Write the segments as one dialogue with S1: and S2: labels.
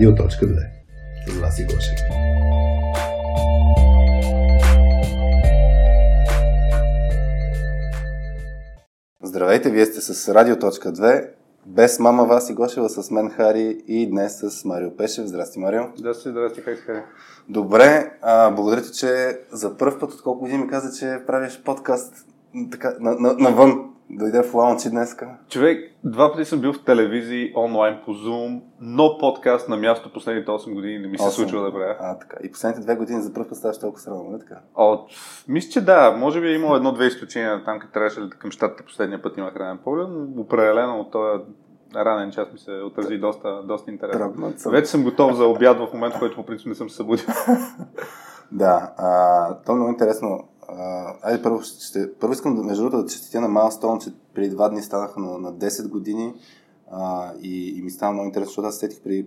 S1: Радио.2 С Васи Гошев. Здравейте, вие сте с Радио.2 без мама Васи Гошева, с мен Хари и днес с Марио Пешев. Здрасти, Марио.
S2: Здрасти, здрасти, как си Хари?
S1: Добре, а, благодаря ти, че за първ път от колко години ми каза, че правиш подкаст така, на, на, навън. Дойде в лаунчи днеска.
S2: Човек, два пъти съм бил в телевизии, онлайн по Zoom, но подкаст на място последните 8 години не ми се 8. случва да правя.
S1: А, така. И последните две години за първ път ставаш толкова срамно, не така?
S2: О, мисля, че да. Може би е имало едно-две изключения там, къде трябваше да към щатата последния път имах ранен поглед, но определено от този ранен час ми се отрази доста, доста интересно. Вече съм готов за обяд в момента, в който по принцип не съм се събудил.
S1: да, а, то е много интересно. А, айде първо, ще, първо искам между другото да честитя на Майлстоун, че преди два дни станаха на, на 10 години а, и, и ми стана много интересно, защото аз сетих преди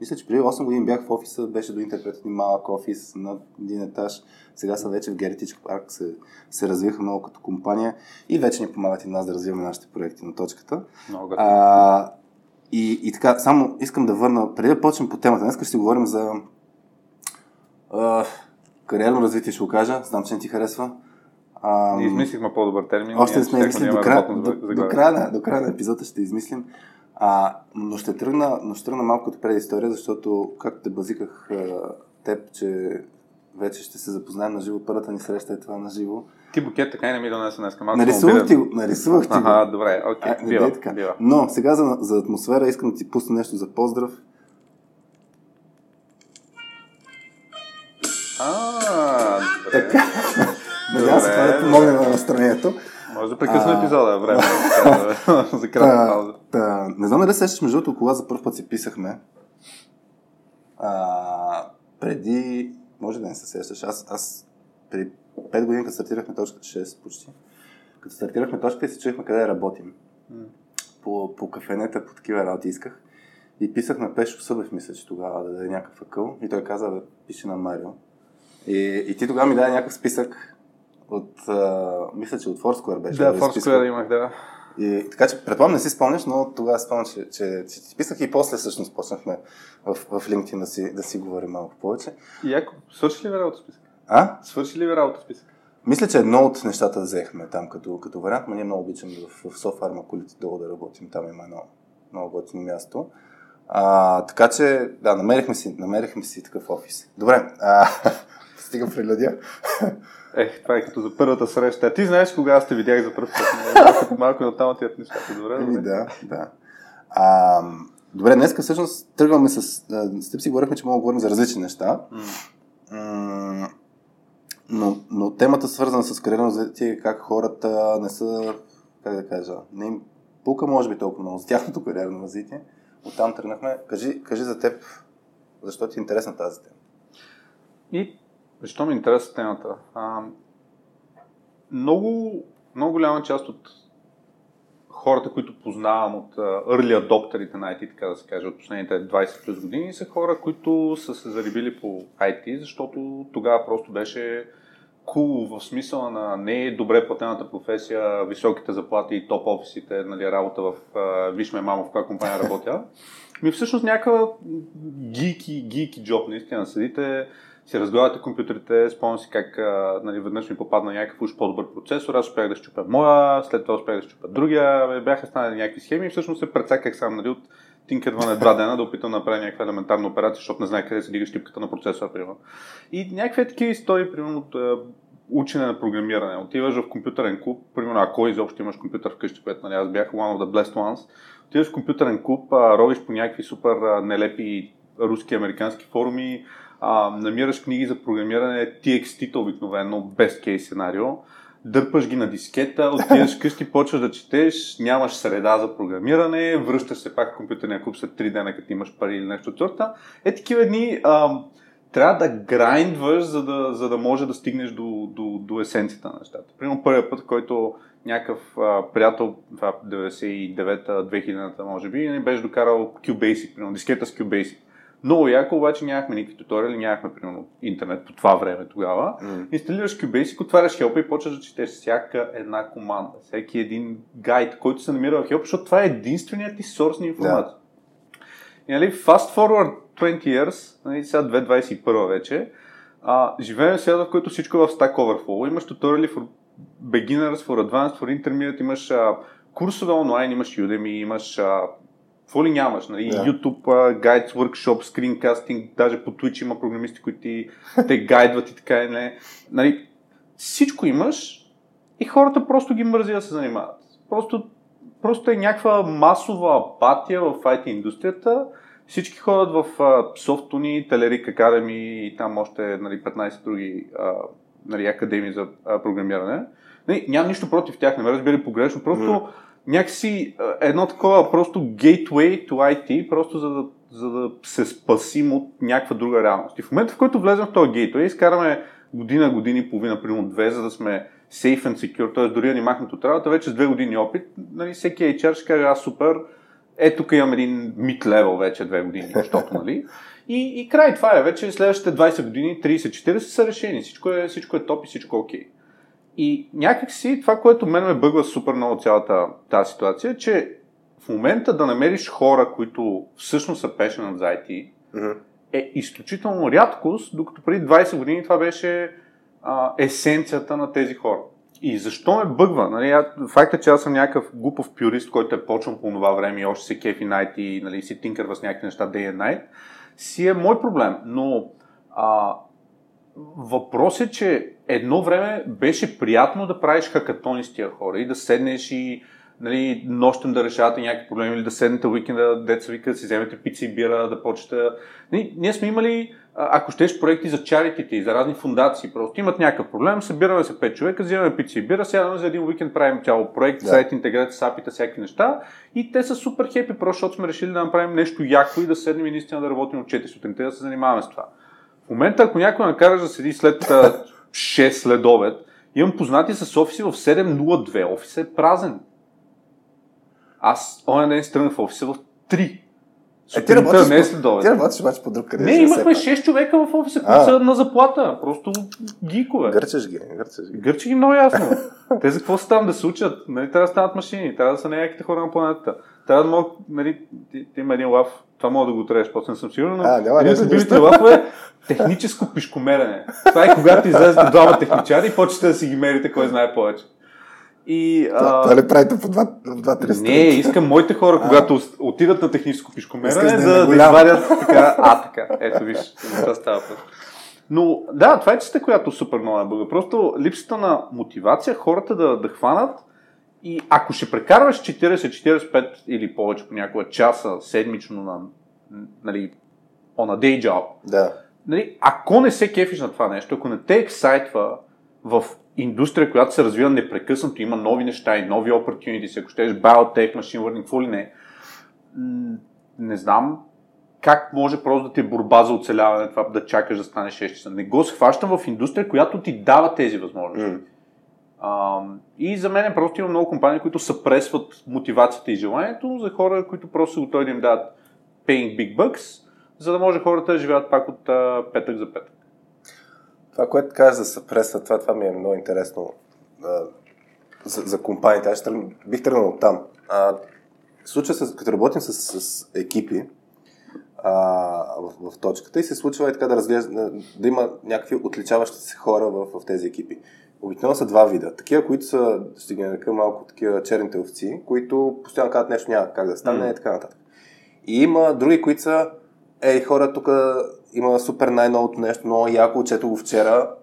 S1: мисля, че преди 8 години бях в офиса, беше до интерпрет един малък офис на един етаж. Сега са вече в Геритич парк, се, се развиха много като компания и вече ни помагат и нас да развиваме нашите проекти на точката.
S2: Много а,
S1: и, и така, само искам да върна, преди да почнем по темата, днес ще си говорим за а, кариерно развитие, ще го кажа, знам, че не ти харесва.
S2: А, Ние измислихме по-добър термин.
S1: Още не сме измислили до, края, до, до, края на, до края на епизода ще измислим. А, но, ще тръгна, но ще тръгна малко като предистория, защото, както те базиках теб, че вече ще се запознаем на живо, първата ни среща е това на живо.
S2: Ти букет така и не ми донесе днес. Малко
S1: нарисувах ти го. Нарисувах ти
S2: ага, добре, окей, okay. бива, бива.
S1: Но сега за, за атмосфера искам да ти пусна нещо за поздрав.
S2: А.
S1: Така. Надявам се това да помогне на настроението.
S2: Може да прекъсна епизода, време за кратка пауза.
S1: Не знам дали сещаш, между другото, кога за първ път си писахме. А, преди, може да не се сещаш, аз, аз преди 5 години, като стартирахме точката 6 почти, като стартирахме точката и се чуехме къде работим. Mm. По, по кафенета, по такива работи исках. И писах на Пешо Събев, мисля, че тогава да даде някакъв акъл. И той каза, бе, пише на Марио. И, и ти тогава ми даде някакъв списък от, а, мисля, че от Foursquare беше.
S2: Да, Foursquare имах, да.
S1: И, така че, предполагам, не си спомняш, но тогава спомням, че, че, че ти писах и после всъщност почнахме в, в LinkedIn да си, да си говорим малко повече.
S2: И ако, свърши ли ви работа списък?
S1: А?
S2: Свърши ли ви работа списък?
S1: Мисля, че едно от нещата взехме там като, като вариант, но ние много обичаме в, в Софарма колите долу да работим. Там има едно много готино място. А, така че, да, намерихме си, намерихме си такъв офис. Добре, а, стига прелюдия.
S2: Ех, това е като за първата среща. Ти знаеш кога аз те видях за първ път. Малко, малко от там тият нещата. Добре,
S1: добре. Да, да. А, добре, днес всъщност тръгваме с... С теб си говорихме, че мога да говорим за различни неща. Mm. Но, но темата свързана с кариерно развитие, как хората не са, как да кажа, не им пука може би толкова много за тяхното кариерно развитие. Оттам тръгнахме. Кажи, кажи за теб, защо ти е интересна тази тема?
S2: И защо ми е интересна темата? А, много, много голяма част от хората, които познавам от early adopterите на IT, така да се каже, от последните 20 плюс години, са хора, които са се заребили по IT, защото тогава просто беше cool в смисъла на не е добре платената професия, високите заплати и топ офисите, нали, работа в uh, виж ме мамо в каква компания работя. Ми всъщност някаква гики, гики джоб, наистина. Седите, си разгледате компютрите, спомням си как а, нали, веднъж ми попадна някакъв уж по-добър процесор, аз успях да щупя моя, след това успях да щупя другия, бяха станали някакви схеми и всъщност се прецаках сам нали, от тинкерване два дена да опитам да направя някаква елементарна операция, защото не знае къде се дига щипката на процесора, примерно. И някакви такива истории, примерно от учене на програмиране. Отиваш в компютърен клуб, примерно ако изобщо имаш компютър вкъщи, което нали, аз бях one of the blessed ones, отиваш в компютърен клуб, ровиш по някакви супер нелепи руски, американски форуми, а, намираш книги за програмиране, TXT-та обикновено, best case сценарио, дърпаш ги на дискета, отиваш къщи, почваш да четеш, нямаш среда за програмиране, връщаш се пак в компютърния клуб след 3 дена, като имаш пари или нещо от сорта. Е, такива дни а, трябва да грайндваш, за да, за да може да стигнеш до, до, до есенцията на нещата. Примерно първият път, който някакъв а, приятел, това 99-та, 2000-та може би, не беше докарал QBasic, примерно дискета с QBasic. Много яко, обаче нямахме никакви туториали, нямахме, примерно, интернет по това време тогава. Mm. Инсталираш QBasic, отваряш Help и почваш да четеш всяка една команда, всеки един гайд, който се намира в Help, защото това е единственият ти сорс на информация. Yeah. И нали, fast forward 20 years, нали, сега 2021 вече, а, живеем в свят, в който всичко е в Stack Overflow. Имаш туториали for beginners, for advanced, for intermediate, имаш а, курсове онлайн, имаш Udemy, имаш а, какво ли нямаш? Нали? Yeah. YouTube, guides, workshop, screencasting, даже по Twitch има програмисти, които ти, те гайдват и така и не. Нали? Всичко имаш и хората просто ги мързи да се занимават. Просто, просто е някаква масова апатия в IT индустрията. Всички ходят в uh, Softuni, Telerik Academy и там още нали, 15 други uh, нали, академии за uh, програмиране. Нали, нямам нищо против тях, не ме разбери погрешно, просто mm някакси едно такова просто gateway to IT, просто за да, за да се спасим от някаква друга реалност. И в момента, в който влезем в този gateway, изкараме година, години и половина, примерно две, за да сме safe and secure, т.е. дори да ни махнат от работа, вече с две години опит, нали, всеки HR ще каже, аз супер, е, тук имам един mid level вече две години, защото, нали? И, и край, това е. Вече следващите 20 години, 30-40 са решени. Всичко е, всичко е топ и всичко е окей. И някакси това, което мен ме бъгва супер много цялата тази ситуация, е, че в момента да намериш хора, които всъщност са passionate за IT, mm-hmm. е изключително рядкост, докато преди 20 години това беше а, есенцията на тези хора. И защо ме бъгва? Нали, факта, че аз съм някакъв глупав пюрист, който е почвам по това време и още се кефи найт и нали, си тинкърва с някакви неща day and night, си е мой проблем. Но а, въпрос е, че едно време беше приятно да правиш хакатони с тия хора и да седнеш и нали, нощем да решавате някакви проблеми или да седнете уикенда, деца вика, да си вземете пица и бира, да почнете. Нали, ние сме имали, ако щеш, проекти за чаритите и за разни фундации. Просто имат някакъв проблем, събираме се 5 човека, взимаме пица и бира, сядаме за един уикенд, правим цяло проект, да. сайт, интеграция, сапита, всякакви неща. И те са супер хепи, просто защото сме решили да направим нещо яко и да седнем и наистина да работим от 4 сутринта да се занимаваме с това. В момента, ако някой накараш да седи след 6 след обед, имам познати с офиси в 7.02. Офисът е празен. Аз оня ден стръгнах в офиса в 3.
S1: Е, ти работиш, не е. Ти работиш обаче по друг къде.
S2: Не, имахме 6 човека в офиса, които са на заплата. Просто гикове.
S1: Гърчеш ги, гърчеш ги.
S2: Гърчи ги много ясно. Те за какво са там да се учат? Нали, трябва да станат машини, трябва да са някаките хора на планетата. Трябва да могат, нали, ти, ти има един лав, това мога да го треш, после не съм сигурен, но а, няма, един от любимите лафове техническо пишкомерене. Това е когато излезете двама техничари и почнете да си ги мерите, кой знае повече. И,
S1: а... Това ли правите по два-три
S2: Не, искам моите хора, когато отидат на техническо пишкомерене, да, да, извадят така, а така, ето виж, това става Но да, това е чиста, която супер много е бъга. Просто липсата на мотивация хората да, да хванат и ако ще прекарваш 40-45 или повече по някоя часа седмично на, нали, on a day job,
S1: да.
S2: нали, ако не се кефиш на това нещо, ако не те ексайтва в индустрия, която се развива непрекъснато, има нови неща и нови opportunities, ако щеш biotech, machine learning, какво ли не, не знам как може просто да ти е борба за оцеляване, това да чакаш да стане 6 часа. Не го схващам в индустрия, която ти дава тези възможности. Mm. А, и за мен просто има много компании, които съпресват мотивацията и желанието за хора, които просто са готови да им дадат paying big bucks, за да може хората да живеят пак от а, петък за петък.
S1: Това, което каза за съпресва, това, това ми е много интересно а, за, за компаниите. Аз тръг, бих тръгнал от там. А, случва се, като работим с, с екипи а, в, в точката и се случва и така да, разглежда, да има някакви отличаващи се хора в, в тези екипи. Обикновено са два вида. Такива, които са, ще ги нарека малко такива черните овци, които постоянно казват нещо няма как да стане mm. и така нататък. И има други, които са, ей, хора, тук има супер най-новото нещо, много яко, чето го вчера.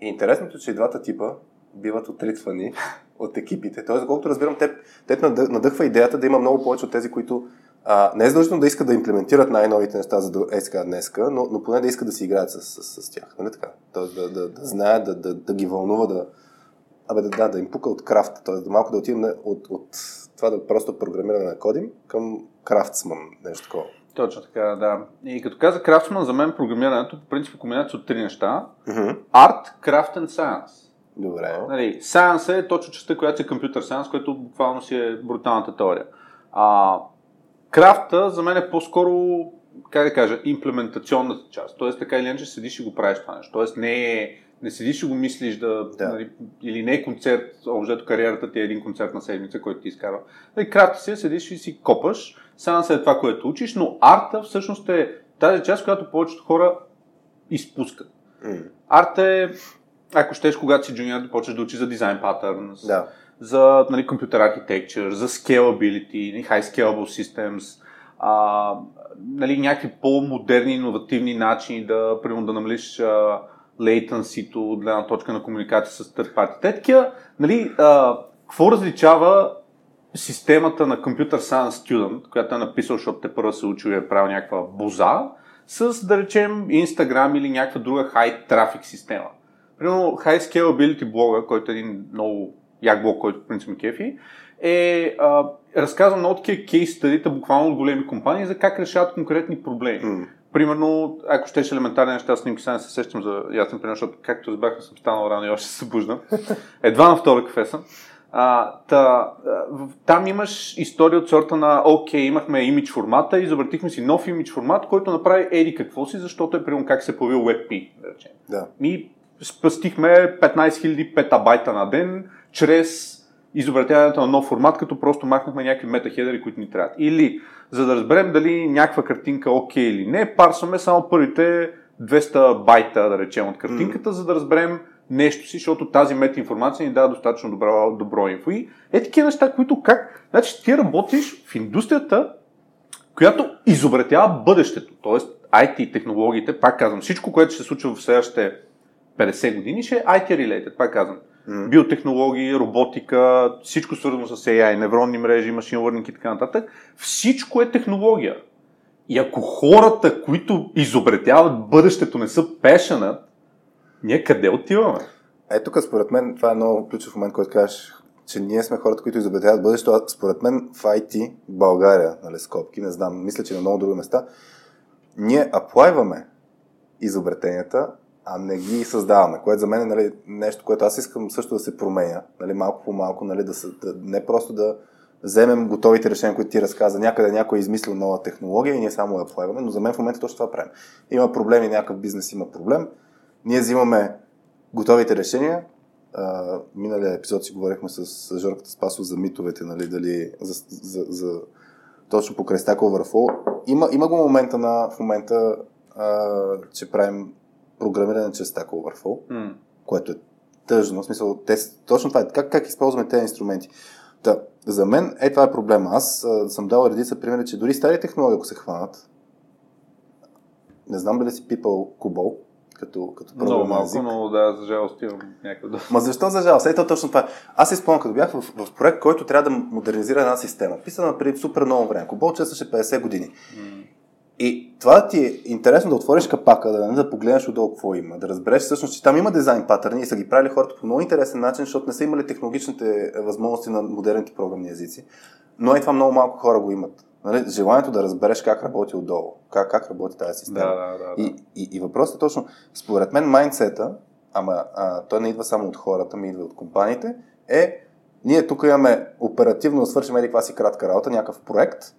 S1: И интересното е, че и двата типа биват отритвани от екипите. Тоест, колкото разбирам, те, те надъхва идеята да има много повече от тези, които а, не е задължително да искат да имплементират най-новите неща за да е сега днеска, но, но поне да искат да си играят с, с, с тях. Нали така? Тоест да, да, да знаят, да, да, да ги вълнува, да, абе, да, да, да им пука от крафт. Тоест да малко да отидем от, от това да просто програмиране на кодим към крафтсман, нещо такова.
S2: Точно така, да. И като каза крафтсман, за мен програмирането по принцип е комбинация от три неща. Mm-hmm. Art, craft and science.
S1: Добре.
S2: Нали, science е точно частта, която е компютър science, което буквално си е бруталната теория. А, Крафта за мен е по-скоро, как да кажа, имплементационната част. Тоест така или иначе седиш и го правиш това нещо. Тоест не е не седиш и го мислиш да, да. Нали, или не е концерт, общо кариерата ти е един концерт на седмица, който ти изкарва. Нали, крафта си, седиш и си копаш, само след това, което учиш, но арта всъщност е тази част, която повечето хора изпускат.
S1: М.
S2: Арт е, ако щеш, когато си джуниор, да почнеш да учиш за дизайн патърнс,
S1: Да.
S2: За нали, компютър архитектур, за scalability, нали, high scalable systems, а, нали, някакви по-модерни, иновативни начини да, примерно, да намалиш а, latency-то от гледна точка на комуникация с third party. Те нали, а, какво различава системата на Computer Science Student, която е написал, защото те първо се учил и е правил някаква боза, с, да речем, Instagram или някаква друга high traffic система. Примерно, High Scalability блога, който е един много як блог, който принцип кефи, е а, разказва много такива кейс стадита, буквално от големи компании, за как решават конкретни проблеми.
S1: М.
S2: Примерно, ако щеш елементарни неща, снимки, сега не се сещам за ясен пример, защото както разбрах, съм станал рано и още се събуждам. Едва на втора кафе съм. А, та, там имаш история от сорта на, окей, имахме имидж формата, изобретихме си нов имидж формат, който направи еди какво си, защото е примерно как се е появил WebP. Да. Ми спастихме 15 000 петабайта на ден, чрез изобретяването на нов формат, като просто махнахме някакви метахедери, които ни трябват. Или, за да разберем дали някаква картинка е окей или не, парсваме само първите 200 байта, да речем, от картинката, за да разберем нещо си, защото тази метаинформация ни дава достатъчно добро, добро инфо. И е такива неща, които как... Значи ти работиш в индустрията, която изобретява бъдещето. Тоест IT технологиите, пак казвам, всичко, което ще се случва в следващите 50 години, ще е IT-related, пак казвам.
S1: М.
S2: Биотехнологии, роботика, всичко свързано с AI, невронни мрежи, машин learning и така нататък. Всичко е технология. И ако хората, които изобретяват бъдещето, не са passionate, ние къде отиваме?
S1: Е, тук според мен това е много ключов момент, който кажеш, че ние сме хората, които изобретяват бъдещето. А Според мен в IT, България, нали, скобки, не знам, мисля, че на много други места, ние аплайваме изобретенията, а не ги създаваме, което за мен е нали, нещо, което аз искам също да се променя, нали, малко по малко, нали, да, да, не просто да вземем готовите решения, които ти разказа, някъде някой е измислил нова технология и ние само я аплайваме, но за мен в момента точно това правим. Има проблеми, някакъв бизнес има проблем, ние взимаме готовите решения. А, миналия епизод си говорихме с, с Жорката Спасов за митовете, нали, дали за, за, за точно покрай Stack Overflow. Има, има го момента на, в момента, а, че правим програмиране чрез Stack Overflow,
S2: М.
S1: което е тъжно. В смисъл, те, точно това е. Как, как използваме тези инструменти? Та, за мен е това е проблема. Аз а, съм дал редица примери, че дори стари технологии, ако се хванат, не знам дали си пипал Кубол, като, като
S2: Много малко,
S1: език.
S2: но да, за жалост имам доста.
S1: Ма защо за жалост? Ето точно това. Аз си спомням, като бях в, в проект, който трябва да модернизира една система. Писана преди супер много време. Кобол честваше 50 години. И това ти е интересно да отвориш капака, да, да погледнеш отдолу какво има, да разбереш всъщност, че там има дизайн патърни и са ги правили хората по много интересен начин, защото не са имали технологичните е, възможности на модерните програмни езици. Но и това много малко хора го имат. Нали? Желанието да разбереш как работи отдолу, как, как работи тази система.
S2: Да, да, да. да.
S1: И, и, и въпросът е точно, според мен майндсета, ама а, той не идва само от хората, ми идва от компаниите, е ние тук имаме оперативно да свършим еди си кратка работа, някакъв проект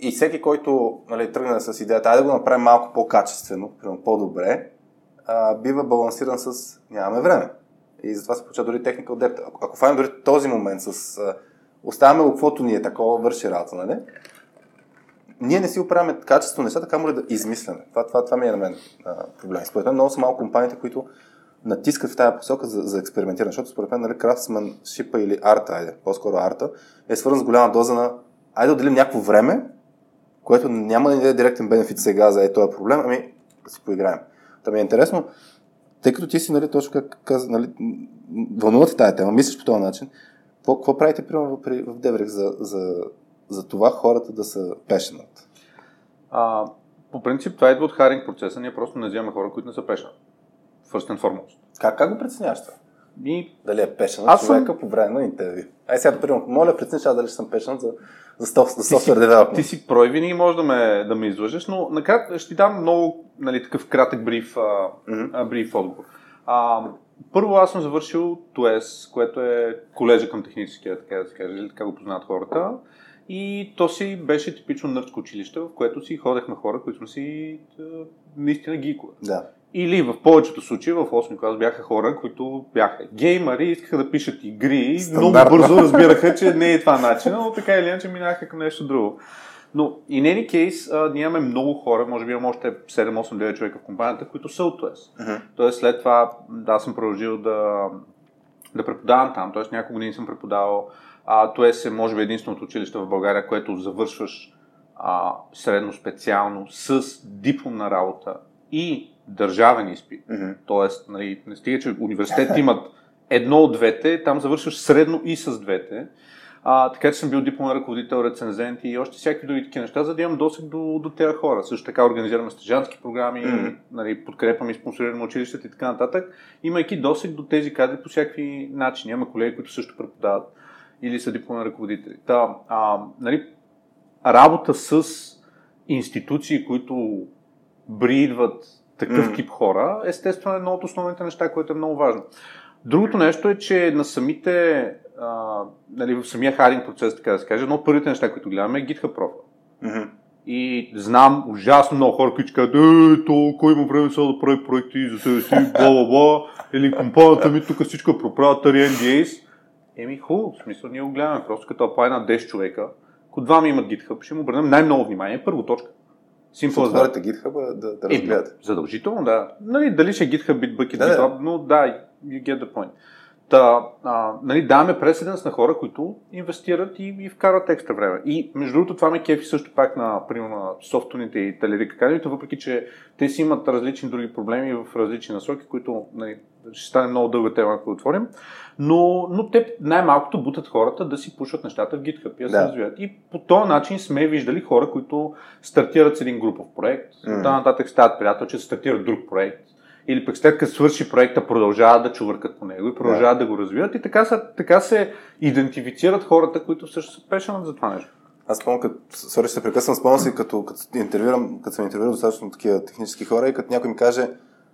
S1: и всеки, който нали, тръгне с идеята, айде да го направим малко по-качествено, по-добре, а, бива балансиран с нямаме време. И затова се получава дори техника от депта. Ако, ако фанем дори този момент с а, оставяме каквото ни е такова, върши работа, нали? ние не си оправяме качество нещата, камо ли да измисляме. Това, това, това ми е на мен а, проблем. Според мен много са малко компаниите, които натискат в тази посока за, за експериментиране, защото според мен нали, Craftsman, Шипа или арта, айде, по-скоро арта, е свързан с голяма доза на айде да отделим някакво време, което няма да ни даде директен бенефит сега за е този проблем, ами да си поиграем. Та ми е интересно, тъй като ти си, нали, точно как каза, нали, вълнува те тази тема, мислиш по този начин, какво, какво правите, примерно, при, в Деврик за, за, за това хората да са passionate?
S2: А, по принцип това идва от харинг процеса, ние просто не вземаме хора, които не са пешна. First and foremost.
S1: Как, как го преценяваш това?
S2: И
S1: Дали е passionate
S2: Аз съм-
S1: човека по време на интервю? Ай сега, примерно, моля, прецениш аз дали ще съм passionate за, за, за софтуер девелопмент.
S2: ти си прой винаги може да ме, да ме излъжеш, но накратко ще ти дам много нали, такъв кратък бриф, а,
S1: Мгм.
S2: а, бриф отговор. А, първо аз съм завършил ТУЕС, което е колежа към техническия, така да се каже, или така го познават хората. И то си беше типично нърдско училище, в което си ходехме хора, които сме си наистина гикове.
S1: Да.
S2: Или в повечето случаи в 8 клас бяха хора, които бяха геймари, искаха да пишат игри, и много бързо разбираха, че не е това начин, но така или иначе минаха към нещо друго. Но in any case, а, ние имаме много хора, може би имам още 7-8-9 човека в компанията, които са от ТОЕС. Uh-huh. Тоест след това, да, съм продължил да, да преподавам там, т.е. няколко години съм преподавал. А, ТОЕС е, може би, единственото училище в България, което завършваш а, средно специално с дипломна работа и държавен изпит. Mm-hmm. Тоест, нали, не стига, че университет имат едно от двете, там завършваш средно и с двете. А, така че съм бил дипломен ръководител, рецензент и още всякакви други такива неща, за да имам досег до, до тези хора. Също така организираме стъжански програми, mm-hmm. нали, подкрепаме и спонсорираме училищата и така нататък, имайки досег до тези кадри по всякакви начини. Има колеги, които също преподават или са дипломен ръководители. Та, а, нали, работа с институции, които бридват такъв mm. тип хора, естествено е едно от основните неща, което е много важно. Другото нещо е, че на самите, а, нали, в самия харинг процес, така да се каже, едно от първите неща, които гледаме е GitHub профил. Mm-hmm. И знам ужасно много хора, които казват, е, то, кой има време сега да прави проекти за себе си, бла, бла, бла, или компанията ми тук всичко е проприятари, NDAs. Еми хубаво, в смисъл ние го гледаме, просто като апай на 10 човека, ако двама имат GitHub, ще му обърнем най-много внимание. Първо точка.
S1: Simple отворите GitHub да, да разгледате.
S2: Задължително, да. Нали, дали ще е GitHub, Bitbucket, да, GitHub, но да, you get the point. Та, а, нали, даваме прецеденс на хора, които инвестират и, и вкарат екстра време. И между другото това ме кефи също пак на, примерно, на софтуните и телерикакадемите, въпреки че те си имат различни други проблеми в различни насоки, които нали, ще стане много дълга тема, ако отворим. Но, но те най-малкото бутат хората да си пушват нещата в GitHub и да, се развиват. И по този начин сме виждали хора, които стартират с един групов проект, mm. нататък стават приятел, че стартират друг проект, или пък след като свърши проекта, продължават да чувъркат по него и продължават да, да го развиват. И така, са, така се идентифицират хората, които също са пешанат за това нещо.
S1: Аз спомням, като, сори, ще се прекъсвам, спомням си, като, като, интервюрам, като съм интервюрал достатъчно такива технически хора и като някой ми каже,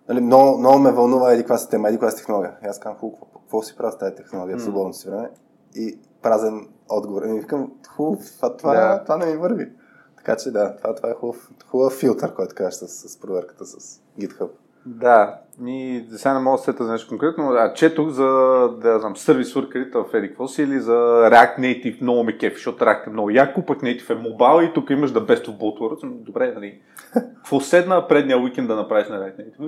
S1: нали, много, много ме вълнува еди каква система, еди каква технология. И аз казвам, хубаво, какво, си правя с тази технология в свободното си време? И празен отговор. И викам, хубаво, това, това, да. това не ми върви. Така че да, това, това е хубав, хубав филтър, който кажеш с, с проверката с GitHub.
S2: Да, ми сега не мога да сета за нещо конкретно, а четох за, да знам, сервис worker в Едиквос или за React Native много ме кефи, защото React е много яко, пък Native е мобайл и тук имаш да best of both worlds. Добре, нали? Какво седна предния уикенд да направиш на React Native?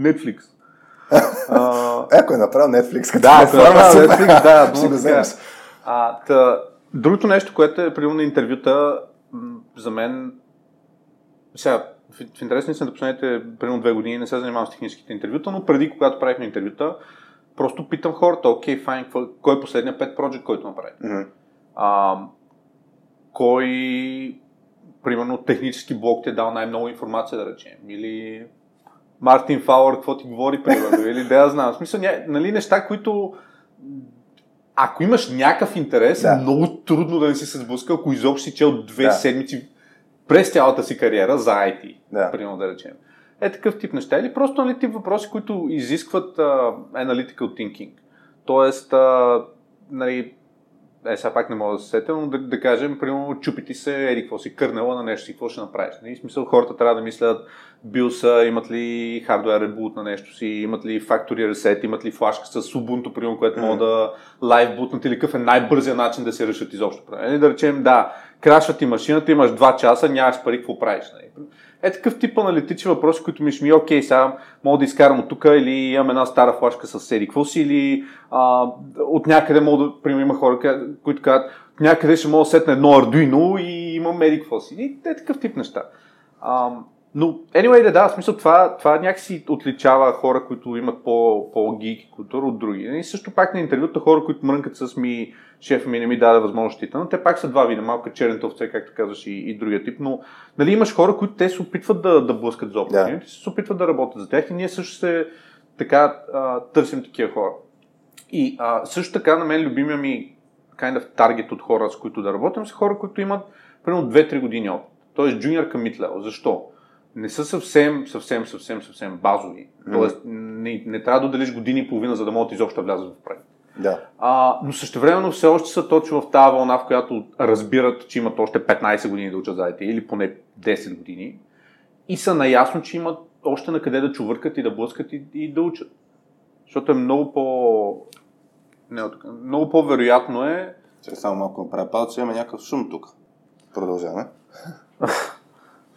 S2: Netflix.
S1: е, ако е направил Netflix, като
S2: да, ако е Netflix, да, но, го. А, та, другото нещо, което е примерно на интервюта, за мен, сега, в, интересни са да последните примерно две години не се занимавам с техническите интервюта, но преди, когато правихме интервюта, просто питам хората, окей, okay, файн, кой е последния пет проект, който направи? Mm-hmm. А, кой, примерно, технически блок ти е дал най-много информация, да речем? Или Мартин Фауър, какво ти говори, примерно? Или да я знам. В смисъл, ня, нали, неща, които ако имаш някакъв интерес, да. много трудно да не си се сблъска, ако изобщо си чел две да. седмици през цялата си кариера за IT, да. примерно да речем. Е такъв тип неща. Или просто нали, тип въпроси, които изискват uh, analytical thinking. Тоест, uh, нали, е, сега пак не мога да се сетя, но да, да кажем, примерно, чупи се, еди, какво си кърнела на нещо си, какво ще направиш. Нали? Смисъл, хората трябва да мислят билса, имат ли хардвер ребут на нещо си, имат ли factory reset, имат ли флашка с Ubuntu, примерно, което mm. могат да лайв бутнат или какъв е най-бързият начин да се решат изобщо. Нали? Да речем, да, крашва ти машината, имаш 2 часа, нямаш пари, какво правиш? Нали? Е такъв тип аналитични въпроси, които ми ще ми, окей, сега мога да изкарам от тук или имам една стара флашка с седи какво си, или а, от някъде мога да, примерно има хора, които казват, някъде ще мога да сетна едно Arduino и имам еди какво си. И е такъв тип неща. А, но, anyway, да, да, в смисъл това, това някакси отличава хора, които имат по, по-гики култура от други. И също пак на интервюта хора, които мрънкат с ми, шефа ми не ми даде възможностите, но те пак са два вида, малко черните овце, както казваш, и, и другия тип. Но нали, имаш хора, които те се опитват да, да блъскат за опит, yeah. се опитват да работят за тях и ние също се така а, търсим такива хора. И а, също така на мен любимия ми kind of target от хора, с които да работим, са хора, които имат примерно 2-3 години опит. Тоест junior към mid. Защо? не са съвсем, съвсем, съвсем, съвсем базови. Тоест, не, не трябва да отделиш години и половина, за да могат изобщо да влязат в проект.
S1: Да.
S2: А, но същевременно все още са точно в тази вълна, в която разбират, че имат още 15 години да учат за IT или поне 10 години и са наясно, че имат още на къде да чувъркат и да блъскат и, и да учат. Защото е много по... Не, много по-вероятно е...
S1: Чакай само малко направя пауза, че има някакъв шум тук. Продължаваме.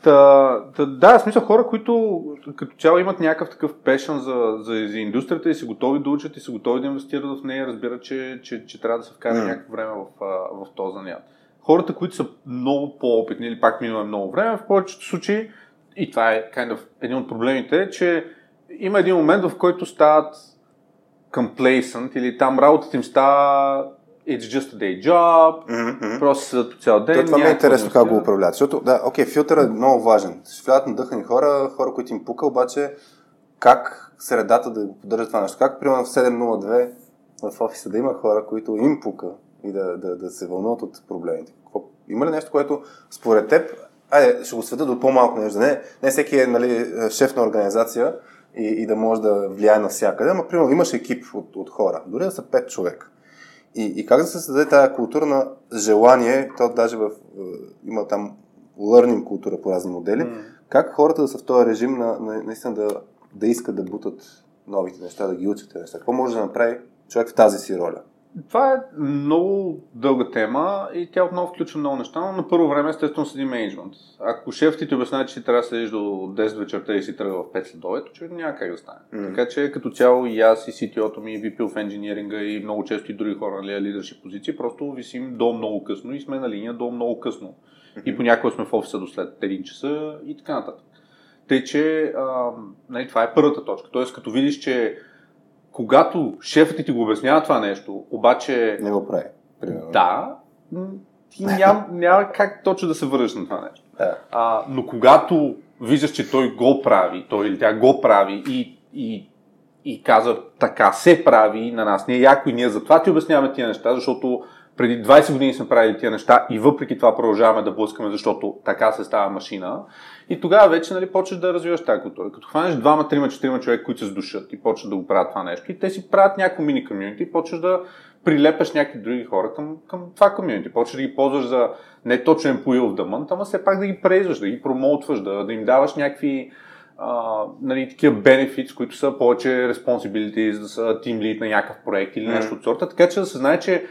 S2: Та, та, да, в смисъл хора, които като цяло имат някакъв такъв пешен за, за, за индустрията и са готови да учат и са готови да инвестират в нея, разбират, че, че, че трябва да се вкара mm. някакво време в, в този занят. Хората, които са много по-опитни или пак минало много време, в повечето случаи, и това е kind of, един от проблемите, че има един момент, в който стават complacent или там работата им става it's just a day job, mm-hmm. просто седат по цял ден.
S1: това ми е интересно как го управляват. Защото, да, окей, okay, филтър е много важен. Ще влядат надъхани хора, хора, които им пука, обаче как средата да го поддържа това нещо? Как, примерно в 702 в офиса да има хора, които им пука и да, да, да се вълнуват от проблемите? Има ли нещо, което според теб, айде, ще го сведа до по-малко нещо, не, не всеки е нали, шеф на организация и, и да може да влияе навсякъде, ама примерно имаш екип от, от хора, дори да са 5 човека и, и как да се създаде тази култура на желание, то даже в, има там learning култура по разни модели, mm. как хората да са в този режим на, на наистина да, да искат да бутат новите неща, да ги учат неща. Какво може да направи човек в тази си роля?
S2: Това е много дълга тема и тя отново включва много неща, но на първо време естествено седи менеджмент. Ако шефът ти обяснява, че ти трябва да седиш до 10 вечерта и си тръгва в 5 след очевидно няма как да стане. Mm-hmm. Така че като цяло и аз и CTO-то ми, и VP of Engineering и много често и други хора на нали, лидершип позиции, просто висим до много късно и сме на линия до много късно. Mm-hmm. И понякога сме в офиса до след 1 часа и така нататък. Тъй, че а, нали, това е първата точка. Тоест, като видиш, че когато шефът ти го обяснява това нещо, обаче...
S1: Не го прави, примерно.
S2: Да, ти ням, няма как точно да се върнеш на това нещо. Да. А, но когато виждаш, че той го прави, той или тя го прави и, и, и казва така се прави на нас, ние яко и ние затова ти обясняваме тия неща, защото преди 20 години сме правили тия неща и въпреки това продължаваме да блъскаме, защото така се става машина. И тогава вече нали, почваш да развиваш тази култура. Като хванеш двама, трима, четирима човека, които се сдушат и почват да го правят това нещо, и те си правят някакво мини комьюнити и почваш да прилепаш някакви други хора към, към това комьюнити. Почваш да ги ползваш за не точно employee of the month, ама все пак да ги презваш, да ги промоутваш, да, да им даваш някакви а, нали, такива benefits, които са повече responsibilities, да са team lead на някакъв проект или нещо mm. от сорта, така че да се знае, че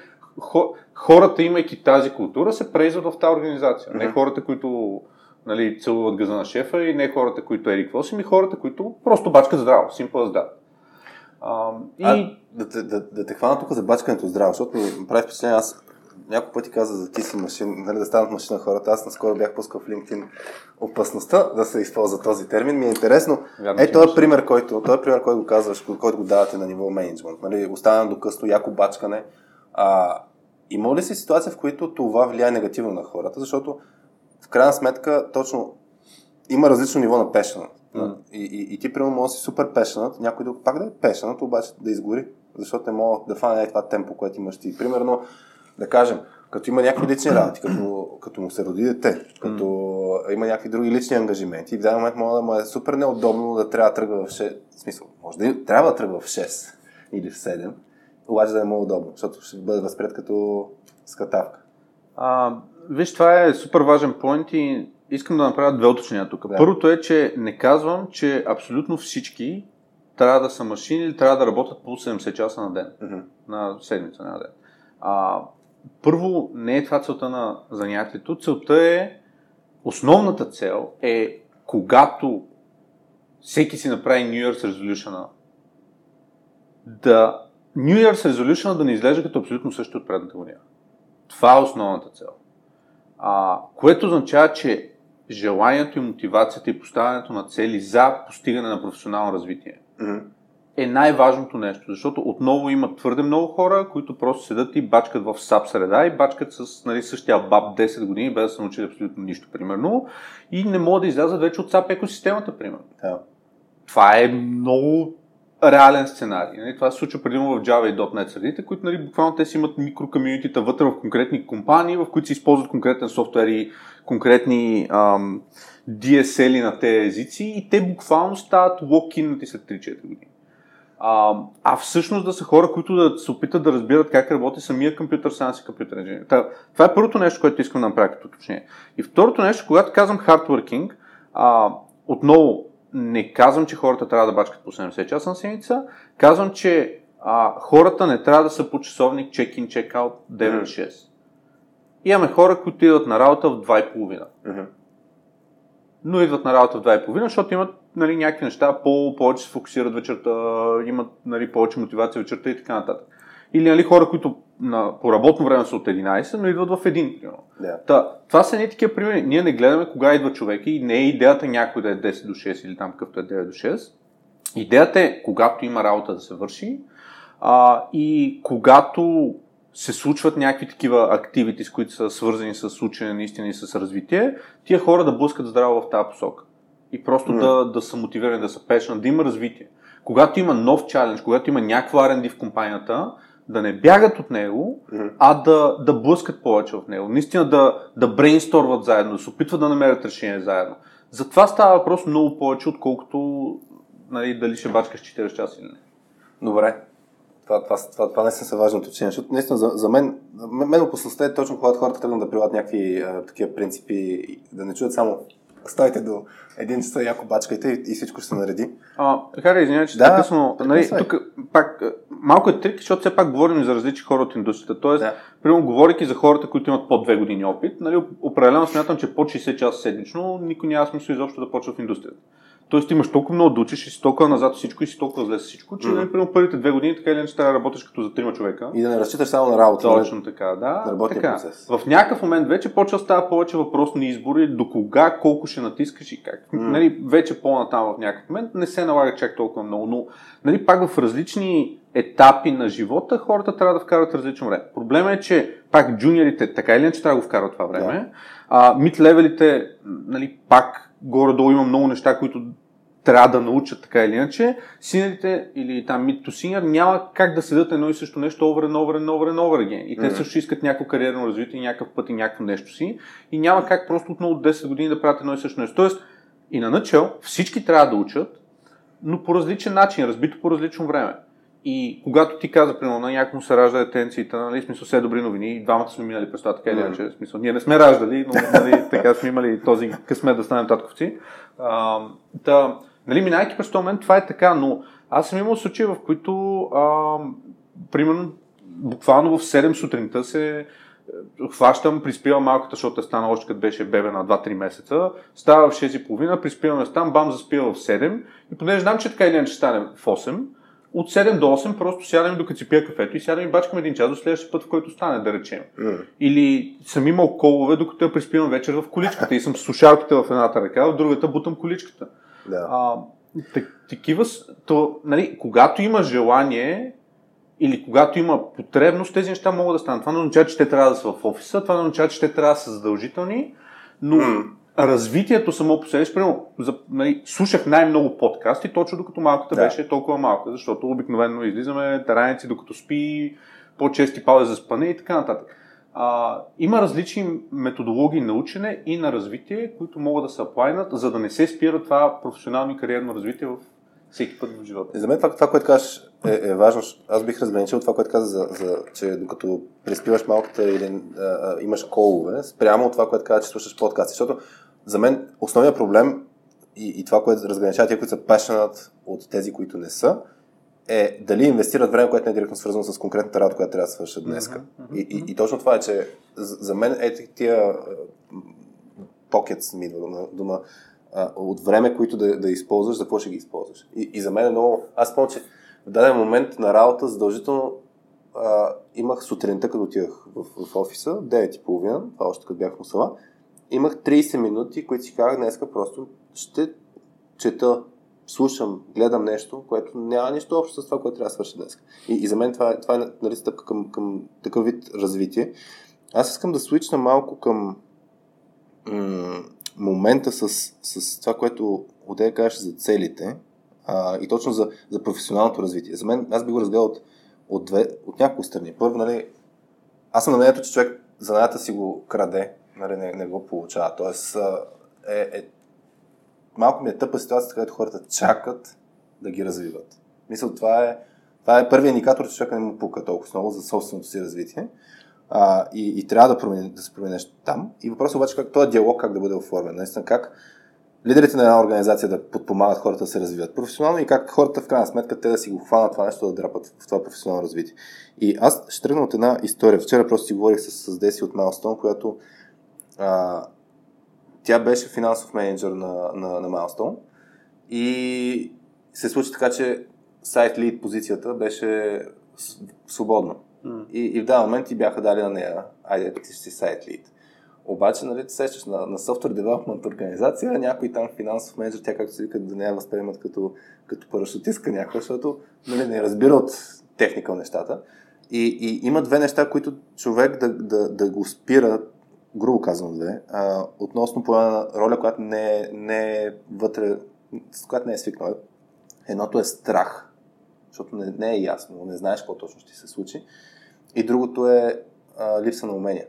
S2: хората, имайки тази култура, се презват в тази организация. Mm-hmm. Не хората, които нали, целуват газа на шефа и не хората, които еди какво си, ми хората, които просто бачкат здраво. Simple as that.
S1: А, и... а, да, да, да, да те хвана тук за бачкането здраво, защото ми прави впечатление, аз няколко пъти каза за ти си машин, нали, да станат машина хората. Аз наскоро бях пускал в LinkedIn опасността да се използва този термин. Ми е интересно. Вярно, е, този пример, който, този пример, който го казваш, който го давате на ниво менеджмент. Нали, оставям до късно, яко бачкане. А, има ли си ситуация, в които това влияе негативно на хората? Защото в крайна сметка точно има различно ниво на пешенът. Mm. И, и, и ти, примерно, може да си супер пешенът, някой друг пак да е пешенът, обаче да изгори, защото не мога да фане това темпо, което имаш ти. Примерно, да кажем, като има някакви лични работи, като, като му се роди дете, като mm. има някакви други лични ангажименти, и в даден момент може да му е супер неудобно да трябва да тръгва в 6, в смисъл, може да трябва да тръгва в 6 или в 7, обаче да е много удобно, защото ще бъде възпред като скатавка.
S2: А, виж, това е супер важен поинт и искам да направя две уточнения тук. Да. Първото е, че не казвам, че абсолютно всички трябва да са машини или трябва да работят по 70 часа на ден, mm-hmm. на седмица на ден. А, първо, не е това целта на занятието. Целта е, основната цел е, когато всеки си направи New Year's Resolution, да New Year's Resolution да не изглежда като абсолютно също от предната година. Това е основната цел. А, което означава, че желанието и мотивацията и поставянето на цели за постигане на професионално развитие mm-hmm. е най-важното нещо, защото отново има твърде много хора, които просто седат и бачкат в САП среда и бачкат с нали, същия баб 10 години, без да са научили абсолютно нищо, примерно, и не могат да излязат вече от САП екосистемата, примерно. Yeah. Това е много реален сценарий. Нали? Това се случва предимно в Java и .NET средите, които нали, буквално те си имат микрокомьюнитита вътре в конкретни компании, в които се използват конкретен софтуер и конкретни ам, DSL на тези езици и те буквално стават локинати след 3-4 години. А, а всъщност да са хора, които да се опитат да разбират как работи самия компютър сайенс и компютър инженер. Това е първото нещо, което искам да направя като уточнение. И второто нещо, когато казвам hardworking, а, отново не казвам, че хората трябва да бачкат по 70 часа на седмица, казвам, че а, хората не трябва да са по часовник check-in, check-out 9-6. Имаме хора, които идват на работа в 2.30.
S1: Мгм.
S2: но идват на работа в 2.30, защото имат нали, някакви неща, по- повече се фокусират вечерта, имат нали, повече мотивация вечерта и така нататък. Или нали, хора, които на, по работно време са от 11, но идват в 1. примерно.
S1: Да.
S2: Та, това са не такива примери. Ние не гледаме кога идва човек и не е идеята някой да е 10 до 6 или там какъвто е 9 до 6. Идеята е, когато има работа да се върши а, и когато се случват някакви такива активити, с които са свързани с учене наистина и с развитие, тия хора да блъскат здраво в тази посока. И просто
S1: М.
S2: да, да са мотивирани, да са пешни, да има развитие. Когато има нов чалендж, когато има някаква R&D в компанията, да не бягат от него, а да, да блъскат повече в него. Наистина да, да брейнсторват заедно, да се опитват да намерят решение заедно. За това става въпрос много повече, отколкото нали, дали ще бачкаш 4 часа или не.
S1: Добре. Това, това, това, това наистина са важни уточнения, защото наистина за, за мен, мен, опасността е точно когато хората тръгнат да прилагат някакви а, такива принципи, да не чуят само ставайте до един часа, яко бачкайте и, и всичко ще се нареди.
S2: А, Хари, извинявай, че
S1: Да,
S2: късно. Нали,
S1: прекъсвай.
S2: тук пак а, малко е трик, защото все пак говорим за различни хора от индустрията. Тоест,
S1: Да.
S2: примерно, говорейки за хората, които имат по 2 години опит, нали, определено смятам, че под 60 часа седмично никой няма смисъл изобщо да почва в индустрията. Тоест имаш толкова много да учиш и си толкова назад всичко и си толкова зле всичко, че нали, примерно първите две години така или иначе трябва да работиш като за трима човека.
S1: И да не разчиташ само на работа. нали?
S2: Точно така, да.
S1: работния
S2: така.
S1: процес.
S2: В някакъв момент вече почва да става повече въпрос на избори, до кога, колко ще натискаш и как.
S1: М.
S2: Нали, вече по-натам в някакъв момент не се налага чак толкова много, но нали, пак в различни етапи на живота хората трябва да вкарат различно време. Проблема е, че пак джуниорите така или иначе трябва да го вкарат това време, а мид левелите, нали, пак горе-долу има много неща, които трябва да научат така или иначе, синерите или там mid to senior няма как да седят едно и също нещо over and over and over and over again. И те
S1: Мгм.
S2: също искат някакво кариерно развитие, някакъв път и някакво нещо си. И няма как просто отново от 10 години да правят едно и също нещо. Тоест, и на начал всички трябва да учат, но по различен начин, разбито по различно време. И когато ти каза, примерно, на някому се ражда детенцията, нали, смисъл все добри новини, и двамата сме минали през това, така или иначе, смисъл, ние не сме раждали, но нали, така сме имали този късмет да станем татковци. А, да, нали, минайки през този момент, това е така, но аз съм имал случаи, в които, а, примерно, буквално в 7 сутринта се е, хващам, приспивам малката, защото е станала още като беше бебе на 2-3 месеца, става в 6.30, приспиваме там, бам, заспива в 7 и понеже знам, че така или иначе стане в 8, от 7 до 8 просто сядаме докато си пия кафето и сядаме и бачкаме един час до следващия път, в който стане, да речем.
S1: М.
S2: Или съм имал колове, докато я приспивам вечер в количката и съм с слушалките в едната ръка, в другата бутам количката.
S1: Да.
S2: А, так, такива, то, нали, когато има желание или когато има потребност, тези неща могат да станат. Това не означава, че те трябва да са в офиса, това не означава, че те трябва да са задължителни, но
S1: М.
S2: развитието само по себе си, примерно, за, нали, слушах най-много подкасти, точно докато малката
S1: Да.
S2: беше толкова малка, защото обикновено излизаме тараници докато спи, по-чести паузи за спане и така нататък. А, има различни методологии на учене и на развитие, които могат да се аплайнат, за да не се спира това професионално и кариерно развитие в всеки път в живота.
S1: И за мен това, това което кажеш е, е важно. Аз бих разграничил това, което каза, за, за, че докато приспиваш малката или а, а, имаш колове, спрямо от това, което каза, че слушаш подкасти. Защото за мен основният проблем и, и това, което разграничава тия, които са passionate от тези, които не са, е дали инвестират време, което не е директно свързано с конкретната работа, която трябва да свършат днеска.
S2: Мгм,
S1: И, и, и точно това е, че за мен е тия pockets, ми идва дума, дума а, от време, които да, да използваш, за какво ще ги използваш. И, и за мен е много... Аз помня, че в даден момент на работа задължително а, имах сутринта, като отивах в, в офиса, 9.30, това още като бях в Мусала, имах 30 минути, които си казах днеска просто ще чета, слушам, гледам нещо, което няма нищо общо с това, което трябва да свърша днес. И, и за мен това това е нали, стъпка към, към такъв вид развитие. Аз искам да свична малко към м- момента с, с това, което Одея казваше за целите а, и точно за, за професионалното развитие. За мен, аз би го разгледал от, от, от няколко страни. Първо, нали, аз съм на мнението, че човек занаята си го краде, нали, не, не го получава. Тоест, е, е, малко ми е тъпа ситуацията, където хората чакат да ги развиват. Мисля, това е, това е първият индикатор, че човека не му пука толкова много за собственото си развитие. А, и, и трябва да, промени, да се промени нещо там. И въпросът е обаче как този диалог как да бъде оформен. Наистина как лидерите на една организация да подпомагат хората да се развиват професионално и как хората в крайна сметка те да си го хванат това нещо да драпат в това професионално развитие. И аз ще тръгна от една история. Вчера просто си говорих с, с Деси от Milestone, която а, тя беше финансов менеджер на, на, на Milestone и се случи така, че сайт лид позицията беше свободна. Mm. И, и в даден момент ти бяха дали на нея, айде ти си сайт лид. Обаче, нали, ти сещаш на, на софтуер девелопмент организация, някой там финансов менеджер, тя както се вика, да не я възприемат като, като парашутистка някой, защото нали, не разбира от техника нещата. И, и има две неща, които човек да, да, да го спира, грубо казвам две, а, относно поема роля, която не не е вътре, с която не е свикнал. Едното е страх, защото не, не е ясно, не знаеш какво точно ще се случи. И другото е а, липса на умения.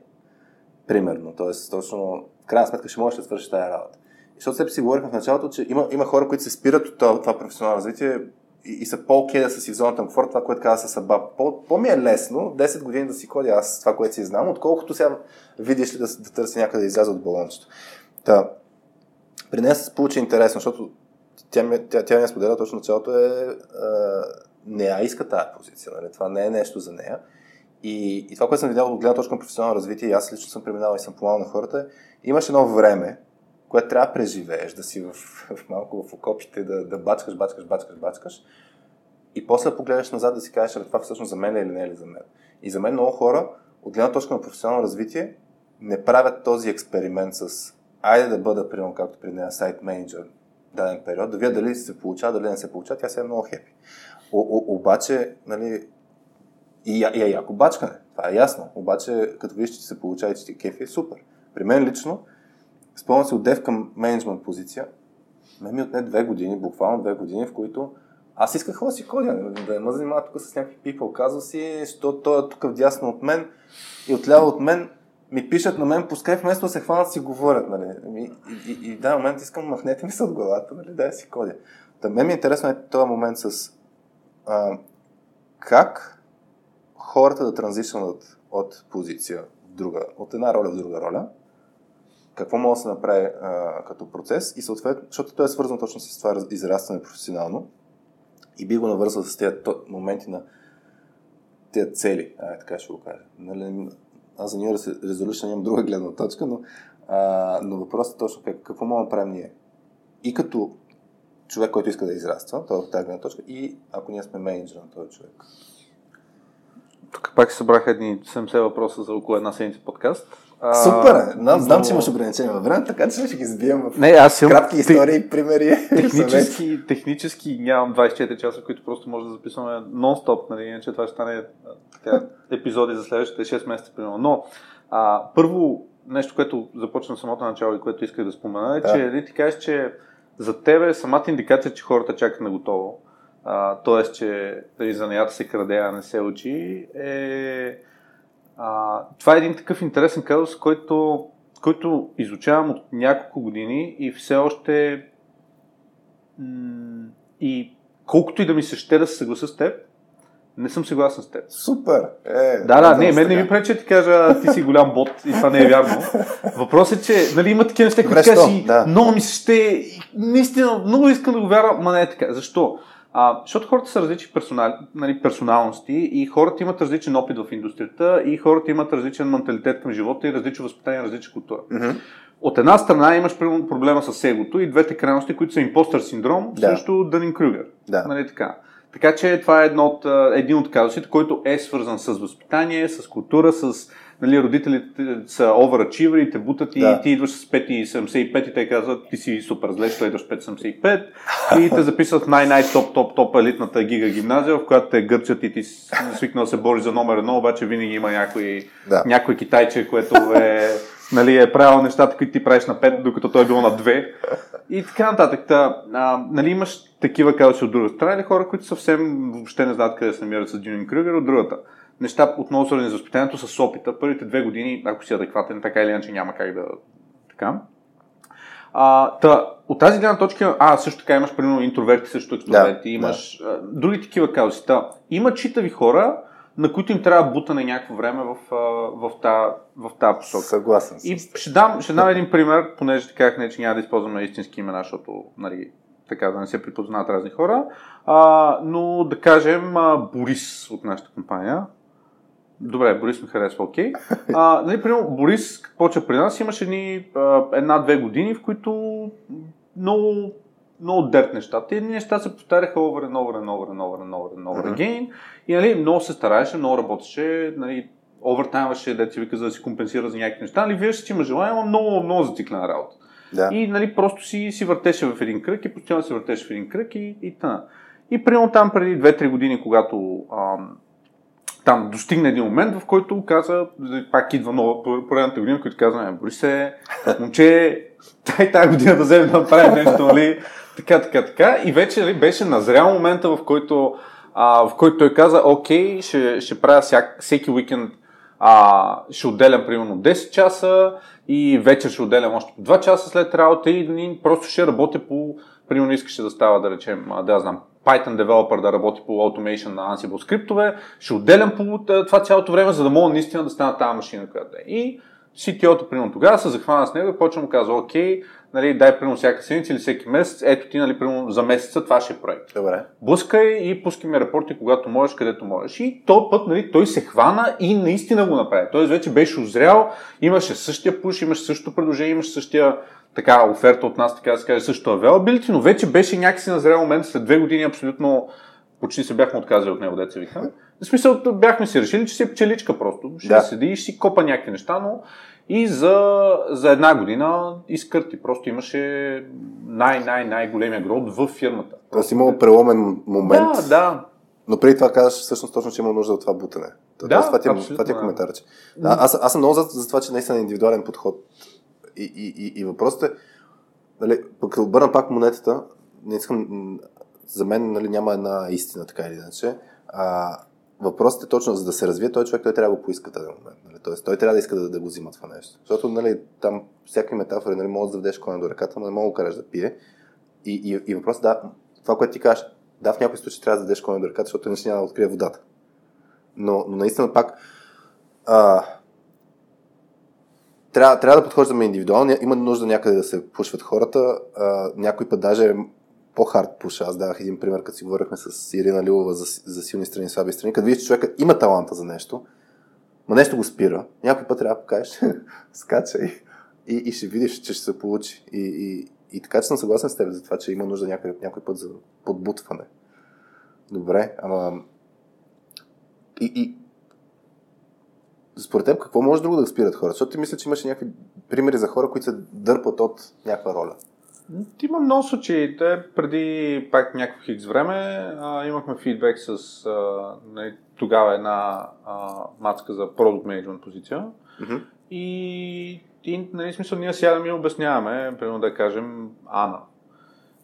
S1: Примерно. Тоест, точно, в крайна сметка ще можеш да свършиш тази работа. Защото се си говорихме в началото, че има, има хора, които се спират от това, това професионално развитие и, и са по-окей да са си в зоната на комфорт, това, което каза с Аба. По, по-ми е лесно 10 години да си ходя аз това, което си знам, отколкото сега видиш ли да, да търси някъде да изляза от балончето. Та, при нея се получи интересно, защото тя, тя, тя ми споделя точно началото е, е не я иска тази позиция, нали? това не е нещо за нея. И, и това, което съм видял от гледна точка на професионално развитие, и аз лично съм преминал и съм помагал на хората, имаш едно време, което трябва да преживееш, да си в, в малко в окопите, да, да бачкаш, бачкаш, бачкаш, бачкаш. И после погледнеш назад да си кажеш, това всъщност за мен е или не е ли за мен. И за мен много хора, от гледна точка на професионално развитие, не правят този експеримент с айде да бъда, примерно, както при нея, сайт менеджер даден период, да видя дали се получава, дали не се получава, тя се е много хепи. Обаче, нали, и, и е яко бачкане. Това е ясно. Обаче, като виж, че се получава и че ти кефи, е супер. При мен лично, спомням се от дев към менеджмент позиция, ме ми отне две години, буквално две години, в които аз исках да си ходя, да не ме занимава тук с някакви people казва си, защото той е тук вдясно от мен и отляво от мен ми пишат на мен по скайп, вместо да се хванат си говорят. Нали. И, и, и, и да, момент искам, махнете ми се от главата, нали, да си ходя. Та мен ми е интересно е този момент с а, как хората да транзишнат от позиция в друга, от една роля в друга роля, какво може да се направи а, като процес и съответно, защото той е свързан точно с това израстване професионално и би го навързал с тези моменти на тези цели, а, така ще го кажа. Нали, аз за New Resolution имам друга гледна точка, но, а, но въпросът е точно как, какво мога да направим ние. И като човек, който иска да израства, това е тази гледна точка, и ако ние сме менеджер на този човек.
S2: Тук пак се събраха едни 70 въпроса за около една седмица подкаст.
S1: А, Супер! Знам, знам, че имаш ограничения във време, така че ще ги сбием в
S2: не, аз имам
S1: кратки истории, примери.
S2: Технически, технически нямам 24 часа, които просто може да записваме нон-стоп, нали? иначе това ще стане така, епизоди за следващите 6 месеца, примерно. Но, а, първо, нещо, което започна в самото начало и което исках да спомена, е, да. че нали, ти кажеш, че за тебе самата индикация, че хората чакат на готово, т.е. че дали занаята се краде, а не се учи, е... А, това е един такъв интересен казус, който, който изучавам от няколко години и все още м- и колкото и да ми се ще да се съгласа с теб, не съм съгласен с теб.
S1: Супер! Е,
S2: да, да, не, мен не ми пречи да ти кажа, ти си голям бот и това не е вярно. Въпросът е, че нали, има такива неща, които кажеш, да. много ми се ще, наистина, много искам да го вярвам, ма не е така. Защо? А, защото хората са различни персонали, нали, персоналности и хората имат различен опит в индустрията и хората имат различен менталитет към живота и различно възпитание, различна култура. Mm-hmm. От една страна имаш проблема с егото и двете крайности, които са импостър синдром да. срещу Дънин Крюгер. Да. Нали, така. така че това е едно от, един от казусите, който е свързан с възпитание, с култура, с нали, родителите са overachiever и те бутат и да. ти идваш с 5,75 и те казват, ти си супер зле, що идваш 5,75 и те записват в най-най топ, топ, топ елитната гига гимназия, в която те гърчат и ти свикнал да се бори за номер едно, обаче винаги има някой, да. някой китайче, което е нали, е правил нещата, които ти правиш на 5, докато той е бил на 2 и така нататък. Та, а, нали, имаш такива казваш от друга страна или хора, които съвсем въобще не знаят къде се намират с Дюнин Крюгер от другата неща отново свързани с възпитанието с опита. Първите две години, ако си адекватен, така или иначе няма как да... Така. А, та, от тази гледна точка, а, също така имаш, примерно, интроверти, също екстроверти, да, имаш да. Други такива казуси. Та, има читави хора, на които им трябва бутане някакво време в, в, тази, в тази посока.
S1: Съгласен
S2: И ще дам, ще дам един пример, понеже така не, че няма да използваме истински имена, защото нали, така да не се припознават разни хора. А, но да кажем а, Борис от нашата компания. Добре, Борис ми харесва, окей. Okay. нали, примерно, Борис почва при нас, имаше едни, една-две години, в които много много дърт нещата. Едни неща се повтаряха over and over and over and over and over and over again. И нали, много се стараеше, много работеше, нали, овертаймваше, да ти вика, за да си компенсира за някакви неща. Нали, виждаш, че има желание, но много, много зациклена работа. Да. И нали, просто си, си въртеше в един кръг и постоянно си въртеше в един кръг и, и тъна. И примерно там преди 2-3 години, когато ам, там достигна един момент, в който каза, пак идва нова поредната година, който казва, Борисе, момче, тай тази година да вземем да направим нещо, нали? Така, така, така. И вече нали, беше назрял момента, в който, а, в който той каза, окей, ще, ще правя всяк, всеки уикенд, а, ще отделям примерно 10 часа и вечер ще отделям още по 2 часа след работа и, и просто ще работя по, примерно искаше да става, да речем, да знам, Python девелопър да работи по automation на Ansible скриптове, ще отделям по това цялото време, за да мога наистина да стана тази машина, която е. И CTO-то, примерно тогава, се захвана с него и почва му казва, окей, нали, дай примерно всяка седмица или всеки месец, ето ти, нали, примерно за месеца това ще е проект.
S1: Добре.
S2: Блъскай и пускай ми рапорти, когато можеш, където можеш. И то път, нали, той се хвана и наистина го направи. Той вече беше озрял, имаше същия пуш, имаше същото предложение, имаше същия така оферта от нас, така да се каже, също availability, но вече беше някакси на зрел момент, след две години абсолютно почти се бяхме отказали от него, деца вика. В смисъл, бяхме си решили, че си е пчеличка просто. Ще да. седи и ще си копа някакви неща, но и за, за една година изкърти. Просто имаше най-най-най-големия грот в фирмата.
S1: Тоест имало преломен момент.
S2: Да, да.
S1: Но преди това казваш всъщност точно, че има нужда от това бутане.
S2: Да,
S1: това ти, е- това ти е коментар. Да, аз, аз съм много за, за това, че наистина е индивидуален подход. И, и, и, въпросът е, нали, пък обърна пак монетата, не искам, за мен нали, няма една истина, така или иначе. А, въпросът е точно, за да се развие той човек, той трябва да го поиска този момент. Нали? Тоест, той трябва да иска да, да го взима това нещо. Защото нали, там всякакви метафори, нали, може да заведеш коня до ръката, но не мога да караш да пие. И, и, и въпросът да, това, което ти кажеш, да, в някои случаи трябва да заведеш коня до ръката, защото иначе няма да открие водата. Но, но наистина пак а, трябва, трябва да подхождаме индивидуално. Има нужда някъде да се пушват хората. А, някой път даже по-хард пуша. Аз давах един пример, като си говорихме с Ирина Лилова за, за силни страни и слаби страни. Като видиш, че човекът има таланта за нещо, но нещо го спира. Някой път трябва да покажеш, скачай и, и ще видиш, че ще се получи. И, и, и така, че съм съгласен с теб за това, че има нужда някой, някой път за подбутване. Добре, ама... И, и... Според теб, какво може друго да спират хората? Защото ти мисля, че имаше някакви примери за хора, които се дърпат от някаква роля.
S2: Има много случаи. Те преди пак някакво хикс време а, имахме фидбек с а, не, тогава една а, мацка за продукт менеджмент позиция. Mm-hmm. И, и нали, смисъл, ние сядаме и обясняваме, примерно да кажем Ана.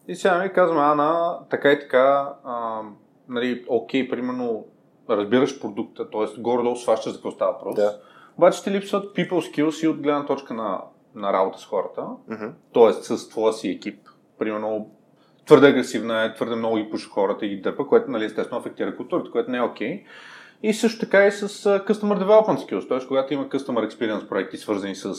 S2: И сядаме и казваме Ана, така и така, а, нали, окей, примерно разбираш продукта, т.е. горе-долу сващаш за какво става въпрос. Да. Обаче ти липсват people skills и от гледна точка на на работа с хората, mm-hmm. т.е. с твоя си екип. Примерно, твърде агресивна е, твърде много ги пуша хората и ги дърпа, което нали, естествено афектира културата, което не е окей. Okay. И също така и с uh, Customer Development Skills, т.е. когато има Customer Experience проекти, свързани с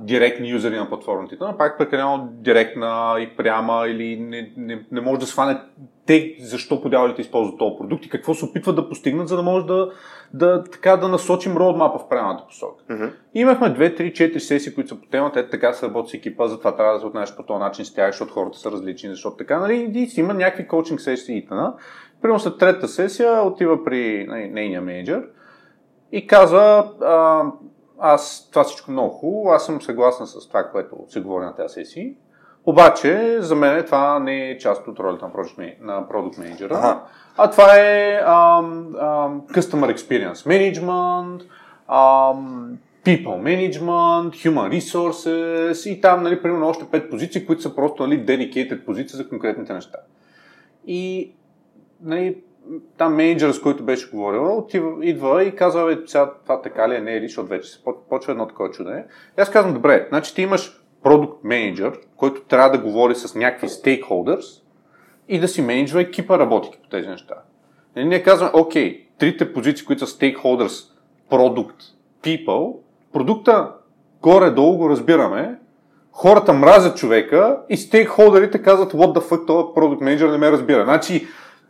S2: директни юзери на платформите, но пак прекалено директна и пряма или не, не, не може да сване те защо подявалите използват този продукт и какво се опитват да постигнат, за да може да, да, така, да насочим роудмапа в правилната посока. Mm-hmm. Имахме 2, 3, 4 сесии, които са по темата, ето така се работи с екипа, затова трябва да се отнесеш по този начин с тях, защото хората са различни, защото така, нали, и си има някакви коучинг сесии и т.н. Примерно след третата сесия отива при нали, нейния менеджер и казва, а, аз това всичко много хубаво, аз съм съгласен с това, което се говори на тази сесия, обаче, за мен това не е част от ролята на Product, на product Manager, ага. а това е um, um, Customer Experience Management, um, People Management, Human Resources и там, нали, примерно, още пет позиции, които са просто, нали, dedicated позиции за конкретните неща. И, нали, там менеджер, с който беше говорила, отива, идва и казва, бе, сега това така ли е, не е ли, защото вече се почва едно такова чудене. И аз казвам, добре, значи ти имаш продукт менеджер, който трябва да говори с някакви стейкхолдърс и да си менеджва екипа работики по тези неща. И ние казваме, окей, трите позиции, които са stakeholders, product, people, продукта горе-долу го разбираме, хората мразят човека и стейкхолдерите казват what the fuck, това продукт менеджер не ме разбира. Значи,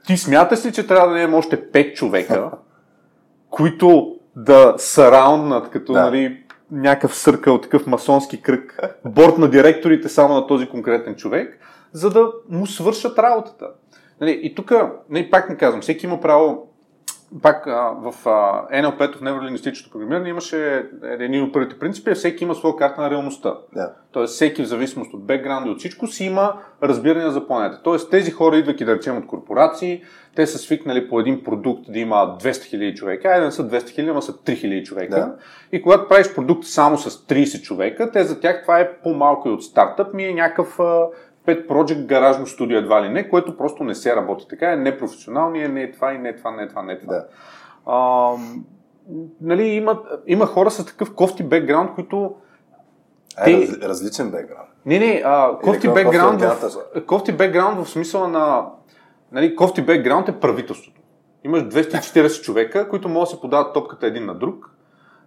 S2: ти смяташ ли, че трябва да имам още 5 човека, които да сараунднат като да. нали, някакъв съркъл, такъв масонски кръг, борт на директорите само на този конкретен човек, за да му свършат работата. Нали, и тук, нали, пак не казвам, всеки има право пак а, в а, NLP, в невролингвистичното програмиране, имаше един от първите принципи, всеки има своя карта на реалността.
S1: Да.
S2: Тоест, всеки в зависимост от бекграунда и от всичко си има разбиране за планета. Тоест, тези хора, идвайки да речем от корпорации, те са свикнали по един продукт да има 200 000 човека, айде не са 200 000, ама са 3 000 човека. Да. И когато правиш продукт само с 30 човека, те за тях това е по-малко и от стартъп, ми е някакъв Pet Project гаражно студио едва ли не, което просто не се работи така, е непрофесионално, е не е това и не е това, не е това, не е това. Да. А, нали, има, има хора с такъв кофти бекграунд, които
S1: е, раз, различен бекграунд.
S2: Не, не, а, кофти, бекграунд в, кофти бекграунд в смисъла на... Нали, кофти бекграунд е правителството. Имаш 240 човека, които могат да се подават топката един на друг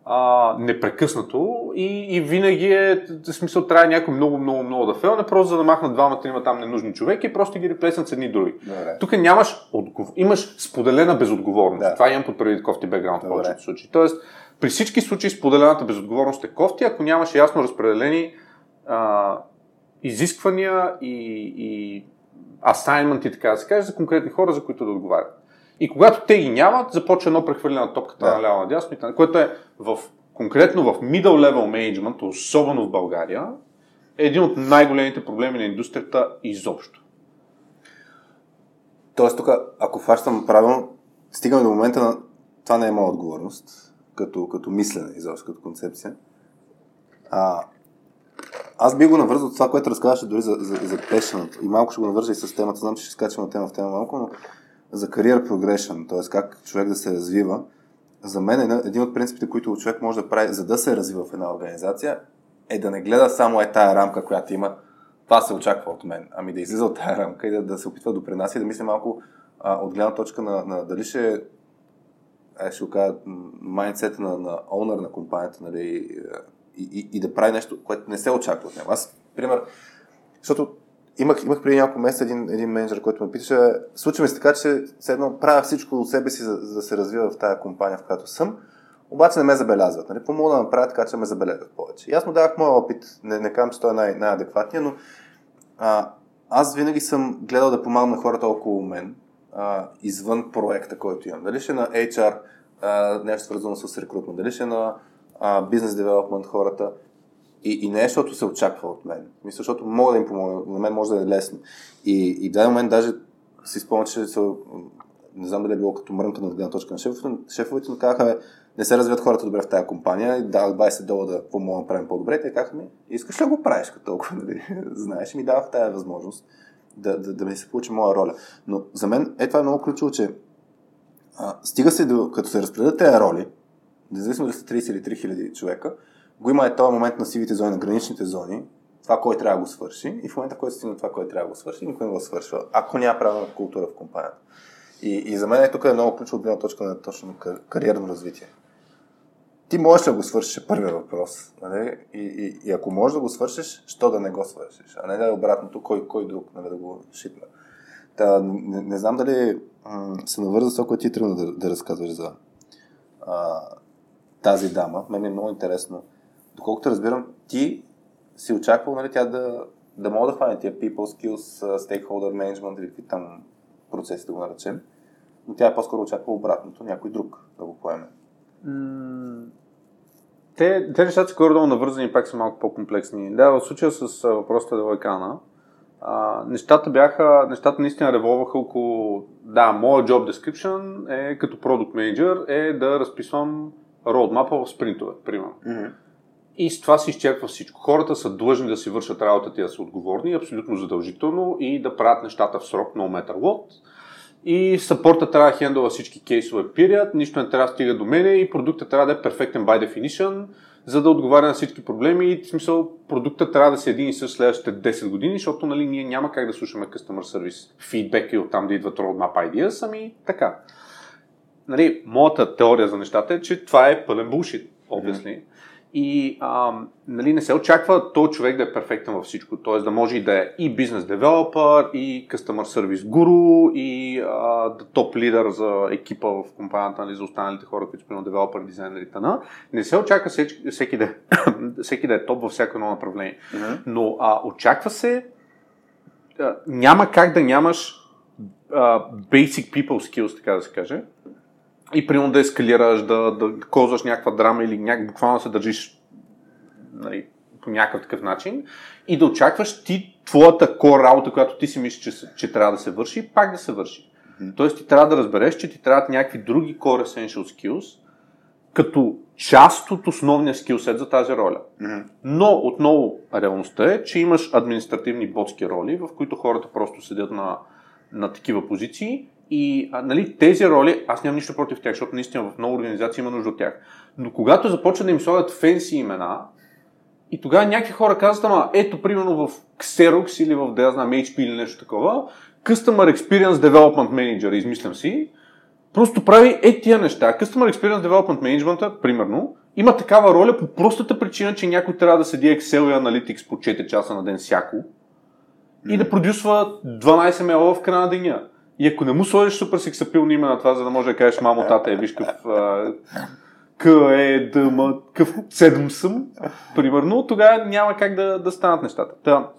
S2: а, непрекъснато и, и винаги е, в смисъл, трябва някой много, много, много да фелне, просто за да махнат двама, трима там ненужни човеки и просто ги реплеснат с едни други. Добре. Тук нямаш отговор, имаш споделена безотговорност. Да. Това имам под преди кофти бекграунд в повечето случаи. Тоест, при всички случаи споделената безотговорност е кофти, ако нямаш ясно разпределени а, изисквания и, и асайнменти, така да се каже, за конкретни хора, за които да отговарят. И когато те ги нямат, започва едно прехвърляне на топката да. наляво надясно, което е в, конкретно в middle level management, особено в България, е един от най-големите проблеми на индустрията изобщо.
S1: Тоест тук, ако фащам правилно, стигаме до момента на това не е моя отговорност, като, като мислене, изобщо като концепция. А, аз би го навързал от това, което разказваше дори за, за, за passion. И малко ще го навържа и с темата. Знам, че ще скачам на тема в тема малко, но за career progression, т.е. как човек да се развива, за мен е един от принципите, които човек може да прави, за да се развива в една организация, е да не гледа само е тая рамка, която има. Това се очаква от мен. Ами да излиза от тая рамка и да, да се опитва да допринася и да мисли малко а, от гледна точка на, на дали ще е, ще кажа, майндсета на, на оунър на компанията, нали, и, и, и, да прави нещо, което не се очаква от него. Аз, пример, защото имах, имах преди няколко месеца един, един менеджер, който ме питаше, случва ми се така, че все едно правя всичко от себе си, за, за да се развива в тази компания, в която съм, обаче не ме забелязват. Нали? Помогна да направя така, че ме забелязват повече. И аз му давах моя опит, не, не казвам, че той е най- най-адекватният, но а, аз винаги съм гледал да помагам на хората около мен, а, извън проекта, който имам. Дали ще е на HR, а, нещо свързано с рекрутмент, дали ще е на бизнес девелопмент хората. И, и не е, защото се очаква от мен. Мисля, защото мога да им помогна. На мен може да е лесно. И, и в даден момент даже си спомня, че са, не знам дали е било като мрънка на гледна точка на шефовете, шефовете но казаха, не се развиват хората добре в тази компания и давах 20 дола да мога да правим по-добре. Те казаха ми, искаш да го правиш като толкова, нали? знаеш, и ми давах тази възможност да, да, да ми се получи моя роля. Но за мен е това е много ключово, че а, стига се до, като се разпределят тези роли, независимо дали са 30 или 3000 човека, го има е този момент на сивите зони, на граничните зони, това, кой трябва да го свърши, и в момента, който стигне това, кой трябва да го свърши, никой не го свършва, ако няма правилна култура в компанията. И, и за мен е тук е много ключово от гледна точка на точно кар- кариерно развитие. Ти можеш да го свършиш, е първият въпрос. Нали? И, и, и, ако можеш да го свършиш, що да не го свършиш? А не да е обратното, кой, кой друг нали, да го шипне. Та, не, не знам дали м- се навърза с това, което ти тръгна да, да разказваш за а, тази дама. Мен е много интересно доколкото разбирам, ти си очаквал нали, тя да, да мога да хване тия people skills, stakeholder management или какви там процеси да го наречем, но тя е по-скоро очаква обратното, някой друг да го поеме.
S2: те, те нещата са горе-долу навързани пак са малко по-комплексни. Да, в случая с въпросите до екрана, а, нещата бяха, нещата наистина револваха около, да, моят job description е като product manager е да разписвам roadmap в спринтове, примерно. Mm-hmm. И с това се изчерпва всичко. Хората са длъжни да си вършат работата и да са отговорни, абсолютно задължително и да правят нещата в срок, no matter what. И съпорта трябва да хендова всички кейсове период, нищо не трябва да стига до мене и продукта трябва да е перфектен by definition, за да отговаря на всички проблеми и в смисъл продукта трябва да се един и със следващите 10 години, защото нали, ние няма как да слушаме customer service фидбек и оттам да идват roadmap ideas, ами така. нали, моята теория за нещата е, че това е пълен булшит, obviously. Mm-hmm. И а, нали, не се очаква този човек да е перфектен във всичко. Т.е. да може и да е и бизнес девелопър, и customer service гуру, и а, да топ лидер за екипа в компанията, нали, за останалите хора, които са девелопър, дизайнери, тъна. Не се очаква всеки, всеки, да, всеки да е топ във всяко едно направление. Mm-hmm. Но а, очаква се, а, няма как да нямаш а, basic people skills, така да се каже, и примерно да ескалираш, да, да козваш някаква драма или няк, буквално се държиш нали, по някакъв такъв начин и да очакваш ти твоята core работа, която ти си мислиш, че, че трябва да се върши, пак да се върши. Mm-hmm. Тоест ти трябва да разбереш, че ти трябват някакви други core essential skills, като част от основния скилсет за тази роля. Mm-hmm. Но отново реалността е, че имаш административни ботски роли, в които хората просто седят на, на такива позиции и а, нали, тези роли, аз нямам нищо против тях, защото наистина в много организации има нужда от тях. Но когато започват да им слагат фенси имена, и тогава някакви хора казват, ама ето, примерно в Xerox или в, да я знам, HP или нещо такова, Customer Experience Development Manager, измислям си, просто прави е тия неща. Customer Experience Development Management, примерно, има такава роля по простата причина, че някой трябва да седи Excel и Analytics по 4 часа на ден всяко и да продюсва 12 мейла в края на деня. И ако не му сложиш супер сексапилно име на това, за да може да кажеш мамо, тата, е, виж какъв К е, Д, М, къв седм съм, примерно, тогава няма как да, да станат нещата. Та,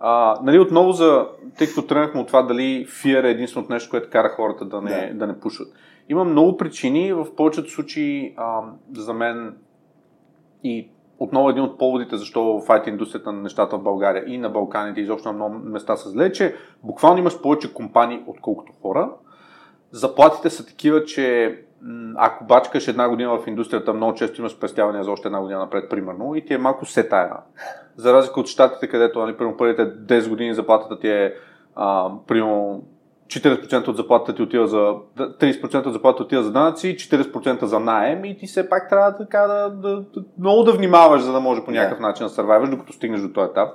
S2: а, нали, отново за, тъй като тръгнахме от това дали фиер е единственото нещо, което кара хората да не, да. да не пушват. Има много причини, в повечето случаи а, за мен и отново един от поводите защо IT индустрията на нещата в България и на Балканите, изобщо на много места са зле, че буквално имаш повече компании, отколкото хора. Заплатите са такива, че ако бачкаш една година в индустрията, много често имаш спестявания за още една година напред, примерно, и ти е малко се тая. За разлика от щатите, където, нали, примерно, първите 10 години заплатата ти е, а, примерно, 40% от заплатата ти отива за 30% от заплатата отива за данъци, 40% за найем и ти все пак трябва така да, да, да много да внимаваш, за да може по някакъв yeah. начин да сървайваш, докато стигнеш до този етап.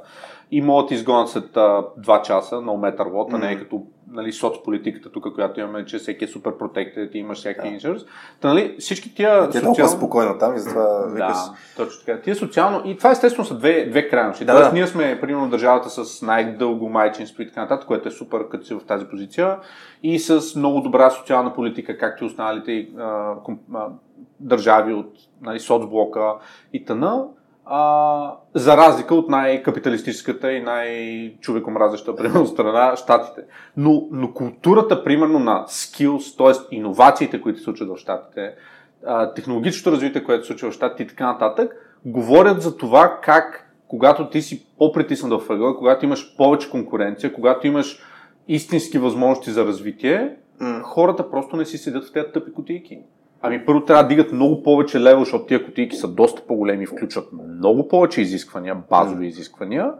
S2: И могат да изгонят след 2 часа, matter what, mm-hmm. а не е като нали, соцполитиката тук, която имаме, че всеки е супер протектед и имаш всякакви yeah. insurance. Та, нали, всички тия...
S1: Ти е социално... спокойно там и затова
S2: викаш... Да, точно така. Тия социално... И това естествено са две, две крайности. Да, да. Ние сме, примерно, държавата с най-дълго майчинство и така нататък, което е супер, като си в тази позиция. И с много добра социална политика, както и останалите а, а, държави от нали, соцблока и т.н а, за разлика от най-капиталистическата и най-човекомразеща, примерно, страна, щатите. Но, но културата, примерно, на skills, т.е. иновациите, които се случват в щатите, технологичното развитие, което се случва в щатите и така нататък, говорят за това как, когато ти си по-притиснат в ъгъла, когато имаш повече конкуренция, когато имаш истински възможности за развитие, mm. хората просто не си седят в тези тъпи кутийки. Ами първо трябва да дигат много повече левел, защото тия кутийки са доста по-големи, включват много повече изисквания, базови изисквания.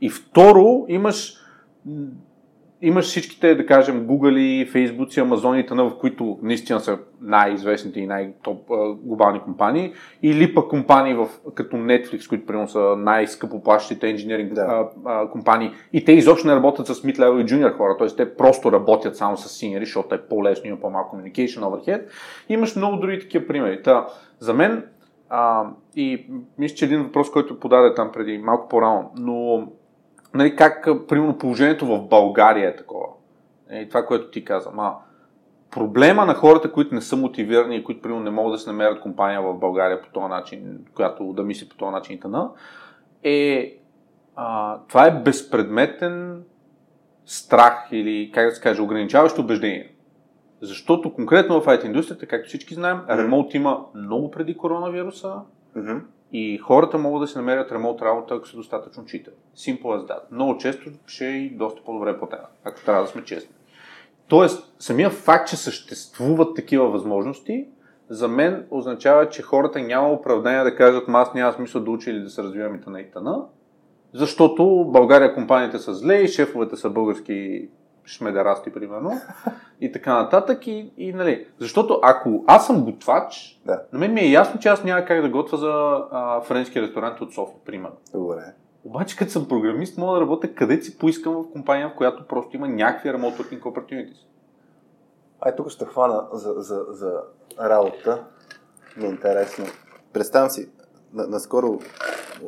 S2: И второ, имаш имаш всичките, да кажем, Google, Facebook, Amazon и т.н., в които наистина са най-известните и най-топ глобални компании, или пък компании в, като Netflix, които примерно са най-скъпоплащите инженеринг да. компании и те изобщо не работят с mid-level и junior хора, т.е. те просто работят само с senior, защото е по-лесно, има по-малко communication overhead. Имаш много други такива примери. Та, за мен а, и мисля, че един въпрос, който подаде там преди малко по-рано, но нали, как, примерно, положението в България е такова. И е, това, което ти каза. Ма, проблема на хората, които не са мотивирани и които, примерно, не могат да се намерят компания в България по този начин, която да мисли по този начин и тъна, е а, това е безпредметен страх или, как да се каже, ограничаващо убеждение. Защото конкретно в IT индустрията, както всички знаем, ремонт има много преди коронавируса. Mm-hmm. И хората могат да си намерят ремонт работа, ако са достатъчно читали. Simple as that. Много често ще е и доста по-добре платена, ако трябва да сме честни. Тоест, самия факт, че съществуват такива възможности, за мен означава, че хората няма оправдание да кажат, аз няма смисъл да учи или да се развивам и тъна и тъна, защото България компаниите са зле и шефовете са български шмедерасти, примерно, и така нататък. И, и, нали, защото ако аз съм готвач, да. на мен ми е ясно, че аз няма как да готвя за а, френски ресторант от София, примерно.
S1: Добре.
S2: Обаче, като съм програмист, мога да работя където си поискам в компания, в която просто има някакви remote working opportunities.
S1: Ай, тук ще хвана за, за, за работа. Ми е интересно. Представям си, на, наскоро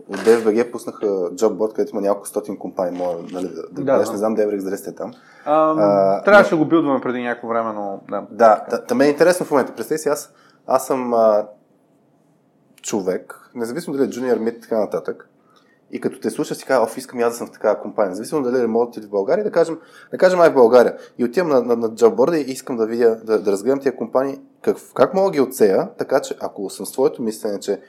S1: от DFBG пуснаха JobBot, където има няколко стотин компании, мога нали, да, да,
S2: Да,
S1: да, не знам Деврик, дали сте там.
S2: А,
S1: А,
S2: трябваше да го билдваме преди някакво време, но да.
S1: Да, да ме е интересно в момента. Представи си, аз, аз съм а, човек, независимо дали е junior, mid и така нататък, и като те слуша си казва, оф, искам и аз да съм в такава компания. Независимо дали ремонт или в България, да кажем, да кажем ай в България. И отивам на, на, на джобборда и искам да видя, да, да разгледам тия компании, как, как мога да ги отсея, така че ако съм с твоето мислене, че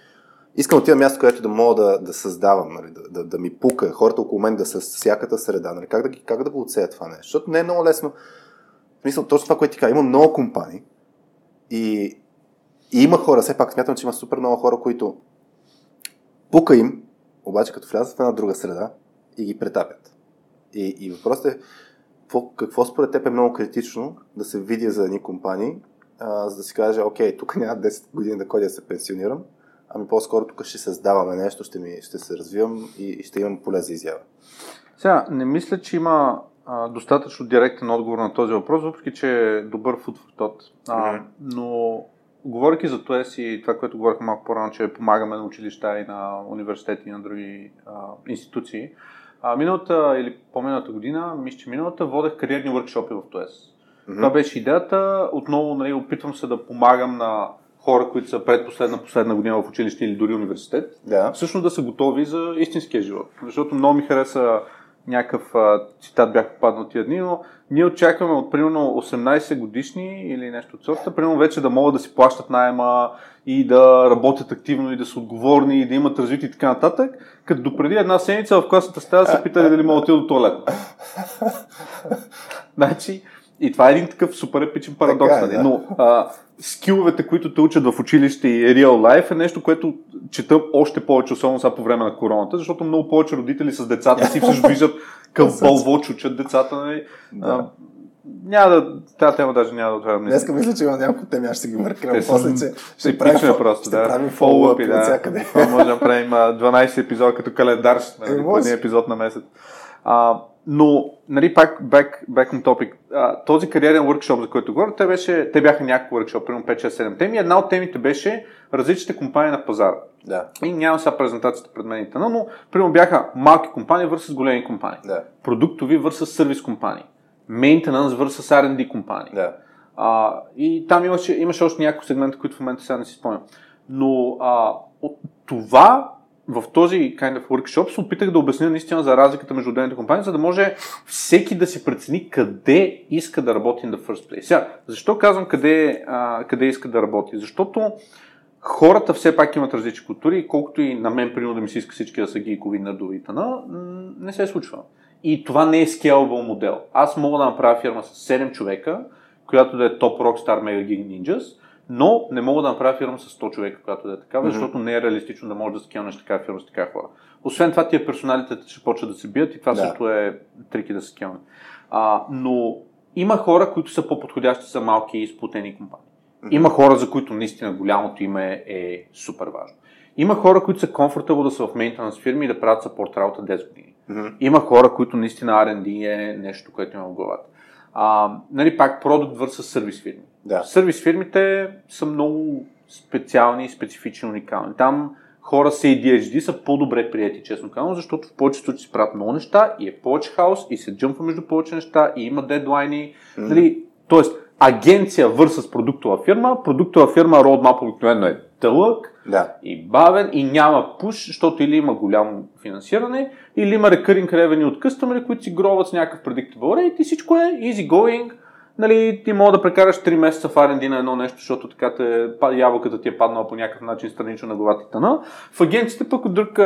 S1: искам да отида място, където да мога да, да създавам, нали, да, да, да, ми пука, хората около мен да са с всяката среда, нали, как, да, как да го отсея това нещо. Защото не е много лесно. В смисъл, точно това, което ти кажа, има много компании и, и има хора, все пак смятам, че има супер много хора, които пука им, обаче като влязат в една друга среда и ги претапят. И, и въпросът е, какво, какво според теб е много критично да се види за едни компании, а, за да си каже, окей, тук няма 10 години да ходя да се пенсионирам, ами по-скоро тук ще създаваме нещо, ще, ми, ще се развивам и, ще имам поле за изява.
S2: Сега, не мисля, че има а, достатъчно директен отговор на този въпрос, въпреки че е добър for thought. А,
S1: Мгм.
S2: но, говоряки за това и това, което говорих малко по-рано, че помагаме на училища и на университети и на други а, институции, а, миналата или по-миналата година, мисля, че миналата, водех кариерни workshop в ТОЕС. Това беше идеята. Отново нали, опитвам се да помагам на хора, които са предпоследна, последна година в училище или дори университет,
S1: Да.
S2: всъщност да са готови за истинския живот. Защото много ми хареса някакъв а, цитат бях попаднал тия дни, но ние очакваме от примерно 18 годишни или нещо от сорта, примерно вече да могат да си плащат найема и да работят активно и да са отговорни и да имат развитие и така нататък, като допреди една седмица в класната стая са питали дали могат да отидат до туалет. значи, и това е един такъв супер епичен парадокс,
S1: Така е,
S2: нали?
S1: да.
S2: но а, скиловете, които те учат в училище и real life е нещо, което чета още повече, особено сега по време на короната, защото много повече родители с децата си всъщност виждат към бълвоч учат децата. Нали?
S1: Да.
S2: Няма да, тази тема даже няма да отварям.
S1: Днеска мисля, че има няколко теми, аз ще ги
S2: са-
S1: после, че
S2: ще
S1: правим
S2: просто,
S1: ще
S2: да.
S1: правим фоллоуъпи
S2: да. Това може да правим а, 12 епизода като календар, нали,
S1: Е,
S2: по един епизод на месец. А, но, нали, пак, back, back on topic, а, този кариерен workshop, за който говоря, те, беше, те бяха няколко workshop, примерно 5-6-7 теми. Една от темите беше различните компании на пазара.
S1: Да,
S2: И няма сега презентацията пред мен и тъна, но примерно бяха малки компании върсъс големи компании.
S1: да,
S2: Продуктови върсъс сервис компании. Maintenance върсъс R&D компании.
S1: да.
S2: А, и там имаше, имаше още няколко сегмента, които в момента сега не си спомням. Но а, от това в този kind of workshop се опитах да обясня наистина за разликата между отделните компании, за да може всеки да си прецени къде иска да работи in the first place. Сега, защо казвам къде, а, къде иска да работи? Защото хората все пак имат различни култури колкото и на мен, примерно, да ми се иска всички да са гейкови, нърдови и тъна, м, не се случва. И това не е scalable модел. Аз мога да направя фирма с 7 човека, която да е топ Rockstar Mega Geek Ninjas, но не мога да направя фирма с 100 човека, която да е такава,
S1: Мгм.
S2: защото не е реалистично да можеш да скелнеш такава фирма с такава хора. Освен това, тия персоналитета ще почват да се бият и това
S1: Да.
S2: също е трики да се скелне. А, но има хора, които са по-подходящи за малки и сплутени компании. Има хора, за които наистина голямото име е супер важно. Има хора, които са comfortable да са в maintenance фирми и да правят support работа 10 години.
S1: Мгм.
S2: Има хора, които наистина R&D е нещо, което има в главата. А, нали, пак продукт върса сервис фирми.
S1: Да.
S2: Сервис фирмите са много специални, специфични, уникални. Там хора с ADHD са по-добре прияти, честно казвам, защото в повечето случаи се правят много неща и е повече хаос и се джъмпва между повече неща и има дедлайни.
S1: Мгм.
S2: Нали, тоест, агенция върса продуктова фирма, продуктова фирма roadmap обикновено е дълъг,
S1: Да.
S2: и бавен и няма пуш, защото или има голямо финансиране, или има recurring revenue от къстъмери, които си гроват с някакъв predictable rate и всичко е easy going. Нали, ти мога да прекараш 3 месеца в R&D на едно нещо, защото така те, ябълката ти е паднала по някакъв начин странично на главата и тъна. В агенците пък от друг,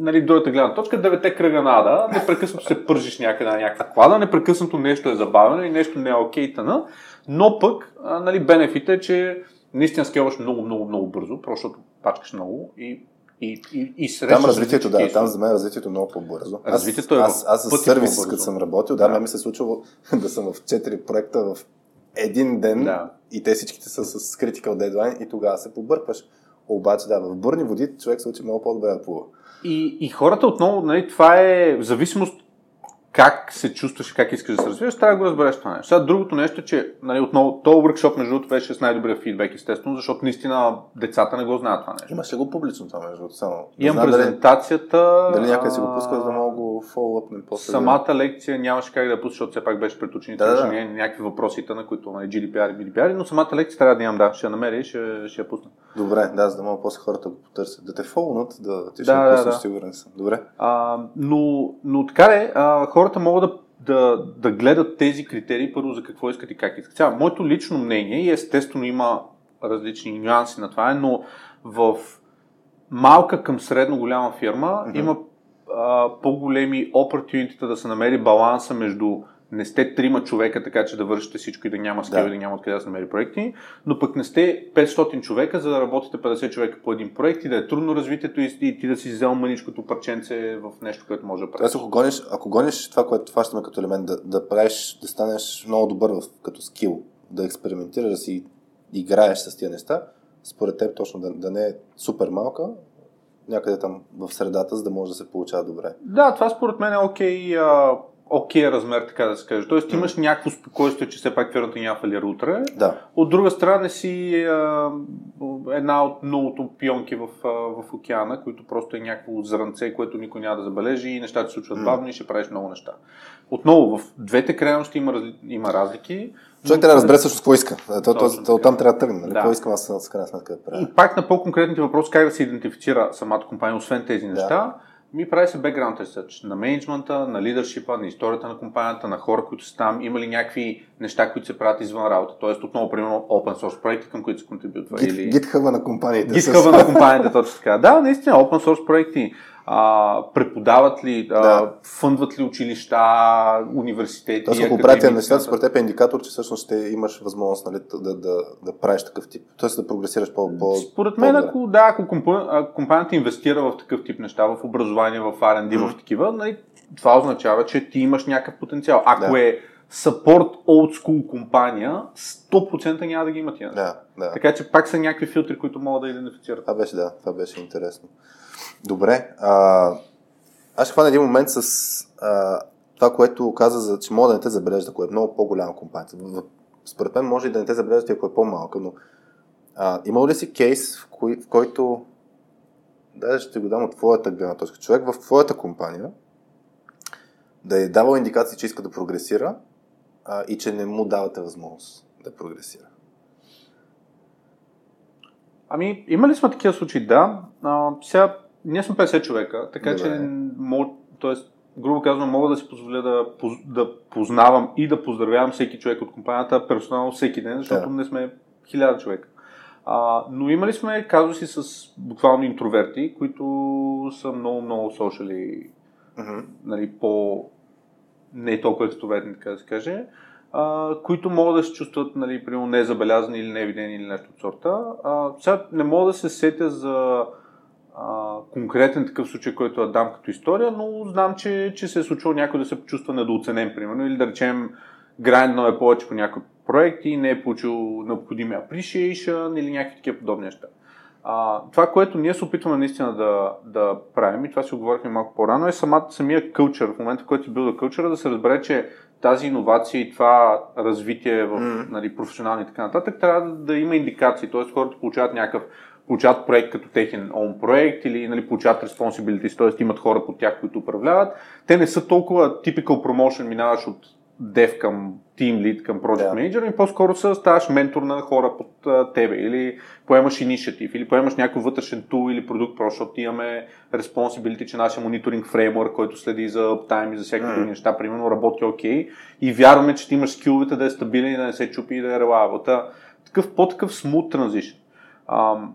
S2: нали, другата гледна точка, девете кръга на ада, непрекъснато се пържиш някъде на някаква клада, непрекъснато нещо е забавено и нещо не е окей тъна, но пък нали, бенефит е, че наистина скелваш много, много, много бързо, просто пачкаш много и, и, и, и
S1: Там развитието, да, там за мен развитието е много по-бързо. Аз-
S2: Развитието е
S1: аз, аз,
S2: пъти
S1: с сервис, като съм работил, да,
S2: Да.
S1: ми се е случвало да съм в 4 проекта в един ден
S2: Да.
S1: и те всичките са с critical deadline и тогава се побъркваш. Обаче, да, в бурни води човек се учи много по-добре да плува.
S2: И, и хората отново, нали, това е в зависимост как се чувстваш и как искаш да се развиваш, трябва да го разбереш това нещо. Сега другото нещо е, че нали, отново, този workshop между другото беше с най-добрия фидбек, естествено, защото наистина децата не го знаят това нещо.
S1: Имаш ли го публично това между другото? Само.
S2: Имам да презентацията.
S1: Дали, дали някъде си го пуска, за да мога го фоллъпнем после?
S2: Самата лекция нямаше как да я пусна, защото все пак беше пред учените,
S1: Да, да.
S2: някакви въпросите, на които нали, GDPR и GDPR, но самата лекция трябва да имам, да, ще я намеря и ще, ще я пусна.
S1: Добре, да, за да могат после хората го потърсят. Да те фолнат, да ти ще
S2: Да,
S1: пуснеш,
S2: да.
S1: сигурен съм. Добре.
S2: А, но, но така е, а, хората могат да, да, да гледат тези критерии първо за какво искат и как искат. Сега, моето лично мнение, и естествено има различни нюанси на това, е, но в малка към средно голяма фирма
S1: Мгм.
S2: има а, по-големи opportunity да се намери баланса между не сте трима човека, така че да вършите всичко и да няма скил
S1: Да.
S2: да няма откъде да се намери проекти, но пък не сте 500 човека, за да работите 50 човека по един проект и да е трудно развитието и, и ти да си взел маничкото парченце в нещо, което може да правиш.
S1: Ако гониш, ако гониш това, което фащаме като елемент, да, да правиш, да станеш много добър в, като скил, да експериментираш, да си играеш с тия неща, според теб точно да, да не е супер малка, някъде там в средата, за да може да се получава добре.
S2: Да, това според мен е окей, а, окей размер, така да се каже. Тоест имаш някакво спокойствие, че все пак фирмата няма фалира утре.
S1: Да,
S2: От друга страна си а, една от многото пионки в, а, в океана, които просто е някакво зранце, което никой няма да забележи и нещата се случват
S1: М.
S2: бавно и ще правиш много неща. Отново, в двете крайности има, разли... има разлики.
S1: човек трябва да разбере също какво иска. То, то,
S2: Точно
S1: то,
S2: така.
S1: там трябва да тръгне. Нали?
S2: Да.
S1: Какво искам аз с крайна сметка да правя?
S2: И пак на по-конкретните въпроси, как да се идентифицира самата компания, освен тези неща, ми прави се background research на менеджмента, на лидершипа, на историята на компанията, на хора, които са там, има ли някакви неща, които се правят извън работа. Тоест, отново, примерно, open source проекти, към които се контрибютва.
S1: Гит,
S2: или...
S1: гитхъба на компаниите.
S2: GitHub на компанията, точно така. Да, наистина, open source проекти. А, преподават ли, а,
S1: Да.
S2: фъндват ли училища, университети,
S1: Тоест, ако неща,
S2: така
S1: според теб е индикатор, че всъщност ще имаш възможност нали, да, да, да, правиш такъв тип. Тоест да прогресираш по, по
S2: Според мен, ако, да, ако компа- а, компанията инвестира в такъв тип неща, в образование, в R&D,
S1: Мгм.
S2: в такива, нали, това означава, че ти имаш някакъв потенциал. Ако
S1: Да.
S2: е support old school компания, 100% няма да ги има тия.
S1: Да, да.
S2: Така че пак са някакви филтри, които могат да идентифицират.
S1: Това беше, да, това беше интересно. Добре, а, аз ще хвана един момент с а, това, което каза, за, че мога да не те забележда, ако е много по-голяма компания. Според мен може и да не те забележда, ако е по-малка, но а, имал ли си кейс, в, кой, в който, даже ще го дам от твоята гледна точка, човек в твоята компания да е давал индикации, че иска да прогресира а, и че не му давате възможност да прогресира.
S2: Ами, има ли сме такива случаи? Да. А, сега, ние сме 50 човека, така
S1: Добре.
S2: че, мог, т.е. грубо казвам, мога да си позволя да, да познавам и да поздравявам всеки човек от компанията персонално всеки ден, защото
S1: Да.
S2: не сме хиляда човека. А, но имали сме казуси с буквално интроверти, които са много-много социали,
S1: Мгм.
S2: нали, по не толкова екстроверти, така да се каже, а, които могат да се чувстват, нали, примерно, незабелязани или невидени или нещо от сорта. А, сега не мога да се сетя за а, конкретен такъв случай, който да дам като история, но знам, че, че се е случило някой да се почувства недооценен, примерно, или да речем грайнднал е повече по някой проект и не е получил необходимия appreciation или някакви такива подобни неща. А, това, което ние се опитваме наистина да, да правим, и това си оговорихме малко по-рано, е самата, самия кълчър, в момента в който си бил да кълчъра, да се разбере, че тази иновация и това развитие в
S1: Мгм.
S2: нали, професионални и така нататък, трябва да, да има индикации, т.е. хората получават някакъв получават проект като техен он проект или нали, получават responsibilities, т.е. имат хора под тях, които управляват. Те не са толкова typical promotion, минаваш от dev към team lead, към project
S1: Да.
S2: manager и по-скоро са, ставаш ментор на хора под а, тебе или поемаш инициатив или поемаш някой вътрешен тул или продукт, просто защото имаме responsibility, че нашия мониторинг фреймворк, който следи за uptime и за всякакви други неща, примерно работи окей и вярваме, че ти имаш скиловете да е стабилен и да не се чупи и да е reliable. Та, Такъв по-такъв smooth transition. Ам,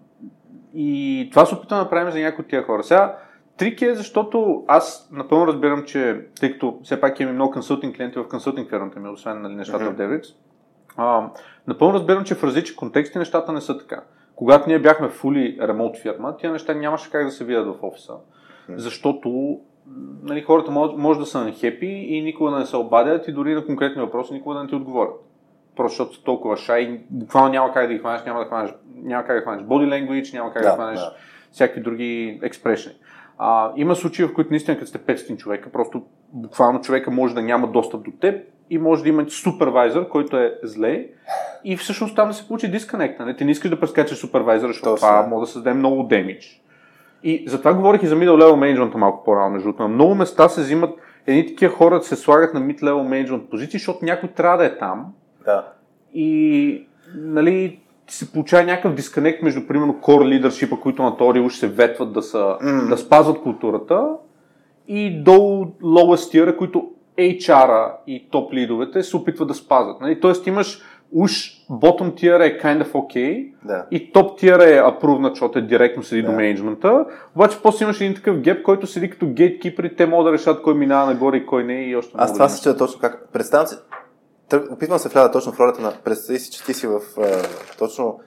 S2: и това се опитваме да правим за някои от тия хора. Сега, трик е, защото аз напълно разбирам, че тъй като все пак имаме много консултинг клиенти в консултинг фирмата ми, освен нали, нещата
S1: Мгм.
S2: в Devrix, а, напълно разбирам, че в различни контексти нещата не са така. Когато ние бяхме fully remote фирма, тия неща нямаше как да се видят в офиса,
S1: Мгм.
S2: защото нали, хората може, може да са нахепи и никога да не се обадят и дори на конкретни въпроси никога да не ти отговорят. Просто защото са толкова шай буквално няма как да ги хванеш, няма, да хванеш, няма как да хванеш body language, няма как да,
S1: Да,
S2: хванеш
S1: да.
S2: всякакви други експрешни. А, има случаи, в които наистина, като сте 500 човека, просто буквално човека може да няма достъп до теб и може да има супервайзър, който е зле и всъщност там да се получи дисконект. Нали? Ти не искаш да прескачаш супервайзъра, защото
S1: Точно.
S2: това може да създаде много демидж. И затова говорих и за middle level management малко по-рано, между другото. На много места се взимат едни такива хора се слагат на mid level management позиции, защото някой трябва да е там
S1: Да.
S2: и нали, се получава някакъв дисконект между, примерно, core leadership които на този уж се ветват да, са,
S1: М.
S2: да спазват културата и долу lowest tier, които HR-а и топ лидовете се опитват да спазват. Нали? Тоест имаш уж bottom tier е kind of okay
S1: Да.
S2: и топ тиер е approved, защото е директно седи
S1: Да.
S2: до менеджмента, обаче после имаш един такъв геп, който седи като гейткипер и те могат да решат кой минава нагоре и кой не и още
S1: Аз това
S2: да
S1: се чуя точно как. Представям си, опитвам се вляза точно в ролята на. Представи си, че ти си в а, точно.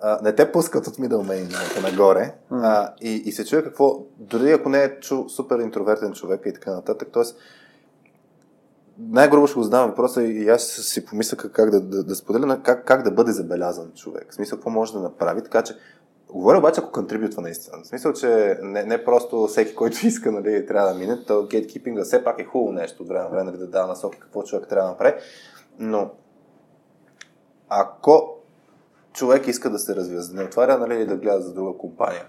S1: А, не те пускат от middle management нагоре а, и, и се чуя какво, дори ако не е чу, супер интровертен човек и така нататък, т.е. най-грубо ще го задавам въпроса и аз си помисля как да, да, да споделя на как, как да бъде забелязан човек. В смисъл, какво може да направи, така че Говоря обаче, ако контрибютва наистина. В смисъл, че не, не просто всеки, който иска, нали, трябва да мине, то гейткипинга все пак е хубаво нещо от време на време, нали, да дава насоки какво човек трябва да направи. Но ако човек иска да се развива, да не отваря нали, да гледа за друга компания,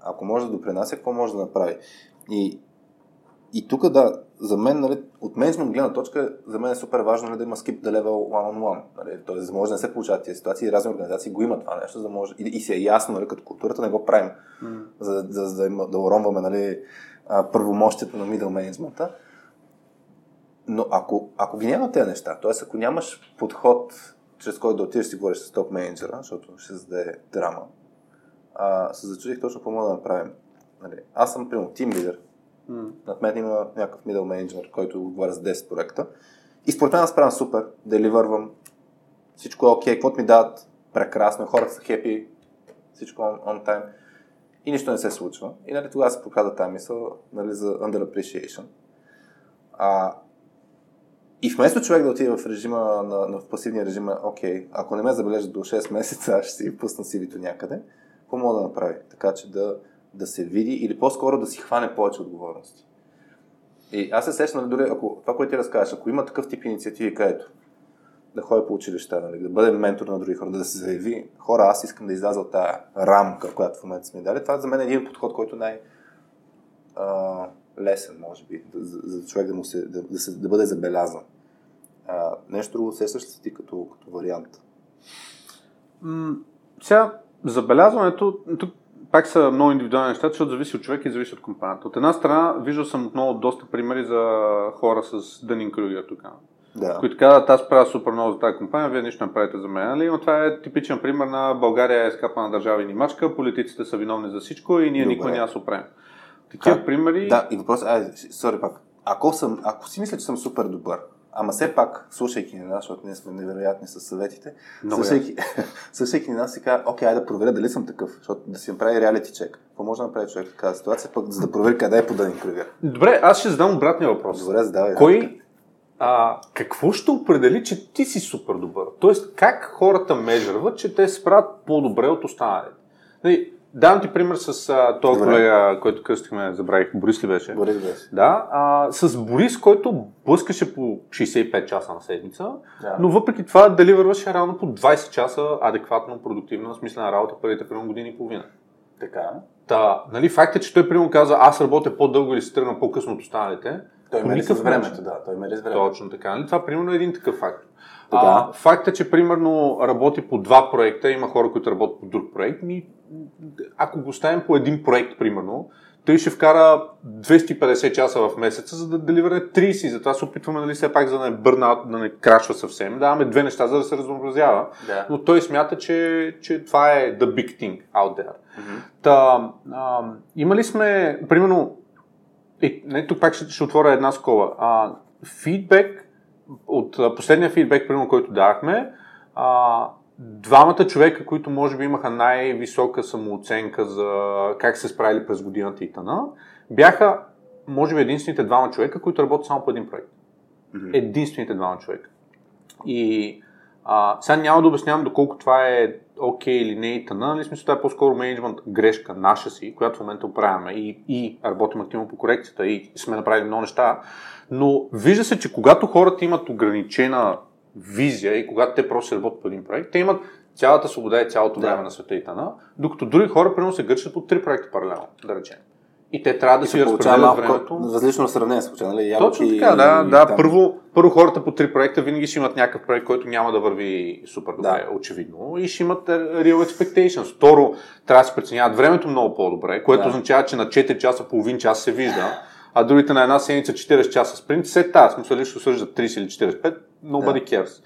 S1: ако може да допринася, какво може да направи? И, и тук да, за мен, нали, от менеджмент гледна точка, за мен е супер важно нали, да има skip the level one-on-one. Нали, Тоест, за може да не се получават тези ситуации, разни организации го имат това нещо, за да може, и, и си е ясно, нали, като културата не го правим,
S2: М.
S1: за, за, за да, има, да уронваме нали, а, първомощите на middle менеджмента. Но ако, ако ги няма тези неща, т.е. ако нямаш подход, чрез който да отидеш и говориш с топ менеджера, защото ще зададе драма, а, се зачудих точно какво мога да направим. Нали, аз съм, примерно, тим лидер,
S2: М.
S1: над мен има някакъв middle менеджер, който отговаря за 10 проекта. И според мен аз правя супер, деливървам, всичко е окей, каквото ми дават, прекрасно, хората са хепи, всичко on, on time. И нищо не се случва. И нали, тогава се показва тази мисъл нали, за underappreciation. А, и вместо човек да отиде в режима на, на в пасивния режим, окей, ако не ме забележат до 6 месеца, аз ще си пусна сивито някъде, какво мога да направи? Така че да, да се види или по-скоро да си хване повече отговорности. И аз се сещам, нали, дори ако това, което ти разказваш, ако има такъв тип инициативи, където да ходи по училища, нали, да бъде ментор на други хора, да се заяви, хора, аз искам да изляза от тази рамка, която в момента сме дали. Това за мен е един подход, който най- а, лесен, може би, за, за човек да, му се, да, да, се, да бъде забелязан. А, нещо друго сещаш ли ти като, като вариант?
S2: М, Сега, забелязването, тук пак са много индивидуални неща, защото зависи от човека и зависи от компанията. От една страна, виждал съм отново доста примери за хора с Дънин Крюгер тук,
S1: Да.
S2: които казват, аз правя супер много за тази компания, вие нищо не правите за мен. Нали? Но това е типичен пример на България е скапана държава и ни мачка, политиците са виновни за всичко и ние
S1: Добре.
S2: никога няма се оправим. Такива примери...
S1: Да, и въпрос, ай, сори пак. Ако, съм, ако си мисля, че съм супер добър, ама все пак, слушайки ни нас, защото ние сме невероятни с съветите,
S2: Много
S1: слушайки, слушайки ни нас, си казва, окей, айде да проверя дали съм такъв, защото да си направи реалити чек. Какво може да направи човек в такава ситуация, пък за да провери къде е подаден кръгър?
S2: Добре, аз ще задам обратния въпрос.
S1: Добре, задавай.
S2: Кой, а, какво ще определи, че ти си супер добър? Тоест, как хората межърват, че те се справят по-добре от останалите? Давам ти пример с а, този
S1: Добре.
S2: колега, който кръстихме, забравих, Борис ли беше?
S1: Борис беше.
S2: Да, а, с Борис, който блъскаше по 65 часа на седмица,
S1: Да.
S2: но въпреки това деливърваше равно по 20 часа адекватно, продуктивна, смислена работа първите примерно години и половина.
S1: Така.
S2: Та, нали, факт е, че той примерно каза, аз работя по-дълго или се тръгна по-късно от останалите.
S1: Той мери с времето, да. Той мери с времето.
S2: Точно така. Нали? Това примерно е един такъв фактор.
S1: Така.
S2: А, факт е, че примерно работи по два проекта, има хора, които работят по друг проект. Ми, ако го оставим по един проект, примерно, той ще вкара 250 часа в месеца, за да деливърне 30. Затова се опитваме, нали, все пак, за да не бърна, да не крашва съвсем. Даваме две неща, за да се разнообразява.
S1: Да.
S2: Но той смята, че, че това е the big thing out there.
S1: Мгм.
S2: Та, а, имали сме, примерно, е, не, тук пак ще, ще отворя една скола. А, фидбек, от последния фидбек, примерно, който давахме, а, двамата човека, които може би имаха най-висока самооценка за как се справили през годината и тъна, бяха, може би, единствените двама човека, които работят само по един проект. Единствените двама човека. И А, сега няма да обяснявам доколко това е окей okay или не и тъна, нали смисъл това е по-скоро менеджмент грешка наша си, която в момента оправяме и, и работим активно по корекцията и сме направили много неща, но вижда се, че когато хората имат ограничена визия и когато те просто работят по един проект, те имат цялата свобода и цялото време да. на света и тъна, докато други хора, примерно, се гърчат по три проекта паралелно, да речем. И те трябва да си разпределят времето.
S1: Различно сравнение случай, нали?
S2: Ябълки Точно така, да. И, да. Там... Първо, първо хората по три проекта винаги ще имат някакъв проект, който няма да върви супер добре, да. очевидно. И ще имат real expectations. Второ, трябва да се преценяват времето много по-добре, което да. означава, че на 4 часа, половин час се вижда, а другите на една седмица 40 часа спринт, се тази, смисъл лично съждат 30 или 45, nobody да. cares.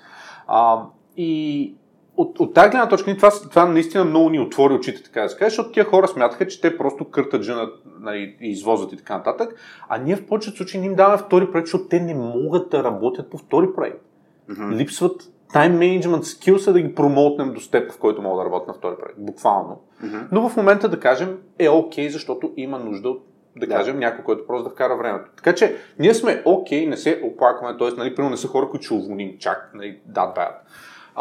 S2: А, и от, от тази гледна точка това, това наистина много ни отвори очите, така да се каже, защото тия хора смятаха, че те просто къртат жена нали, и извозват и така нататък, а ние в повечето случаи ни им даваме втори проект, защото те не могат да работят по втори проект. Mm-hmm. Липсват time management skills да ги промотнем до степ, в който мога да работя на втори проект, буквално. Mm-hmm. Но в момента да кажем е окей, okay, защото има нужда от да, да кажем някой, който просто да вкара времето. Така че ние сме окей, okay, не се оплакваме, т.е. Нали, примерно не са хора, които ще уволним чак, нали, that bad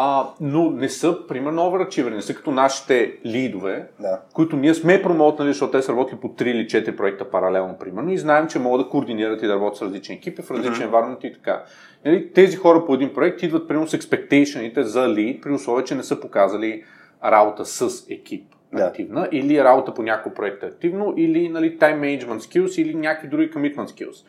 S2: а, но не са, примерно, оверачивери, не са като нашите лидове, да. които ние сме промотнали, защото те са работили по 3 или 4 проекта паралелно, примерно, и знаем, че могат да координират и да работят с различни екипи в различни mm-hmm. и така. Нали, тези хора по един проект идват, примерно, с expectation за лид, при условие, че не са показали работа с екип да. активна, или работа по някой проект активно, или нали, time management skills, или някакви други commitment skills.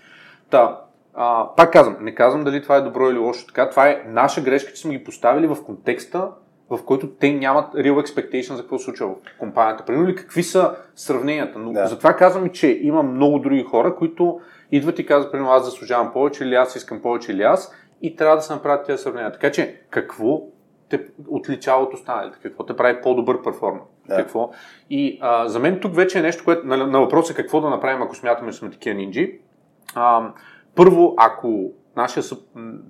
S2: Та, а, пак казвам, не казвам дали това е добро или лошо така. Това е наша грешка, че сме ги поставили в контекста, в който те нямат real expectation за какво се случва в компанията. Примерно ли какви са сравненията. Но да. затова казвам че има много други хора, които идват и казват, примерно аз заслужавам повече, или аз искам повече, или аз, и трябва да се направят тези сравнения. Така че, какво те отличава от останалите? Какво те прави по-добър перформер? Да. Какво? И а, за мен тук вече е нещо, което на, на въпроса какво да направим, ако смятаме, че сме такива нинджи. А, първо, ако нашия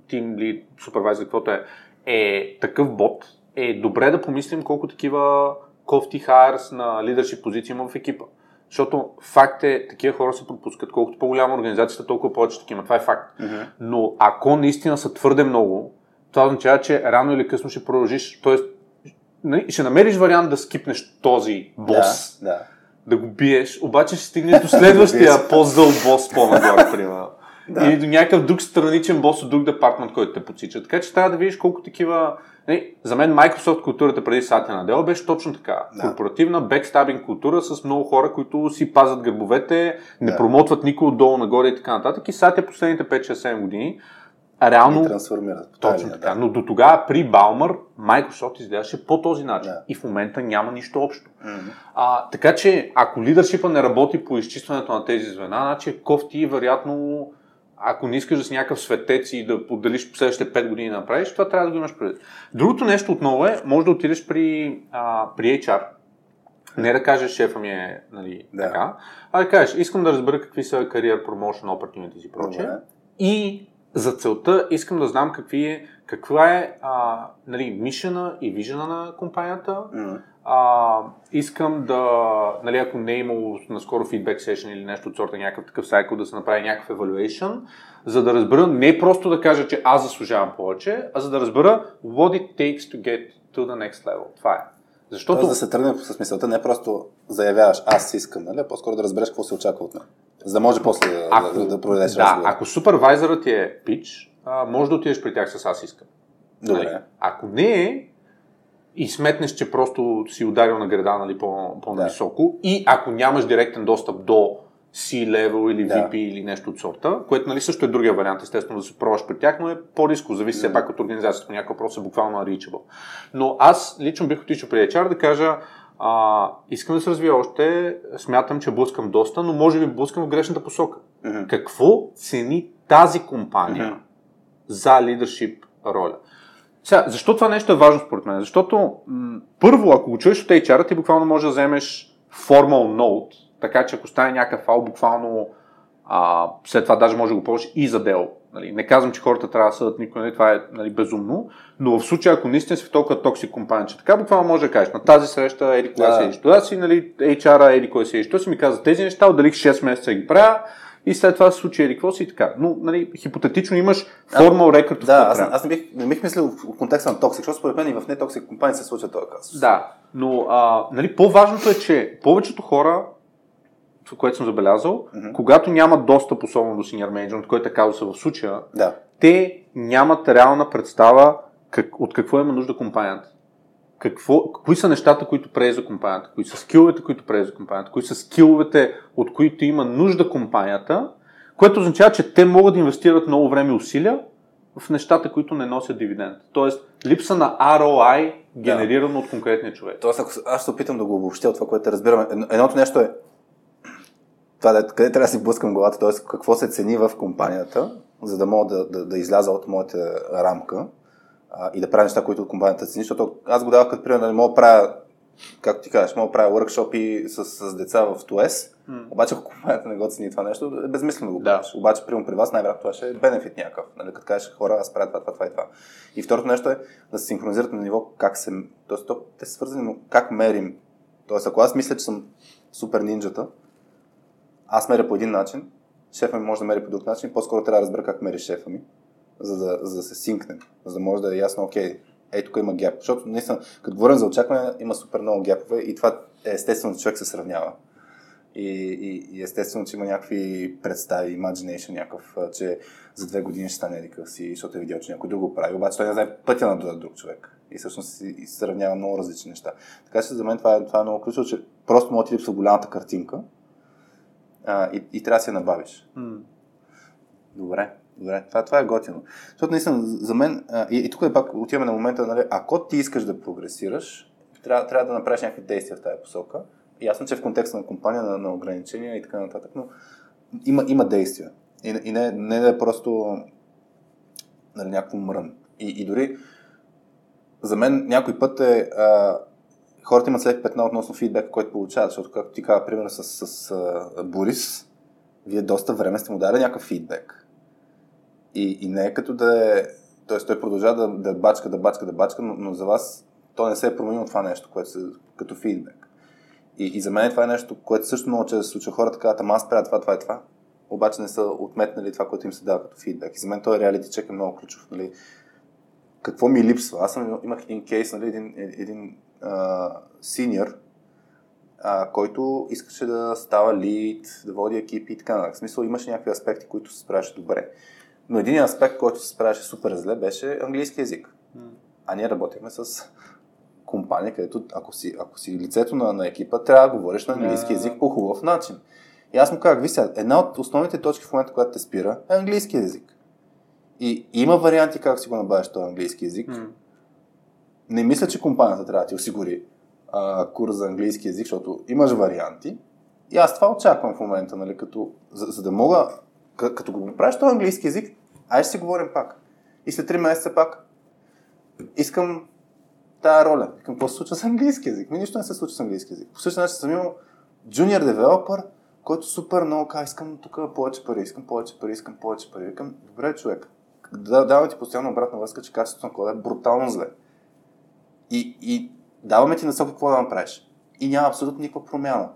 S2: тим или супервайзер, каквото е, е такъв бот, е добре да помислим колко такива кофти хайрс на лидершип позиции има в екипа. Защото факт е, такива хора се пропускат. Колкото по-голяма организацията, толкова повече такива. Това е факт. Mm-hmm. Но ако наистина са твърде много, това означава, че рано или късно ще продължиш. Тоест, нали, ще намериш вариант да скипнеш този бос.
S1: Да, да.
S2: Да го биеш, обаче ще стигнеш до следващия по-зъл бос по-нагоре, примерно да. или до някакъв друг страничен бос от друг департмент, който те подсича. Така че трябва да видиш колко такива... Не, за мен Microsoft културата преди Сатя на Dell беше точно така. Да. Корпоративна бекстабинг култура с много хора, които си пазят гърбовете, не да. промотват никой отдолу нагоре и така нататък. И Сатя последните 5-6-7 години а реално...
S1: трансформират.
S2: Точно така. Да. Но до тогава при Баумър Microsoft изглеждаше по този начин. Да. И в момента няма нищо общо. Mm-hmm. А, така че, ако лидършипа не работи по изчистването на тези звена, значи е кофти вероятно ако не искаш да си някакъв светец и да поделиш следващите 5 години да направиш, това трябва да го имаш предвид. Другото нещо отново е, може да отидеш при, а, при HR. Не да кажеш, шефа ми е нали, да. така, а да кажеш, искам да разбера какви са кариер promotion opportunities и прочее. И за целта искам да знам какви е, каква е а, нали, мишена и вижена на компанията. Mm-hmm а, искам да, нали, ако не е имало наскоро фидбек session или нещо от сорта, някакъв такъв сайкъл, да се направи някакъв evaluation, за да разбера, не просто да кажа, че аз заслужавам повече, а за да разбера what it takes to get to the next level. Това е.
S1: Защото... Тоест да се тръгне с мисълта, не просто заявяваш аз искам, нали? по-скоро да разбереш какво се очаква от мен. За да може после ако, да, да проведеш
S2: да, разговор. Ако супервайзерът ти е пич, може да отидеш при тях с аз искам.
S1: Добре. Нали?
S2: Ако не е, и сметнеш, че просто си ударил на града нали, по, по-нависоко да. и ако нямаш директен достъп до C-level или VP да. или нещо от сорта, което нали, също е другия вариант, естествено да се пробваш при тях, но е по-риско, зависи все пак от организацията, по някакъв въпрос е буквално unreachable. Но аз лично бих отишъл при HR да кажа, а, искам да се развия още, смятам, че блъскам доста, но може би блъскам в грешната посока. Mm-hmm. Какво цени тази компания mm-hmm. за лидершип роля? Сега, защо това нещо е важно според мен? Защото м- първо, ако го чуеш от HR, ти буквално можеш да вземеш formal note, така че ако стане някакъв фал, буквално а, след това даже може да го ползваш и за дело. Нали, не казвам, че хората трябва да съдат никой, нали, това е нали, безумно, но в случая, ако наистина си в толкова токсик компания, че така буквално може да кажеш, на тази среща, еди кога да. си, това си, нали, HR-а, еди кой си, що си ми каза тези неща, отделих 6 месеца ги правя и след това се случи еди какво си и така. Но, нали, хипотетично имаш формал рекорд.
S1: Да, аз, аз не, бих, не бих мислил в контекста на токсик, защото според мен и в нетоксик компании се случва този казус.
S2: Да, но а, нали, по-важното е, че повечето хора, което съм забелязал, mm-hmm. когато нямат достъп особено до senior management, който е казуса в случая,
S1: да.
S2: те нямат реална представа как, от какво има нужда компанията. Какво, кои са нещата, които прави за компанията, кои са скиловете, които прави за компанията, кои са скиловете, от които има нужда компанията, което означава, че те могат да инвестират много време и усилия в нещата, които не носят дивиденд. Тоест, липса на ROI, генерирано да. от конкретния човек.
S1: Тоест, ако аз се опитам да го обобщя от това, което разбираме, едното нещо е това, къде трябва да си блъскам главата, т.е. какво се цени в компанията, за да мога да, да, да изляза от моята рамка а, и да правя неща, които компанията цени, защото аз го давах като пример, не мога да правя, както ти кажеш, мога да правя workshopи с, с деца в ТОЕС, mm. обаче ако компанията не го цени това нещо, е безмислено да го правиш. Да. Обаче, примерно при вас, най-вероятно това ще е бенефит някакъв. Нали? Като кажеш хора, аз правя това, това, това и това. И второто нещо е да се синхронизират на ниво как се. То, те са свързани, но как мерим. Тоест, ако аз мисля, че съм супер нинджата, аз меря по един начин, шефа ми може да мери по друг начин, по-скоро трябва да разбера как мери шефа ми за да, за да се синкнем, за да може да е ясно, окей, ей, тук има геп. Защото наистина, като говорим за очакване, има супер много гепове и това е естествено, че човек се сравнява. И, и, и естествено, че има някакви представи, imagination някакъв, че за две години ще стане едикъв си, защото е видял, че някой друг го прави, обаче той не знае пътя на друг човек. И всъщност си сравнява много различни неща. Така че за мен това е, това е много ключово, че просто му ти липсва голямата картинка а, и, и трябва да се набавиш. Mm. Добре. Добре, това, това е готино. Защото наистина за мен, а, и, и тук е пак отиваме на момента, нали, ако ти искаш да прогресираш, трябва, трябва да направиш някакви действия в тази посока. Ясно, че в контекста на компания, на, на ограничения и така нататък, но има, има действия. И, и не, не да е просто нали, някакво мрън. И, и дори за мен някой път е а, хората имат след петна относно фидбек, който получават, защото както ти казва, пример с, с, с Борис, вие доста време сте му дали някакъв фидбек и, и не е като да е... Тоест той продължава да, да бачка, да бачка, да бачка, но, но за вас то не се е променило това нещо, което се, като фидбек. И, и за мен това е нещо, което също много често се случва. Хората казват, ама аз правя това, това и това. Обаче не са отметнали това, което им се дава като фидбек. И за мен този реалити чек е много ключов. Нали? Какво ми липсва? Аз съм, имах един кейс, нали, един, един синьор, който искаше да става лид, да води екипи и така нататък. В смисъл имаше някакви аспекти, които се справяше добре. Но един аспект, който се справяше супер зле, беше английски язик. А ние работихме с компания, където ако си, ако си лицето на, на екипа, трябва да говориш на английски язик по хубав начин. И аз му казах, виж сега, една от основните точки в момента, която те спира, е английски язик. И има варианти как си го набавиш този английски язик. Mm. Не мисля, че компанията трябва да ти осигури а, курс за английски язик, защото имаш варианти. И аз това очаквам в момента, нали, като, за, за да мога, като го правиш този английски язик, Ай ще си говорим пак. И след 3 месеца пак. Искам тая роля. Искам какво се случва с английски язик. Ми нищо не се случва с английски язик. По същия начин съм имал junior developer, който супер много казва, искам тук повече пари, искам повече пари, искам повече пари. Викам, добре човек, да, давам ти постоянно обратна връзка, че качеството на кода е брутално зле. И, и даваме ти насока какво да направиш. И няма абсолютно никаква промяна.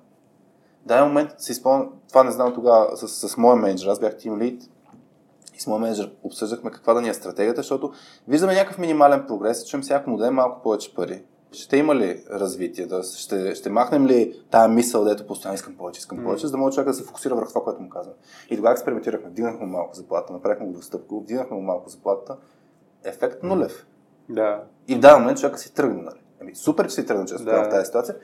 S1: Дай момент се изпълня, това не знам тогава с, с моя менеджер, аз бях тим лид и с моят менеджер обсъждахме каква да ни е стратегията, защото виждаме някакъв минимален прогрес, чуем всяко му даде малко повече пари. Ще има ли развитие? Тоест, ще, ще махнем ли тая мисъл, дето постоянно искам повече, искам повече, mm. за да може човек да се фокусира върху това, което му казвам. И тогава експериментирахме, вдигнахме малко заплата, направихме го достъпко, вдигнахме малко заплата, ефект нулев.
S2: Да.
S1: И в даден момент човека си тръгне. Нали?Ами, супер, че си тръгна, че да. в тази ситуация.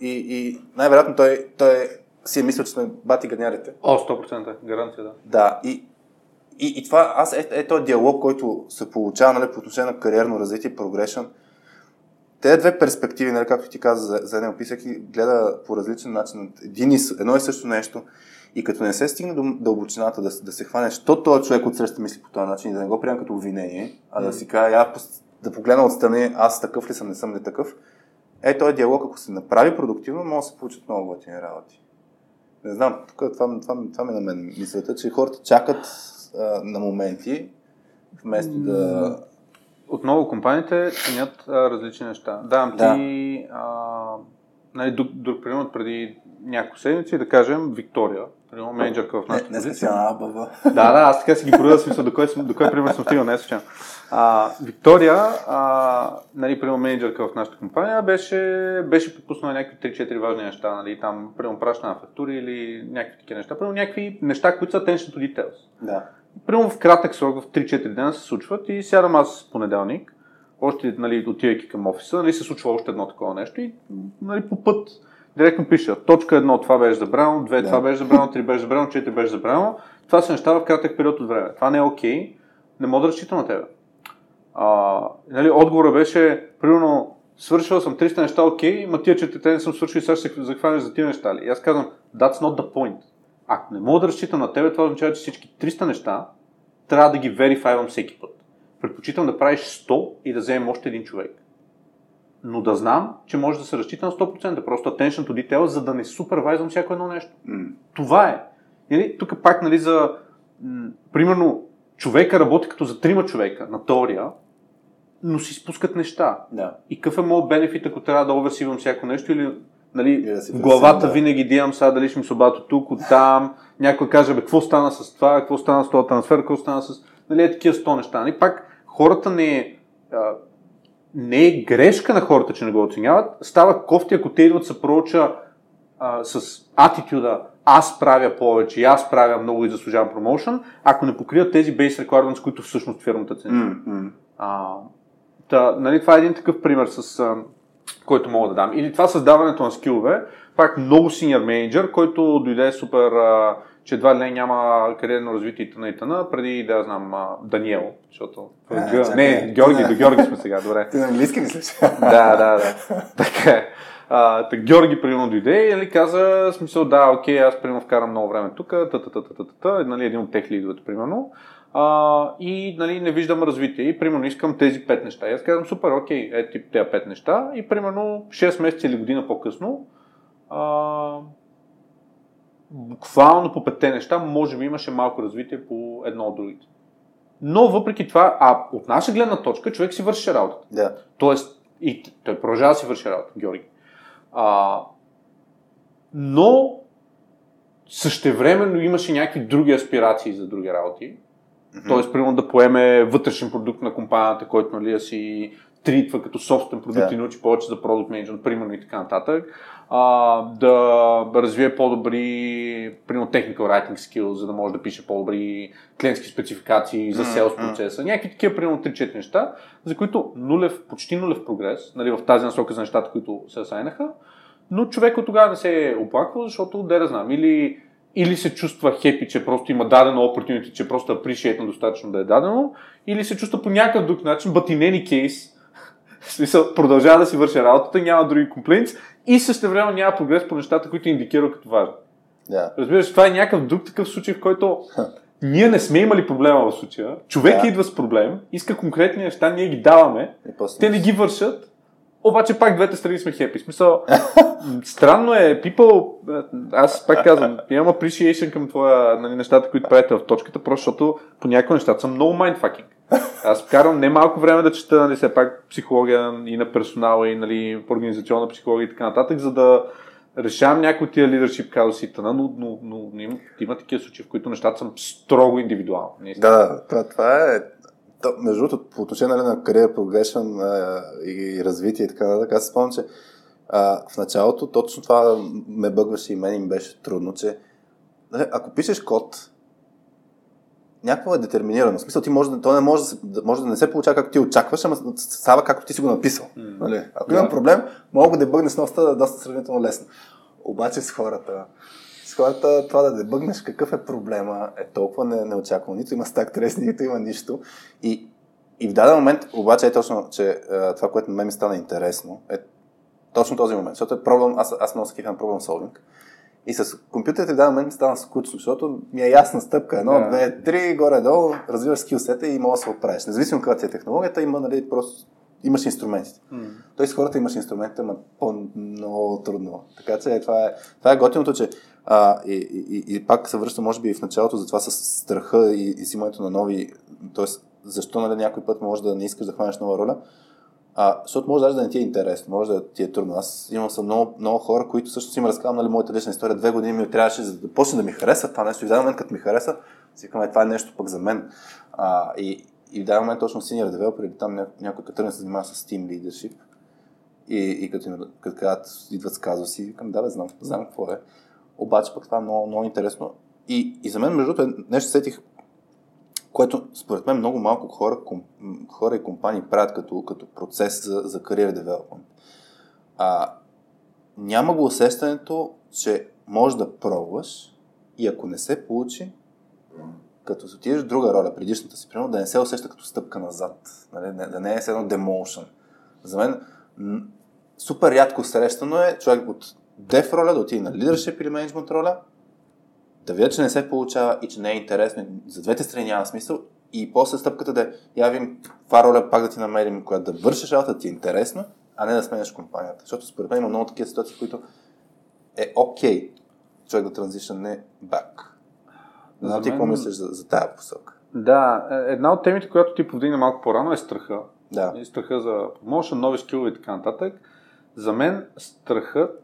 S1: И, и най-вероятно той, той си е мислил, че сме бати ганярите.
S2: О, 100% гаранция, да.
S1: Да, и, и, и това, аз е, е този диалог, който се получава нали, по отношение на кариерно развитие прогрешен. Те две перспективи, нали, както ти каза за, за един всеки гледа по различен начин. Един и, едно и също нещо. И като не се стигне до дълбочината да, да се хване, що този човек от среща мисли по този начин и да не го приема като обвинение, а да си каже, я да погледна отстрани, аз такъв ли съм, не съм ли такъв. Е, този диалог, ако се направи продуктивно, може да се получат много готини работи. Не знам, тук това, това, това, това ми на мен мислята, че хората чакат а, на моменти, вместо да...
S2: Отново компаниите ценят а, различни неща. Давам да. ти а, нали, друг, друг пример преди няколко седмици, да кажем Виктория, Примерно менеджерка в нашата
S1: Не, не
S2: позиция.
S1: специална АБВ.
S2: Да, да, аз така си ги броя смисъл, до кой, до кой пример съм стигнал, не е случайно. А, Виктория, а, нали, примерно менеджерка в нашата компания, беше, беше подпуснала някакви 3-4 важни неща, нали, там, примерно пращане на фактури или някакви такива неща, примерно някакви неща, които са attention to details.
S1: Да.
S2: Примерно в кратък срок, в 3-4 дена се случват и сядам аз понеделник, още нали, отивайки към офиса, нали, се случва още едно такова нещо и нали, по път директно пиша, точка едно, това беше забрано, две,
S1: Да.
S2: това беше забрано, три беше забрано, четири беше забрано. Това са неща в кратък период от време. Това не е окей, не мога да разчитам на тебе. А, нали, отговора беше, примерно, свършил съм 300 неща, окей, ма тия четирите не съм свършил и сега ще се захванеш за тия неща ли? И аз казвам, that's not the point. Ако не мога да разчитам на тебе, това означава, че всички 300 неща трябва да ги верифайвам всеки път. Предпочитам да правиш 100 и да вземем още един човек. Но да знам, че може да се разчита на 100%. Просто attention to detail, за да не супервайзвам всяко едно нещо.
S1: М.
S2: Това е. Нали, тук пак, нали, за... М- примерно, човека работи като за трима човека на теория, но си спускат неща.
S1: Да.
S2: И какъв е моят бенефит, ако трябва да оверсивам всяко нещо или нали,
S1: да
S2: в главата
S1: да.
S2: винаги да имам сега дали ще ми се обадят от тук, от там, някой каже, бе, какво стана с това, какво стана с този трансфер, какво стана с... Нали, е такива сто неща. Нали, пак хората не а, не е грешка на хората, че не го оценяват. Става кофти, ако те идват се проуча а, с атитюда аз правя повече, и аз правя много и заслужавам промоушен, ако не покрият тези base requirements, които всъщност фирмата цени.
S1: М.
S2: А, та, нали, това е един такъв пример, с, а, който мога да дам. Или това създаването на скилове, пак много синьор менеджер, който дойде супер, а, че едва ли не няма кариерно развитие и т.н. и т.н. преди да знам а, Даниел, защото...
S1: А,
S2: Г-
S1: чакай.
S2: не, Георги, до Георги сме сега, добре.
S1: Ти на английски мислиш?
S2: да, да, да. Така е. А, так, Георги примерно дойде и нали, каза, смисъл, да, окей, аз примерно вкарам много време тук, та, та, та, та, та, та, нали, един от тех лидовете, примерно. А, и нали, не виждам развитие. И примерно искам тези пет неща. И аз казвам, супер, окей, е тип тези пет неща. И примерно 6 месеца или година по-късно, а, буквално по петте неща, може би имаше малко развитие по едно от другите. Но въпреки това, а от наша гледна точка, човек си върши работата.
S1: Да.
S2: Тоест, и той продължава да си върши работа, Георги. А, но същевременно имаше някакви други аспирации за други работи. Тоест, примерно да поеме вътрешен продукт на компанията, който нали, да си тритва като собствен продукт
S1: Да.
S2: и научи повече за продукт менеджмент, примерно и така нататък. А, да развие по-добри, примерно technical writing skills, за да може да пише по-добри клиентски спецификации за sales процеса. Някакви такива, примерно 3-4 неща, за които нулев, почти нулев прогрес, нали, в тази насока за нещата, които се асайнаха, но човек от тогава не се е оплаквал, защото де да знам, или, или се чувства хепи, че просто има дадено opportunity, че просто е appreciate достатъчно да е дадено, или се чувства по някакъв друг начин, but in any case, в смисъл, продължава да си върши работата, няма други complaints и също време няма прогрес по нещата, които индикира като важни.
S1: Да.
S2: Разбираш, това е някакъв друг такъв случай, в който ние не сме имали проблема в случая. Човек
S1: Да.
S2: идва с проблем, иска конкретни неща, ние ги даваме, те не ги вършат, обаче пак двете страни сме хепи. Смисъл, странно е, people, аз пак казвам, имам appreciation към твоя, нали, нещата, които правите в точката, просто защото по някои нещата съм много mindfucking. Аз вкарвам не малко време да чета, нали, все пак психология и на персонала, и нали, организационна психология и така нататък, за да решавам някои тия leadership казуси, но, но, но, но, има, има такива случаи, в които нещата са строго индивидуални.
S1: да, това, това е. То, между другото, по отношение нали, на кариера progression а, и развитие и така нататък, аз спомням, че а, в началото точно това ме бъгваше и мен им беше трудно, че нали, ако пишеш код, някакво е детерминирано. В смисъл, ти може, то не може да, може да не се получава както ти очакваш, ама става както ти си го написал.
S2: М.
S1: Нали? Ако
S2: Да.
S1: има проблем, мога да бъгне с доста, доста сравнително лесно. Обаче с хората, с хората това да дебъгнеш какъв е проблема е толкова не, неочаквано. Нито има стак трес, нито има нищо. И, и в даден момент, обаче е точно, че а, това, което на мен ми стана интересно, е точно този момент. Защото е проблем, аз, аз много се на проблем solving. И с компютрите в даден момент ми стана скучно, защото ми е ясна стъпка. Едно,
S2: Да.
S1: две, три, горе-долу, развиваш скилсета и може да се оправиш. Независимо каква ти е технологията, има, нали, просто имаш инструментите. Той с хората имаш инструментите, но по-много трудно. Така че това е, това е готиното, че а, и, и, и, пак се връща, може би, и в началото за това с страха и, и взимането на нови, т.е. защо нали, някой път може да не искаш да хванеш нова роля. А, защото може даже да не ти е интересно, може да ти е трудно. Аз имам съм много, много хора, които също им разказвам нали, моята лична история. Две години ми трябваше за да почне да ми хареса това нещо. И в даден момент, като ми хареса, си викам, е, това е нещо пък за мен. А, и, и в даден момент точно Senior Developer или там някой като се занимава с Team Leadership. И, и като, им, като казват, идват с казуси, викам, да, бе, знам, знам какво е. Обаче пък това е много, много интересно. И, и за мен, между другото, е нещо сетих, което според мен много малко хора, ком, хора и компании правят като, като процес за, за кариер девелопмент. Няма го усещането, че можеш да пробваш и ако не се получи, като се отидеш в друга роля, предишната си, примерно, да не се усеща като стъпка назад, нали? да не е едно демоушен. За мен супер рядко срещано е човек от деф роля да отиде на лидершип или менеджмент роля, да видя, че не се получава и че не е интересно, за двете страни няма смисъл и после стъпката да явим това роля пак да ти намерим, която да вършиш работа, ти е интересно, а не да сменяш компанията. Защото според мен има много такива ситуации, които е окей okay, човек да транзишне бак. Не знам ти какво мислиш за, за тази посока.
S2: Да, е, една от темите, която ти повдигна малко по-рано е страха.
S1: Да.
S2: И страха за промоушен, нови скилове и така нататък. За мен страхът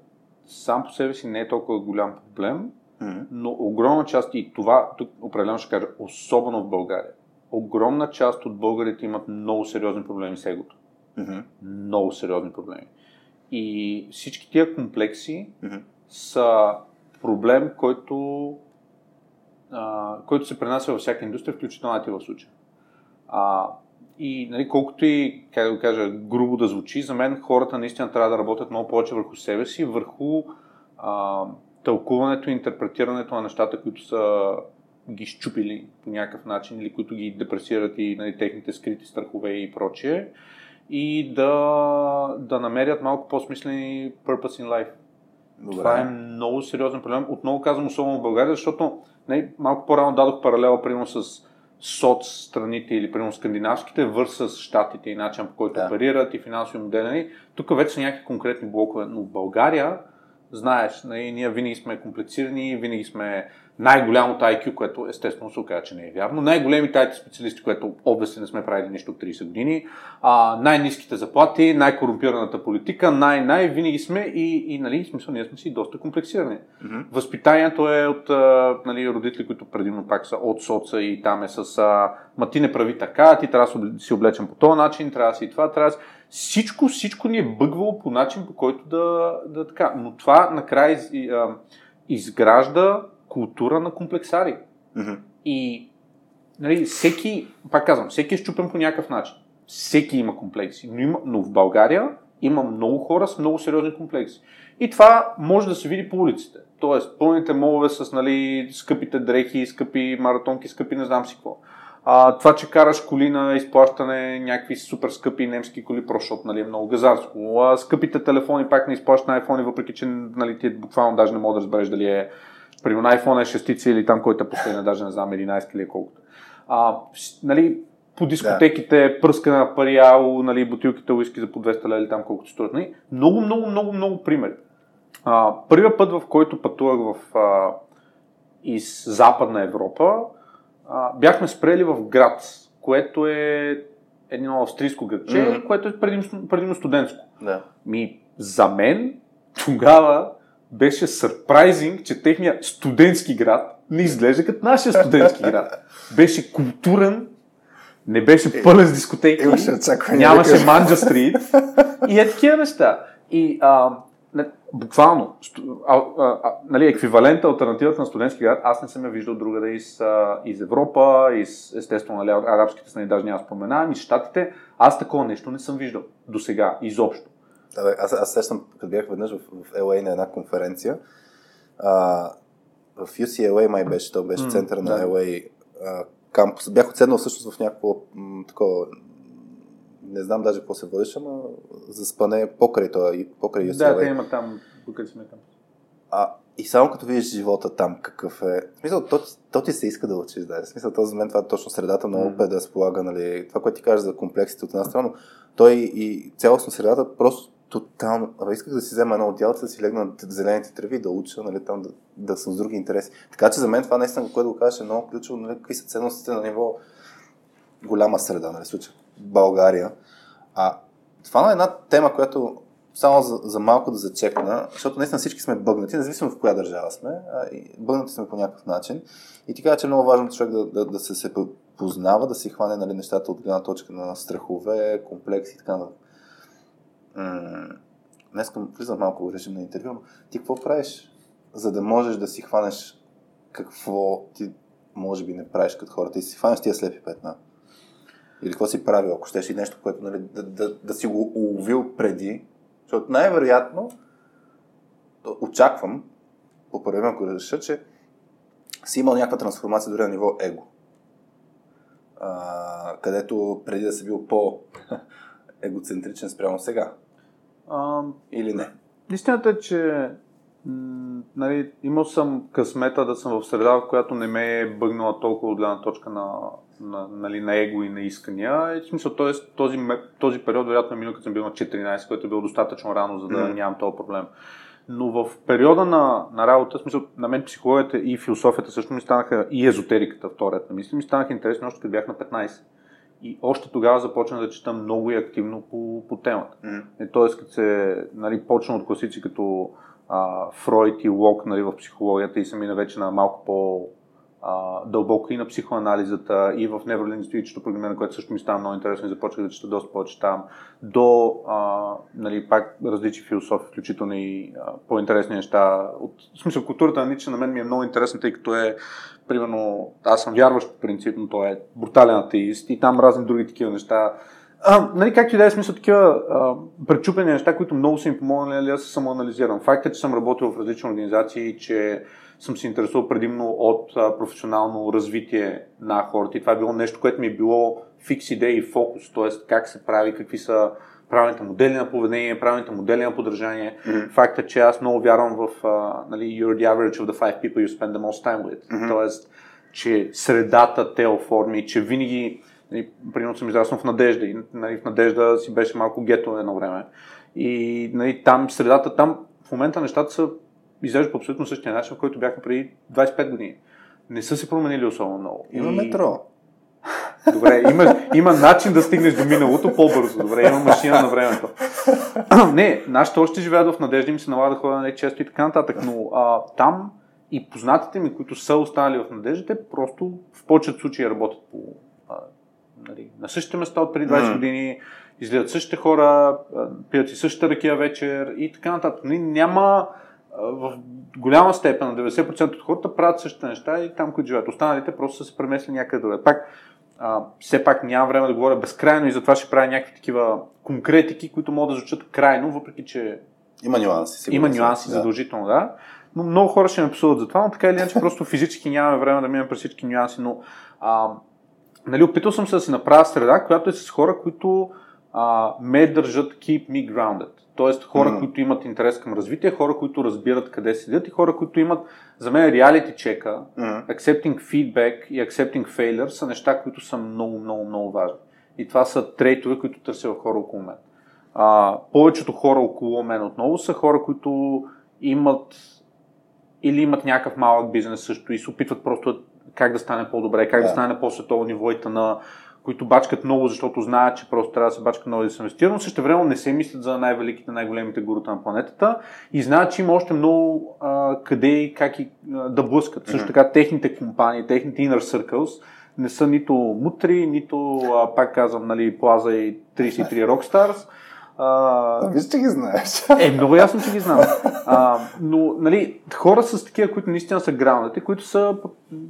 S2: сам по себе си не е толкова голям проблем, mm-hmm. но огромна част, и това тук определено ще кажа, особено в България, огромна част от българите имат много сериозни проблеми с егото. Mm-hmm. Много сериозни проблеми. И всички тия комплекси mm-hmm. са проблем, който, а, който се пренася във всяка индустрия, включително и в случая. А, и нали, колкото и, как да го кажа, грубо да звучи, за мен хората наистина трябва да работят много повече върху себе си, върху а, тълкуването и интерпретирането на нещата, които са ги щупили по някакъв начин или които ги депресират и нали, техните скрити страхове и прочие и да, да намерят малко по-смислени purpose in life. Добре. Това е много сериозен проблем. Отново казвам, особено в България, защото нали, малко по-рано дадох паралела, примерно с соц страните или примерно скандинавските върс с щатите и начин по който да. оперират и финансови модели. Тук вече са някакви конкретни блокове, но в България знаеш, нали, ние винаги сме комплицирани, винаги сме най-голямото IQ, което естествено се оказа, че не е вярно, най-големите IT специалисти, което обвесли не сме правили нищо от 30 години, а, най-низките заплати, най-корумпираната политика, най-най винаги сме и, и нали, смисъл, ние сме си доста комплексирани. Mm-hmm. Възпитанието е от нали, родители, които предимно пак са от соца и там е с а, ма ти не прави така, ти трябва да си облечен по този начин, трябва да си това, трябва да си всичко, всичко ни е бъгвало по начин, по който да, да така. Но това накрая из, изгражда култура на комплексари. Mm-hmm. И нали, всеки, пак казвам, всеки е щупен по някакъв начин. Всеки има комплекси. Но, има, но в България има много хора с много сериозни комплекси. И това може да се види по улиците. Тоест, пълните молове с нали, скъпите дрехи, скъпи маратонки, скъпи не знам си какво. А, това, че караш коли на изплащане, някакви супер скъпи немски коли, защото нали, е много газарско. А, скъпите телефони пак не изплащане iPhone, въпреки че нали, ти буквално даже не мога да разбереш дали е Примерно iPhone е 6 или там, който е последния, даже не знам, 11 или колкото. А, нали, по дискотеките, да. пръскане на пари, ало, нали, бутилките уиски за по 200 лева или там колкото струват. Нали. Много, много, много, много примери. А, първият път, в който пътувах в, а, из Западна Европа, а, бяхме спрели в град, което е едно австрийско градче, mm-hmm. което е предимно, предимно студентско.
S1: Да.
S2: Ми, за мен тогава беше сърпрайзинг, че техният студентски град не изглежда като нашия студентски град. Беше културен, не беше пълен с дискотеки, нямаше Манджа Стрит и е такива неща. И а, не, буквално, а, а, а, нали, еквивалента, альтернативата на студентски град, аз не съм я виждал другаде из, из Европа, из, естествено, нали, арабските страни, даже няма споменавам, из Штатите. Аз такова нещо не съм виждал до сега, изобщо.
S1: Да, аз, аз сещам, като бях веднъж в, в LA на една конференция, а, в UCLA май беше, то беше mm, центъра на да. LA а, кампус. Бях отседнал всъщност в някакво м, такова, не знам даже какво се водеше, ама за спане покрай, това, покрай UCLA.
S2: Да, те има там, покрай сме там.
S1: А, и само като видиш живота там, какъв е. В смисъл, то, то ти се иска да учиш, да. В смисъл, то за мен това е точно средата на ОП да разполага, нали. Това, което ти кажеш за комплексите от една страна, но той и цялостно средата просто тотално. Абе, исках да си взема едно от да си легна на зелените треви, да уча, нали, там да, да съм с други интереси. Така че за мен това наистина, което го кажеш, е много ключово, нали, какви са ценностите на ниво голяма среда, нали, случай България. А това е една тема, която само за, за малко да зачекна, защото наистина всички сме бъгнати, независимо в коя държава сме, а, и бъгнати сме по някакъв начин. И ти каза, че е много важно човек да, да, да се, се познава, да си хване нали, нещата от гледна точка на страхове, комплекси и така нататък. Днес влизам малко в режим на интервю, но ти какво правиш, за да можеш да си хванеш какво ти може би не правиш като хората и си хванеш тия слепи петна? Или какво си правил, ако щеш и нещо, което нали, да, да, да си го уловил преди, защото най-вероятно очаквам, по първи ако реша, че си имал някаква трансформация дори на ниво его. А, където преди да си бил по-егоцентричен спрямо сега. А, Или не?
S2: Истината е, че м- нали, имал съм късмета да съм в среда, в която не ме е бъгнала толкова от гледна точка на, на, нали, на его и на искания. И в смисъл, т.е. този, този период, вероятно, е минал като съм бил на 14, което е било достатъчно рано, за да mm. нямам този проблем. Но в периода на, на работа, в смисъл, на мен психологията и философията също ми станаха, и езотериката, вторият на мисли, ми станаха интересни още като бях на 15. И още тогава започна да чета много и активно по, по темата. Mm. Тоест, като се нали, почна от класици като а, Фройд и Лок нали, в психологията и са мина вече на малко по а, дълбоко и на психоанализата, и в невролингвистичното програмиране, което също ми стана много интересно и започнах да чета доста повече там, до а, нали, пак различни философии, включително и а, по-интересни неща. От, в смисъл, културата на Ниче на мен ми е много интересна, тъй като е, примерно, аз съм вярващ по принцип, но той е брутален атеист и там разни други такива неща. А, нали, както и да е смисъл такива а, пречупени неща, които много са им помогнали, нали, аз се самоанализирам. Факт е, че съм работил в различни организации, че съм се интересувал предимно от а, професионално развитие на хората и това е било нещо, което ми е било фикс идея и фокус, т.е. как се прави, какви са правилните модели на поведение, правилните модели на поддържание. Mm-hmm. Факта, че аз много вярвам в uh, нали, you're the average of the five people you spend the most time with. Mm-hmm. Тоест, че средата те оформи, че винаги, нали, примерно съм израснал в Надежда и нали, в Надежда си беше малко гето едно време. И нали, там средата, там в момента нещата са изглежда по абсолютно същия начин, в който бяха преди 25 години. Не са се променили особено много.
S1: Има и... метро.
S2: Добре, има, има начин да стигнеш до миналото по-бързо. Добре, има машина на времето. не, нашите още живеят в надежда, им се налага да ходя не често и така нататък, но а, там и познатите ми, които са останали в надежда, те просто в повечето случаи работят по, а, нали, на същите места от преди 20 mm. години, изгледат същите хора, пият и същата ракия вечер и така нататък. Нали, няма в голяма степен, на 90% от хората правят същите неща и там, които живеят. Останалите просто са се премесли някъде другаде. Пак, а, все пак нямам време да говоря безкрайно и затова ще правя някакви такива конкретики, които могат да звучат крайно, въпреки че
S1: има нюанси.
S2: Има нюанси, да. задължително, да. Но много хора ще ме псуват за това, но така или иначе просто физически нямаме време да минем през всички нюанси, но а, нали, опитал съм се да си направя среда, която е с хора, които а, ме държат keep me grounded. Тоест хора, mm. които имат интерес към развитие, хора, които разбират къде седят и хора, които имат, за мен, реалити чека, mm. accepting feedback и accepting failure са неща, които са много, много, много важни. И това са трейтове, които търся в хора около мен. А, повечето хора около мен отново са хора, които имат или имат някакъв малък бизнес също и се опитват просто как да стане по-добре, как yeah. да стане на по-световно ниво и на които бачкат много, защото знаят, че просто трябва да се бачкат много и да се инвестират, но също време не се мислят за най-великите, най-големите гурута на планетата и знаят, че има още много а, къде и как и а, да блъскат. Mm-hmm. Също така техните компании, техните inner circles не са нито мутри, нито, а, пак казвам, нали, Плаза и 33 Rockstars,
S1: а, Виж, че ги знаеш.
S2: Е, много ясно, че ги знам. А, но, нали, хора с такива, които наистина са граунати, които са,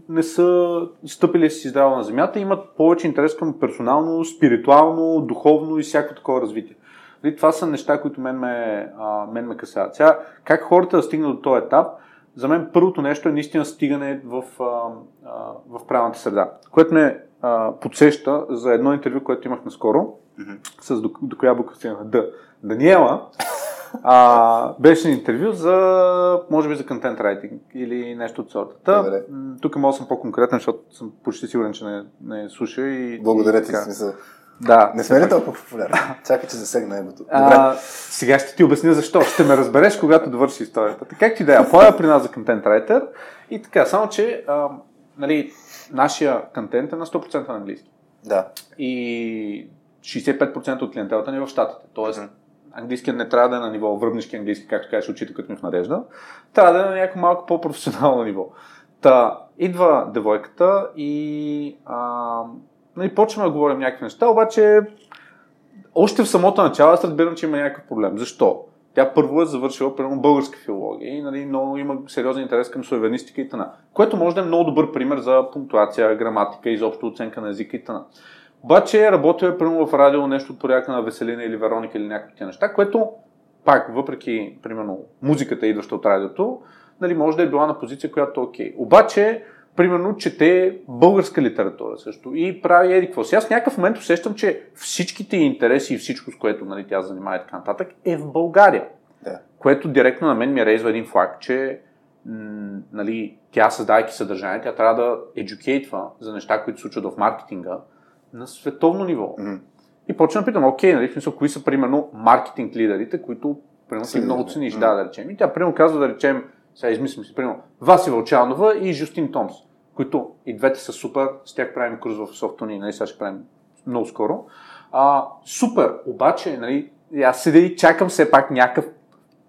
S2: не са стъпили си здраво на земята, имат повече интерес към персонално, спиритуално, духовно и всяко такова развитие. Нали, това са неща, които мен ме, а, мен ме касаят. Сега, как хората да стигнат до този етап? За мен първото нещо е наистина стигане в, а, а, в правилната среда, което ме а, подсеща за едно интервю, което имах наскоро mm-hmm. с до, до коя буква стигна? Д. Даниела а, беше интервю за, може би за контент райтинг или нещо от сорта. Тук мога съм по-конкретен, защото съм почти сигурен, че не, не слуша и...
S1: Благодаря ти, смисъл.
S2: Да.
S1: Не сме ли толкова популярни? Чакай, че засегна ебото.
S2: А, сега ще ти обясня защо. Ще ме разбереш, когато довърши историята. Така че да поя при нас за контент райтер и така, само че а, нали, нашия контент е на 100% на английски.
S1: Да.
S2: И 65% от клиентелата ни е в Штатите. Тоест, английският не трябва да е на ниво връбнишки английски, както кажеш учите, като ми в надежда. Трябва да е на някакво малко по-професионално ниво. Та, идва девойката и а, нали, почваме да говорим някакви неща, обаче още в самото начало аз разбирам, че има някакъв проблем. Защо? Тя първо е завършила примерно българска филология и нали, много има сериозен интерес към славянистика и т.н. Което може да е много добър пример за пунктуация, граматика, изобщо оценка на езика и т.н. Обаче работя примерно в радио нещо от порядка на Веселина или Вероника или някакви тия неща, което пак, въпреки примерно музиката, идваща от радиото, нали, може да е била на позиция, която е окей. Okay. Обаче, примерно, чете българска литература също и прави еди какво. Сега в някакъв момент усещам, че всичките интереси и всичко, с което нали, тя занимава и така нататък, е в България.
S1: Да.
S2: Което директно на мен ми рейзва един факт, че м- нали, тя създавайки съдържание, тя трябва да educateва за неща, които се случват в маркетинга на световно ниво.
S1: Мгм.
S2: И почвам да питам, окей, нали, смисъл, кои са примерно маркетинг лидерите, които примерно ти много цениш,
S1: М.
S2: да, да речем. И тя примерно казва да речем, сега измислям си, примерно, Васи Вълчанова и Жустин Томс, които и двете са супер, с тях правим курс в Софтуни, нали, сега ще правим много скоро. А, супер, обаче, нали, аз седя и чакам все пак някакъв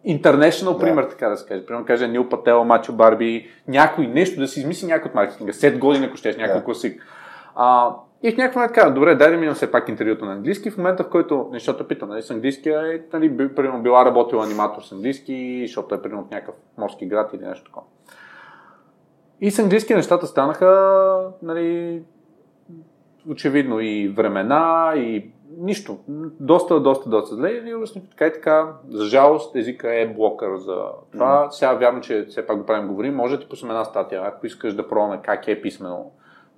S2: international
S1: Да.
S2: пример, така да се каже. Примерно каже Нил Пател, Мачо Барби, някой нещо, да си измисли някой от маркетинга. Сет години, ако щеш, някой
S1: Да.
S2: класик. А, и в някакъв момент казвам, добре, дай да минем все пак интервюто на английски. В момента, в който нещото питам, нали, с английски, е, нали, би- примерно била работила аниматор с английски, защото е примерно от някакъв морски град или нещо такова. И с английски нещата станаха, нали, очевидно и времена, и нищо. Доста, доста, доста зле. И обясних така и така. За жалост езика е блокър за това. Сега вярно, че все пак го правим говорим. Може да ти пуснем една статия, ако искаш да пробваме как е писмено.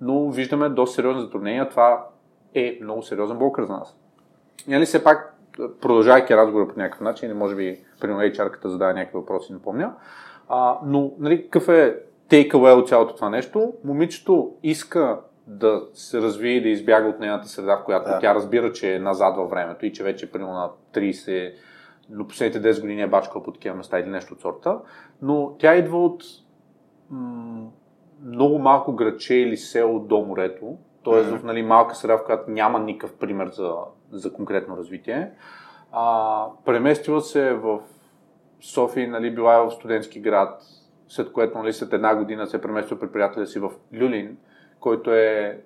S2: Но виждаме доста сериозни затруднения. Това е много сериозен блокър за нас. Нали все пак, продължавайки разговора по някакъв начин, или може би, примерно, HR-ката задава някакви въпроси, не помня. А, но, нали, какъв е take away от цялото това нещо? Момичето иска да се развие и да избяга от нейната среда, в която
S1: Да.
S2: тя разбира, че е назад във времето и че вече е примерно на 30, но последните 10 години е бачкала по такива места или нещо от сорта. Но тя идва от м- много малко градче или село до морето, т.е.
S1: Мгм.
S2: в нали, малка среда, в която няма никакъв пример за, за конкретно развитие. А, преместила се в София, нали, била е в студентски град, след което нали, след една година се е преместил при приятеля си в Люлин, който е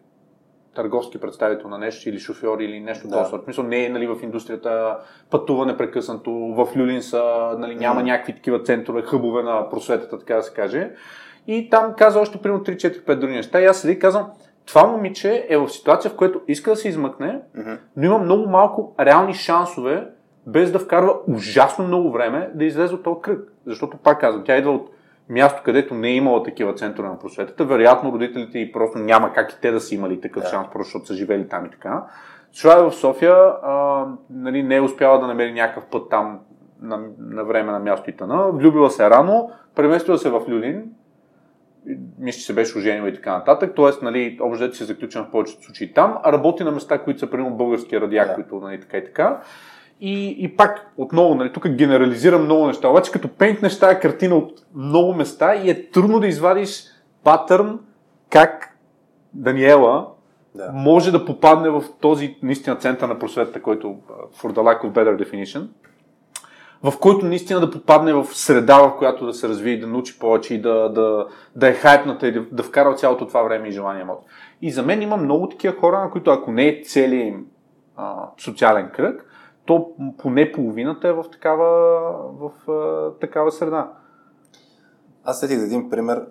S2: търговски представител на нещо или шофьор или нещо
S1: Да.
S2: сорт. Мисъл, не е нали, в индустрията, пътува непрекъснато, в Люлин са, нали, няма
S1: Мгм.
S2: някакви такива центрове, хъбове на просветата, така да се каже. И там каза още примерно 3-4-5 други неща. И аз седи и казвам, това момиче е в ситуация, в която иска да се измъкне, но има много малко реални шансове, без да вкарва ужасно много време да излезе от този кръг. Защото, пак казвам, тя идва от място, където не е имала такива центрове на просветата. Вероятно, родителите и просто няма как и те да са имали такъв
S1: Да.
S2: шанс, просто защото са живели там и така. Шла е в София, а, нали, не е успяла да намери някакъв път там на, на време, на място и тъна. Влюбила се рано, преместила се в Люлин, мисля, че се беше оженила и така нататък. Тоест, нали, общо взето се заключен в повечето случаи там, а работи на места, които са примерно български радиак,
S1: Да.
S2: които нали, така и така. И, и пак, отново, нали, тук генерализирам много неща, обаче като пейнтнеш тази картина от много места и е трудно да извадиш патърн как Даниела
S1: Да.
S2: може да попадне в този наистина център на просветата, който for the lack of better definition, в който наистина да попадне в среда, в която да се развие, да научи повече и да, да, да е хайпната и да, да вкара цялото това време и желание. И за мен има много такива хора, на които ако не е целият им социален кръг, то поне половината е в такава, в, а, такава среда.
S1: Аз за един пример.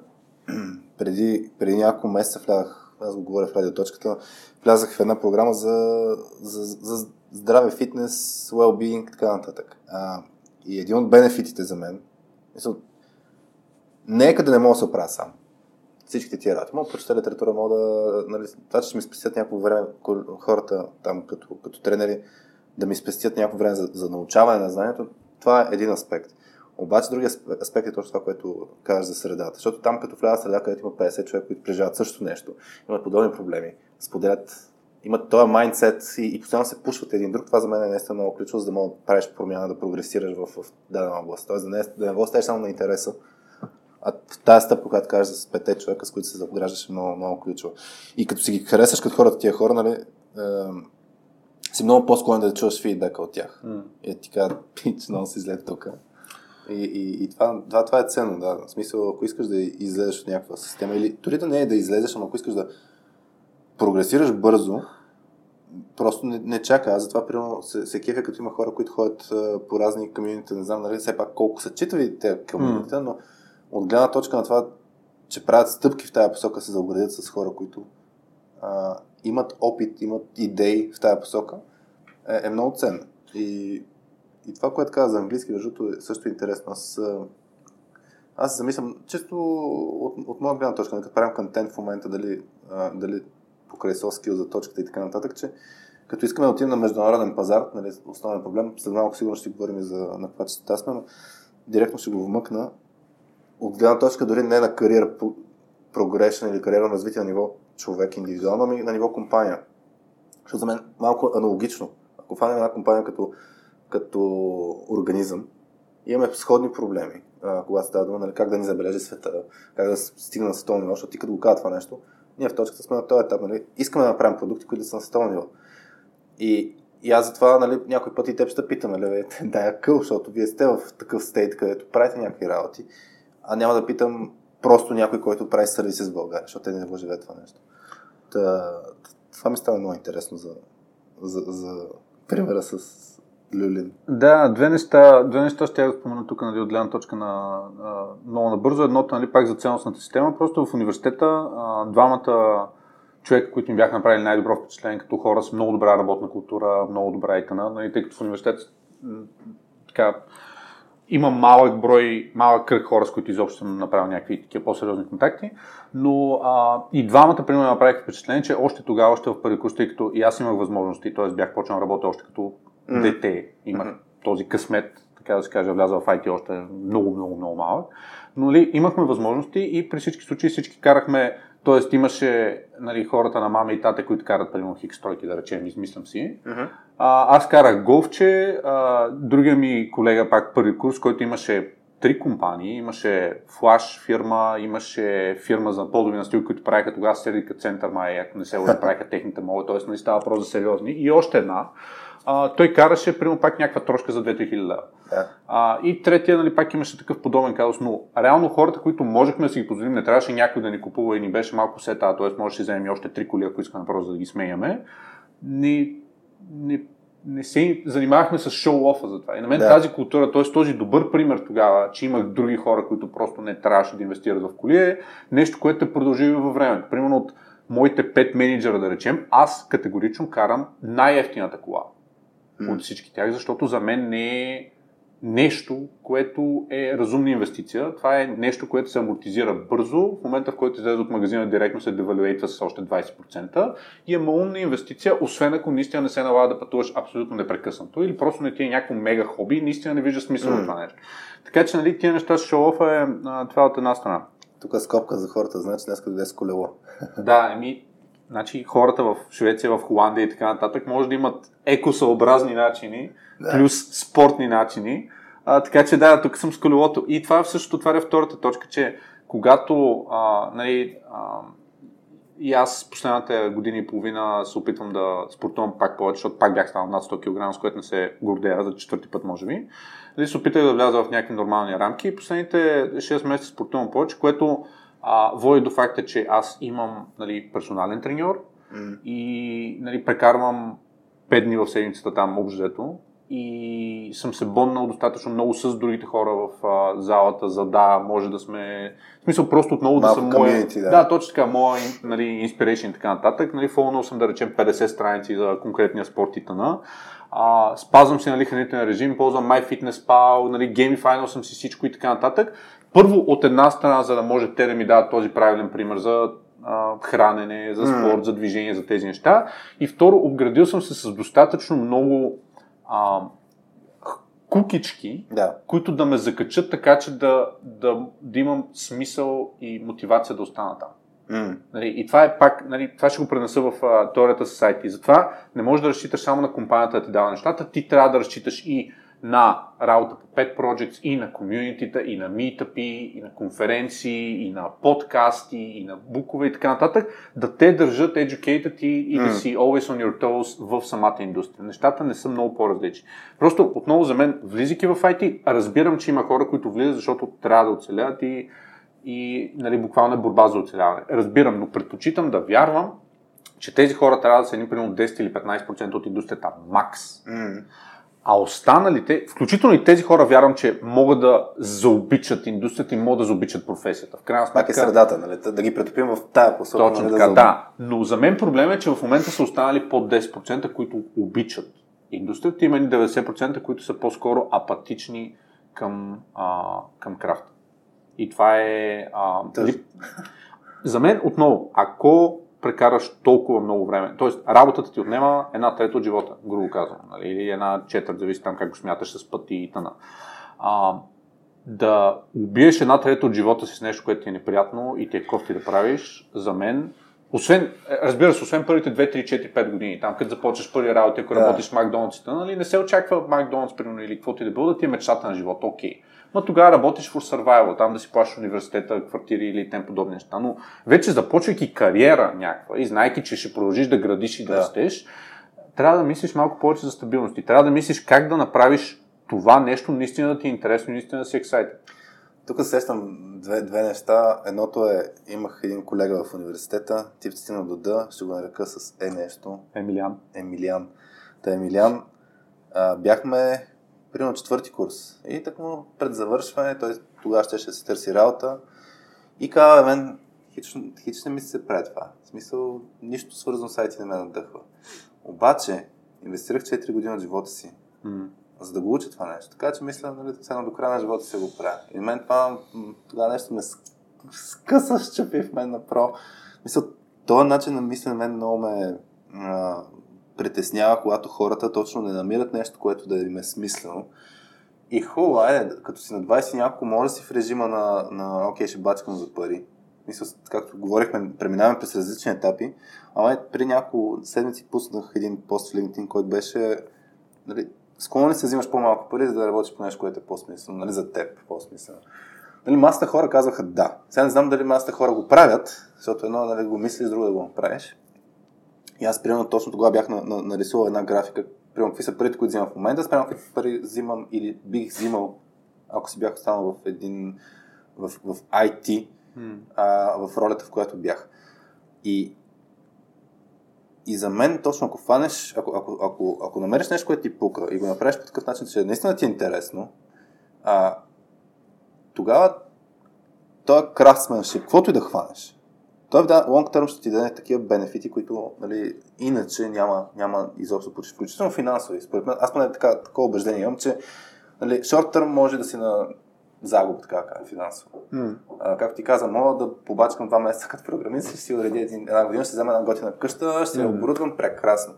S1: преди, преди няколко месеца влязах, аз го говоря в радиоточката, влязах в една програма за, за, за здраве, фитнес, well-being и така нататък. А, и един от бенефитите за мен, мисъл, не е къде не мога да се оправя сам. Всичките тия работи. Мога да прочета литература, мога да... Нали, това, че ми спестят някакво време хората там като, като тренери, да ми спестят някакво време за, за научаване на знанието, това е един аспект. Обаче другия асп- аспект е точно това, което казваш за средата. Защото там като вляза среда, където има 50 човека, които преживяват същото нещо, имат подобни проблеми, споделят, имат този майндсет и, и постоянно се пушват един друг, това за мен е наистина много ключово, за да мога да правиш промяна, да прогресираш в, в дадена област. Тоест да не, да не го оставиш само на интереса, а тази стъпка, която кажеш за пете човека, с които се заграждаш, е много, много ключова. И като си ги харесаш като хората, тия хора, нали, е, си много по-склонен да чуваш фидбека от тях.
S2: М.
S1: И ти казват, пич, много си зле тук. И, и, и това, това, това е ценно, да. В смисъл, ако искаш да излезеш от някаква система, или дори да не е да излезеш, ама ако искаш да прогресираш бързо, просто не, не чака. Аз затова, примерно, се, се кефя, като има хора, които ходят а, по разни комьюнити, не знам, нали, все пак колко са читави тези комьюнита, но от гледна точка на това, че правят стъпки в тази посока, се заобградят с хора, които а, имат опит, имат идеи в тази посока, е, е много ценно. И, и това, което каза за английски, между е също интересно. Аз, аз замислям, често от, от моя гледна точка, нали, като правим контент в момента, дали, а, дали покрай soft за точката и така нататък, че като искаме да отидем на международен пазар, нали, основен проблем, след малко сигурно ще говорим и за на каква частота сме, но директно ще го вмъкна от гледна точка дори не на кариера прогрешен или кариерно развитие на ниво човек индивидуално, ами на ниво компания. Защото за мен малко аналогично. Ако фанем една компания като, като организъм, имаме сходни проблеми, а, когато става дума, нали, как да ни забележи света, как да стигне на световно ниво, защото ти като го казва това нещо, ние в точката сме на този етап, нали, искаме да направим продукти, които да са на световно ниво. И, и аз затова нали, някой път и теб ще питам, нали, е къл, защото вие сте в такъв стейт, където правите някакви работи, а няма да питам просто някой, който прави сервиси в България, защото те не го живеят това нещо. Та, това ми става много интересно за, за, за примера с Люлин.
S2: Да, две неща, две неща ще я спомена тук нали, от гледна точка на а, много набързо. Едното нали, пак за ценностната система. Просто в университета а, двамата човека, които ми бяха направили най-добро впечатление като хора с много добра работна култура, много добра икана, нали, тъй като в университет така, има малък брой, малък кръг хора, с които изобщо съм направил някакви такива по-сериозни контакти, но а, и двамата, примерно, направиха впечатление, че още тогава, още в първи курс, тъй като и аз имах възможности, т.е. бях почнал да работя още като
S1: Мгм.
S2: дете, имах
S1: Мгм.
S2: този късмет, така да се каже, вляза в IT още много, много, много малък. Но нали, имахме възможности и при всички случаи всички карахме, т.е. имаше нали, хората на мама и тате, които карат примерно хикс тройки, да речем, измислям си. А, аз карах голфче, а, другия ми колега, пак първи курс, който имаше три компании. Имаше флаш фирма, имаше фирма за подови настилки, които правиха тогава Сердика Център, май, ако не се лъжа, правиха техните моли, т.е. не става въпрос за сериозни. И още една. А, той караше, примерно, пак някаква трошка за 2-3 хиляди лева.
S1: Да.
S2: А, и третия, нали, пак имаше такъв подобен казус, но реално хората, които можехме да си ги позволим, не трябваше някой да ни купува и ни беше малко сета, т.е. можеше да вземем и още три коли, ако искаме просто да ги смеяме. Не, не, не се занимавахме с шоу-офа за това. И на мен
S1: да.
S2: тази култура, т.е. този добър пример тогава, че имах други хора, които просто не трябваше да инвестират в коли, е нещо, което е продължило във времето. Примерно от моите пет менеджера, да речем, аз категорично карам най-ефтината кола
S1: М.
S2: от всички тях, защото за мен не е нещо, което е разумна инвестиция. Това е нещо, което се амортизира бързо. В момента, в който излезе от магазина, директно се девалюейтва с още 20% и е малумна инвестиция, освен ако наистина не се налага да пътуваш абсолютно непрекъснато или просто не ти е някакво мега хоби и наистина не виждаш смисъл
S1: М.
S2: от това нещо. Така че, нали, тия неща с шоу е а, това от една страна.
S1: Тук е скопка за хората, значи днес дойде с колело.
S2: Да, еми, значи хората в Швеция, в Холандия и така нататък може да имат екосъобразни начини,
S1: Да.
S2: плюс спортни начини. А, така че да, тук съм с колелото. И това всъщност отваря втората точка, че когато а, нали, а, и аз последната година и половина се опитвам да спортувам пак повече, защото пак бях станал над 100 кг, с което не се гордея за четвърти път, може би. Нали, се опитах да вляза в някакви нормални рамки и последните 6 месеца спортувам повече, което а, води до факта, че аз имам нали, персонален треньор
S1: М.
S2: и нали, прекарвам 5 дни в седмицата там обжето и съм се боннал достатъчно много с другите хора в а, залата, за да може да сме... В смисъл просто отново да
S1: Малко
S2: съм моя...
S1: да.
S2: да, точно така, моя нали, inspiration и така нататък. Нали, фолнал съм да речем 50 страници за конкретния спорт и тъна. А, спазвам си нали, хранителен режим, ползвам MyFitnessPal, нали, геймифайнал съм си всичко и така нататък. Първо от една страна, за да може те да ми дадат този правилен пример за а, хранене, за спорт, за движение, за тези неща. И второ, обградил съм се с достатъчно много а, кукички,
S1: Да.
S2: които да ме закачат така, че да, да, да имам смисъл и мотивация да остана там.
S1: М.
S2: Нали, и това е пак, нали, това ще го пренеса в а, теорията с IT. Затова не можеш да разчиташ само на компанията да ти дава нещата, ти трябва да разчиташ и на работа по pet projects и на комюнитита, и на митъпи, и на конференции, и на подкасти, и на букове и така нататък, да те държат educated и, и да си always on your toes в самата индустрия. Нещата не са много по-различни. Просто отново за мен, влизайки в IT, разбирам, че има хора, които влизат, защото трябва да оцелят и, и нали, буквално е борба за оцеляване. Разбирам, но предпочитам да вярвам, че тези хора трябва да са едни примерно 10 или 15% от индустрията макс.
S1: Mm.
S2: А останалите, включително и тези хора, вярвам, че могат да заобичат индустрията и могат да заобичат професията. В крайна
S1: Пак е средата, нали? Да ги претопим в тая посока.
S2: Точно
S1: нали,
S2: така,
S1: да,
S2: да. Но за мен проблем е, че в момента са останали под 10%, които обичат индустрията. Има и 90%, които са по-скоро апатични към, а, към крафта. И това е... А, ли... За мен, отново, ако прекараш толкова много време, т.е. работата ти отнема една трета от живота, грубо казвам, нали? или една четвърт, зависи там как го смяташ с пъти и т.н. А, да убиеш една трета от живота си с нещо, което ти е неприятно и ти е кофти да правиш, за мен, освен, е, разбира се, освен първите 2, 3, 4, 5 години, там като започваш първи работи, ако
S1: Да.
S2: работиш в Макдоналдсите, нали, не се очаква Макдоналдс, примерно, или каквото и да било, да ти е мечтата на живота, окей. Но тогава работиш в survival, там да си плащаш университета, квартири или тем подобни неща. Но вече започвайки кариера някаква и знайки, че ще продължиш да градиш и да,
S1: Да.
S2: растеш, трябва да мислиш малко повече за стабилност. И трябва да мислиш как да направиш това нещо наистина да ти е интересно наистина да си excited.
S1: Тук се сещам две, две неща. Едното е, имах един колега в университета, тип стигна до Д, ще го нарека с Е нещо,
S2: Емилиан.
S1: Емилиан. Та Емилиан, а, бяхме примерно четвърти курс. И така му пред завършване, той тогава ще, ще се търси работа. И казва, «Бе, мен хич, хич не ми се прави това. В смисъл, нищо свързано с IT не ме надъхва. Обаче, инвестирах 4 години от живота си,
S2: М.
S1: за да го уча това нещо. Така че мисля, нали, сега до края на живота си го правя. И мен това тогава нещо ме скъса, щупи в мен направо. Мисля, този начин на мислене мен много ме а, притеснява, когато хората точно не намират нещо, което да им е смислено. И хубаво, айде, като си на 20 и няколко, може да си в режима на, на окей, ще бачкам за пари. Мисля, както говорихме, преминаваме през различни етапи. Ама е, при няколко седмици пуснах един пост в LinkedIn, който беше нали, склонен се взимаш по-малко пари, за да работиш по нещо, което е по-смислено, нали, за теб по-смислено. Нали, масата хора казваха да. Сега не знам дали масата хора го правят, защото едно е нали, го мислиш, друго да го направиш. И аз, примерно, точно тогава бях на, на, нарисувал една графика, примерно, какви са парите, които взимам в момента, спрямо какви пари взимам или бих взимал, ако си бях останал в един, в, в IT, а, в ролята, в която бях. И, и за мен, точно ако фанеш, ако, ако, ако, ако намериш нещо, което ти пука и го направиш по такъв начин, че наистина ти е интересно, а, тогава този craftsmanship, каквото и да хванеш, той в long term ще ти даде такива бенефити, които нали, иначе няма, няма изобщо почти, включително финансови. Според мен, аз поне така, такова убеждение имам, че нали, short term може да си на загуба, така да кажа, финансово.
S2: М.
S1: А, както ти каза, мога да побачкам два месеца като програмист, ще си уредя един, една година, ще взема една готина къща, ще я
S2: Мгм.
S1: оборудвам прекрасно.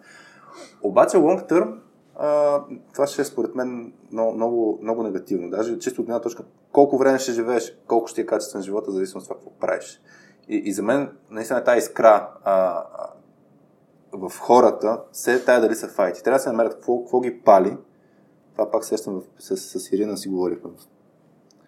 S1: Обаче long term, а, това ще е според мен много, много, много негативно. Даже чисто от една точка, колко време ще живееш, колко ще е качествен живота, зависимо от това какво правиш. И, и за мен, наистина, тази искра а, а, в хората, се тая дали са файти. Трябва да се намерят какво, какво ги пали. Това пак сещам в- с, с Ирина си говорихме в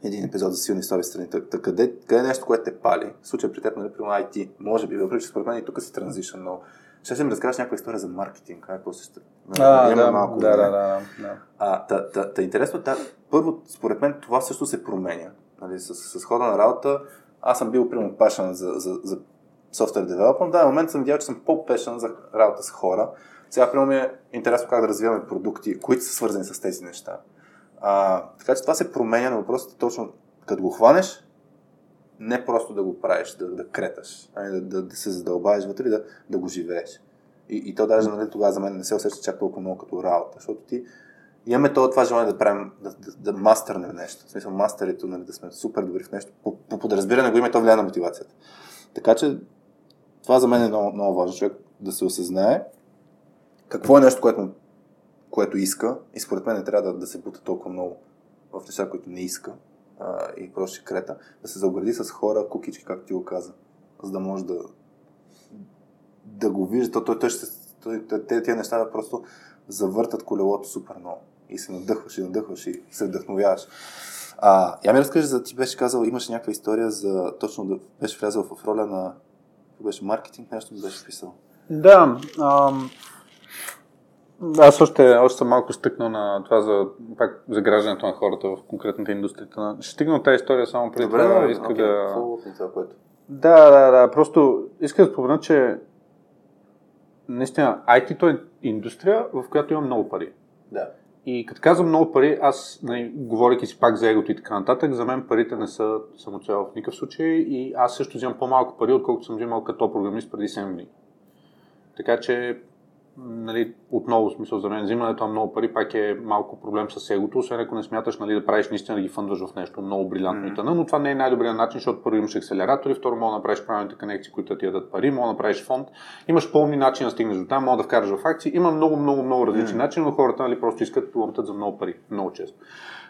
S1: един епизод за силни и слаби страни. Та, та къде, къде е нещо, което те пали? В случая при теб, нали, при IT, може би, въпреки че според мен и тук си транзишън, но ще си ми разкажеш някаква история за маркетинг, как се ще...
S2: А, да,
S1: малко
S2: да, да,
S1: време.
S2: да, да.
S1: А, та, та, та интересно, та, първо, според мен това също се променя. Нали, с, с хода на работа, аз съм бил, примерно, пашан за, за, за software development. Да, в момента съм видял, че съм по-пешен за работа с хора. Сега, примерно, ми е интересно как да развиваме продукти, които са свързани с тези неща. А, така че това се променя, но въпросът е точно, като го хванеш, не просто да го правиш, да, да креташ, а да, да, да се задълбаеш вътре да, да го живееш. И, и то даже нали, тогава за мен не се усеща чак толкова много като работа, защото ти имаме това, това желание да правим, да, да, да мастърнем нещо. В смисъл, мастерито, нали, да сме супер добри в нещо. По, по подразбиране го има то влияе на мотивацията. Така че това за мен е много, много важно, човек да се осъзнае какво е нещо, което, което иска и според мен не трябва да, да се бута толкова много в неща, които не иска а, и просто ще крета, да се заобгради с хора, кукички, както ти го каза, за да може да да го вижда, то, той, той ще, той, те, тези неща просто завъртат колелото супер много. И се надъхваш и надъхваш и се вдъхновяваш. А, я ми разкажи за ти беше казал, имаше някаква история за точно да беше влязъл в роля на беше маркетинг, нещо беше писал.
S2: Да, ам, аз още, още съм малко стъкнал на това за, пак, за граждането на хората в конкретната индустрия. Ще стигна от тази история само преди
S1: Добре,
S2: това.
S1: да,
S2: Иска
S1: okay,
S2: да...
S1: това, което.
S2: Да, да, да. Просто иска да спомена, че наистина IT-то е индустрия, в която има много пари.
S1: Да.
S2: И като казвам много пари, аз, нали, говоряки си пак за егото и така нататък, за мен парите не са самоцел в никакъв случай и аз също взимам по-малко пари, отколкото съм взимал като програмист преди 7 години. Така че нали, отново, смисъл за мен, взимането на много пари пак е малко проблем с егото, освен ако не смяташ нали, да правиш наистина да ги фъндваш в нещо много брилянтно mm-hmm. но това не е най-добрият начин, защото първо имаш акселератори, второ мога да направиш правилните конекции, които ти дадат пари, мога да направиш фонд, имаш пълни начини да стигнеш до там, мога да вкараш в акции, има много, много, много различни mm-hmm. начини, но хората нали, просто искат да за много пари, много често.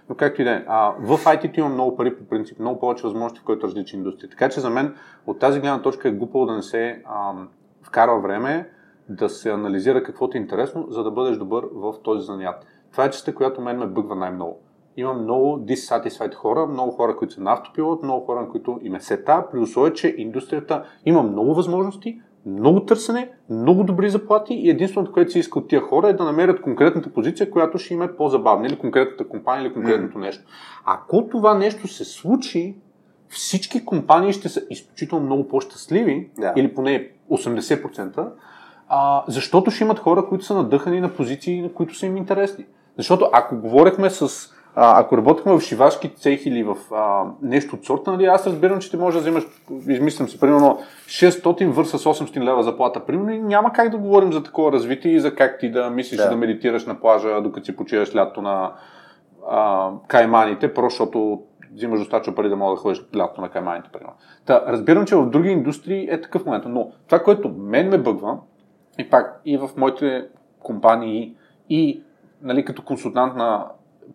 S2: Но както и да е, в IT има много пари по принцип, много повече възможности, в които различни индустрии. Така че за мен от тази гледна точка е глупаво да не се ам, вкарва време, да се анализира какво ти е интересно, за да бъдеш добър в този занят. Това е частта, която мен ме бъгва най-много. Има много dissatisfied хора, много хора, които са на автопилот, много хора, които им е сета, при условие, че индустрията има много възможности, много търсене, много добри заплати и единственото, което се иска от тия хора е да намерят конкретната позиция, която ще им е по-забавна или конкретната компания или конкретното mm. нещо. Ако това нещо се случи, всички компании ще са изключително много по-щастливи, yeah. или поне 80%, а, защото ще имат хора, които са надъхани на позиции, на които са им интересни. Защото ако говорихме с а, ако работихме в шивашки цех или в а, нещо от сорта, нали, аз разбирам, че ти можеш да вземеш, измислям се, примерно 600 върса с 800 лева заплата, примерно, и няма как да говорим за такова развитие и за как ти да мислиш да, да медитираш на плажа, докато си почиваш лято на а, кайманите, просто защото взимаш достатъчно пари да мога да ходиш лято на кайманите, примерно. Та, разбирам, че в други индустрии е такъв момент, но това, което мен ме бъгва, и пак, и в моите компании, и нали, като консултант на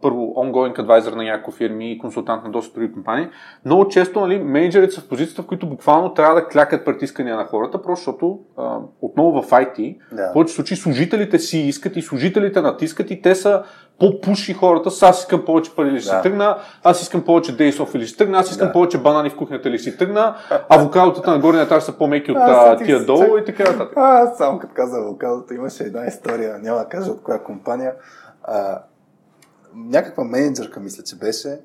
S2: първо ongoing advisor на някои фирми и консултант на доста други компании, много често нали, менеджерите са в позицията, в които буквално трябва да клякат притискания на хората, просто защото а, отново в IT, да. в повече случаи служителите си искат и служителите натискат и те са по-пуши хората, с аз искам повече пари ли ще да. тръгна, аз искам повече days off или ще тръгна, аз искам да. повече банани в кухнята ли ще тръгна, авокадотата на горния етаж са по-меки от а, тия долу чак... и така нататък.
S1: А, само като каза авокадото, имаше една история, няма да кажа от коя компания. А, някаква менеджерка, мисля, че беше,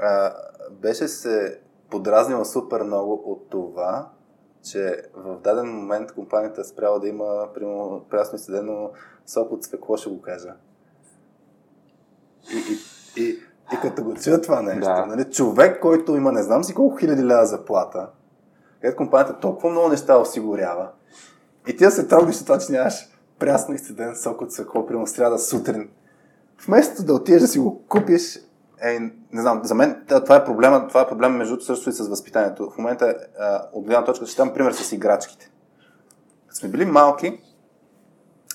S1: а, беше се подразнила супер много от това, че в даден момент компанията е спряла да има, примерно, прясно изседено сок от свекло, ще го кажа. И, и, и, и като го чуя това нещо, да. нали, човек, който има не знам си колко хиляди лева заплата, където компанията толкова много неща осигурява, и ти да се трогнеш това, че нямаш прясно изцеден сок от свекло, примерно сряда сутрин, вместо да отидеш да си го купиш, е, не знам, за мен това е проблема, това е проблема между също и с възпитанието. В момента, от гледна точка, ще дам пример с играчките. Като сме били малки,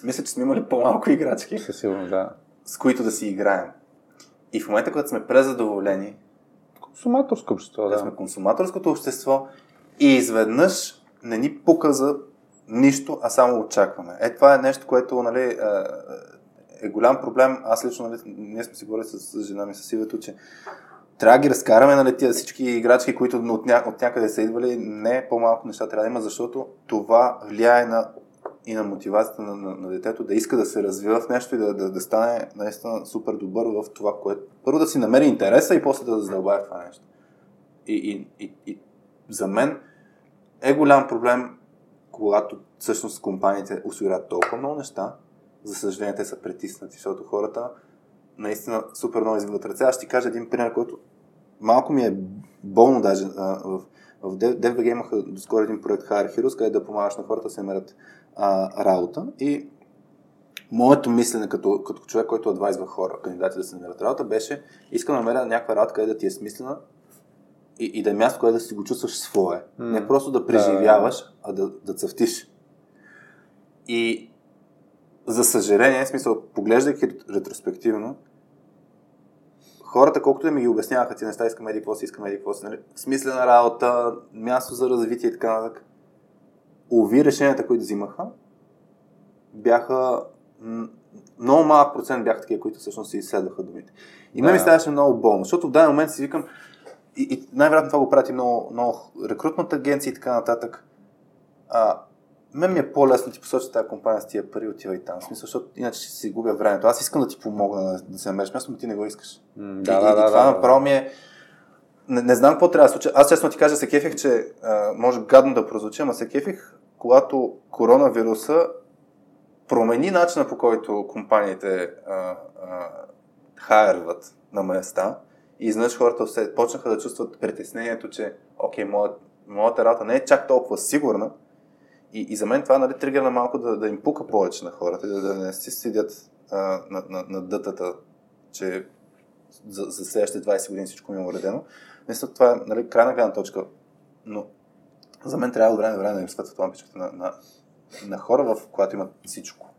S1: мисля, че сме имали по-малко играчки.
S2: Със сигурно, да.
S1: С които да си играем. И в момента, когато сме презадоволени,
S2: консуматорско общество,
S1: да. сме консуматорското общество и изведнъж не ни пука за нищо, а само очакваме. Е, това е нещо, което нали, е голям проблем. Аз лично, нали, ние сме си говорили с, жена ми, с Ивето, че трябва да ги разкараме нали, тия всички играчки, които от, ня, от някъде са идвали. Не по-малко неща трябва да има, защото това влияе на, и на мотивацията на, на, на детето да иска да се развива в нещо и да, да, да стане наистина супер добър в това, което. Първо да си намери интереса и после да задълбая това нещо. И, и, и, и за мен е голям проблем, когато всъщност компаниите осигуряват толкова много неща, за съжаление, те са притиснати, защото хората наистина супер много извиват ръце. Аз ще кажа един пример, който малко ми е болно даже. в, в DFBG имаха доскоро един проект Hire Heroes, където да помагаш на хората да се намерят а, работа. И моето мислене като, като човек, който адвайзва хора, кандидати да се намерят работа, беше искам да намеря някаква работа, където да ти е смислена и, и да е място, където да си го чувстваш свое. Mm. Не просто да преживяваш, а да, да цъфтиш. И за съжаление, в смисъл, поглеждайки ретроспективно, хората, колкото да ми ги обясняваха тези неща, искаме еди какво си, искаме еди какво си, нали? смислена работа, място за развитие и така нататък. Ови решенията, които взимаха, бяха много малък процент бяха такива, които всъщност си изследваха думите. И мен
S2: Да.
S1: ми ставаше много болно, защото в даден момент си викам, и, и най-вероятно това го прати много, много рекрутната агенция и така нататък. А, мен ми е по-лесно да ти посоча тази компания с тия пари, отива и там. В смисъл, защото иначе ще си губя времето. Аз искам да ти помогна да, да се намериш място, но ти не го искаш.
S2: М,
S1: и, и, и това направо ми е... Не, не знам какво трябва да случи. Аз честно ти кажа, се кефих, че а, може гадно да прозвучи, ама се кефих, когато коронавируса промени начина по който компаниите а, на места и изведнъж хората се почнаха да чувстват притеснението, че окей, моят, моята работа не е чак толкова сигурна и, и за мен това нали, тригърна малко да, да им пука повече на хората, да, да не си седят а, на, на, на дътата, че за, за следващите 20 години всичко ми е уредено. Мисля, това е нали, крайна гледна точка, но за мен трябва от време на време да им светват лампичката на, на, на хора, в която имат всичко.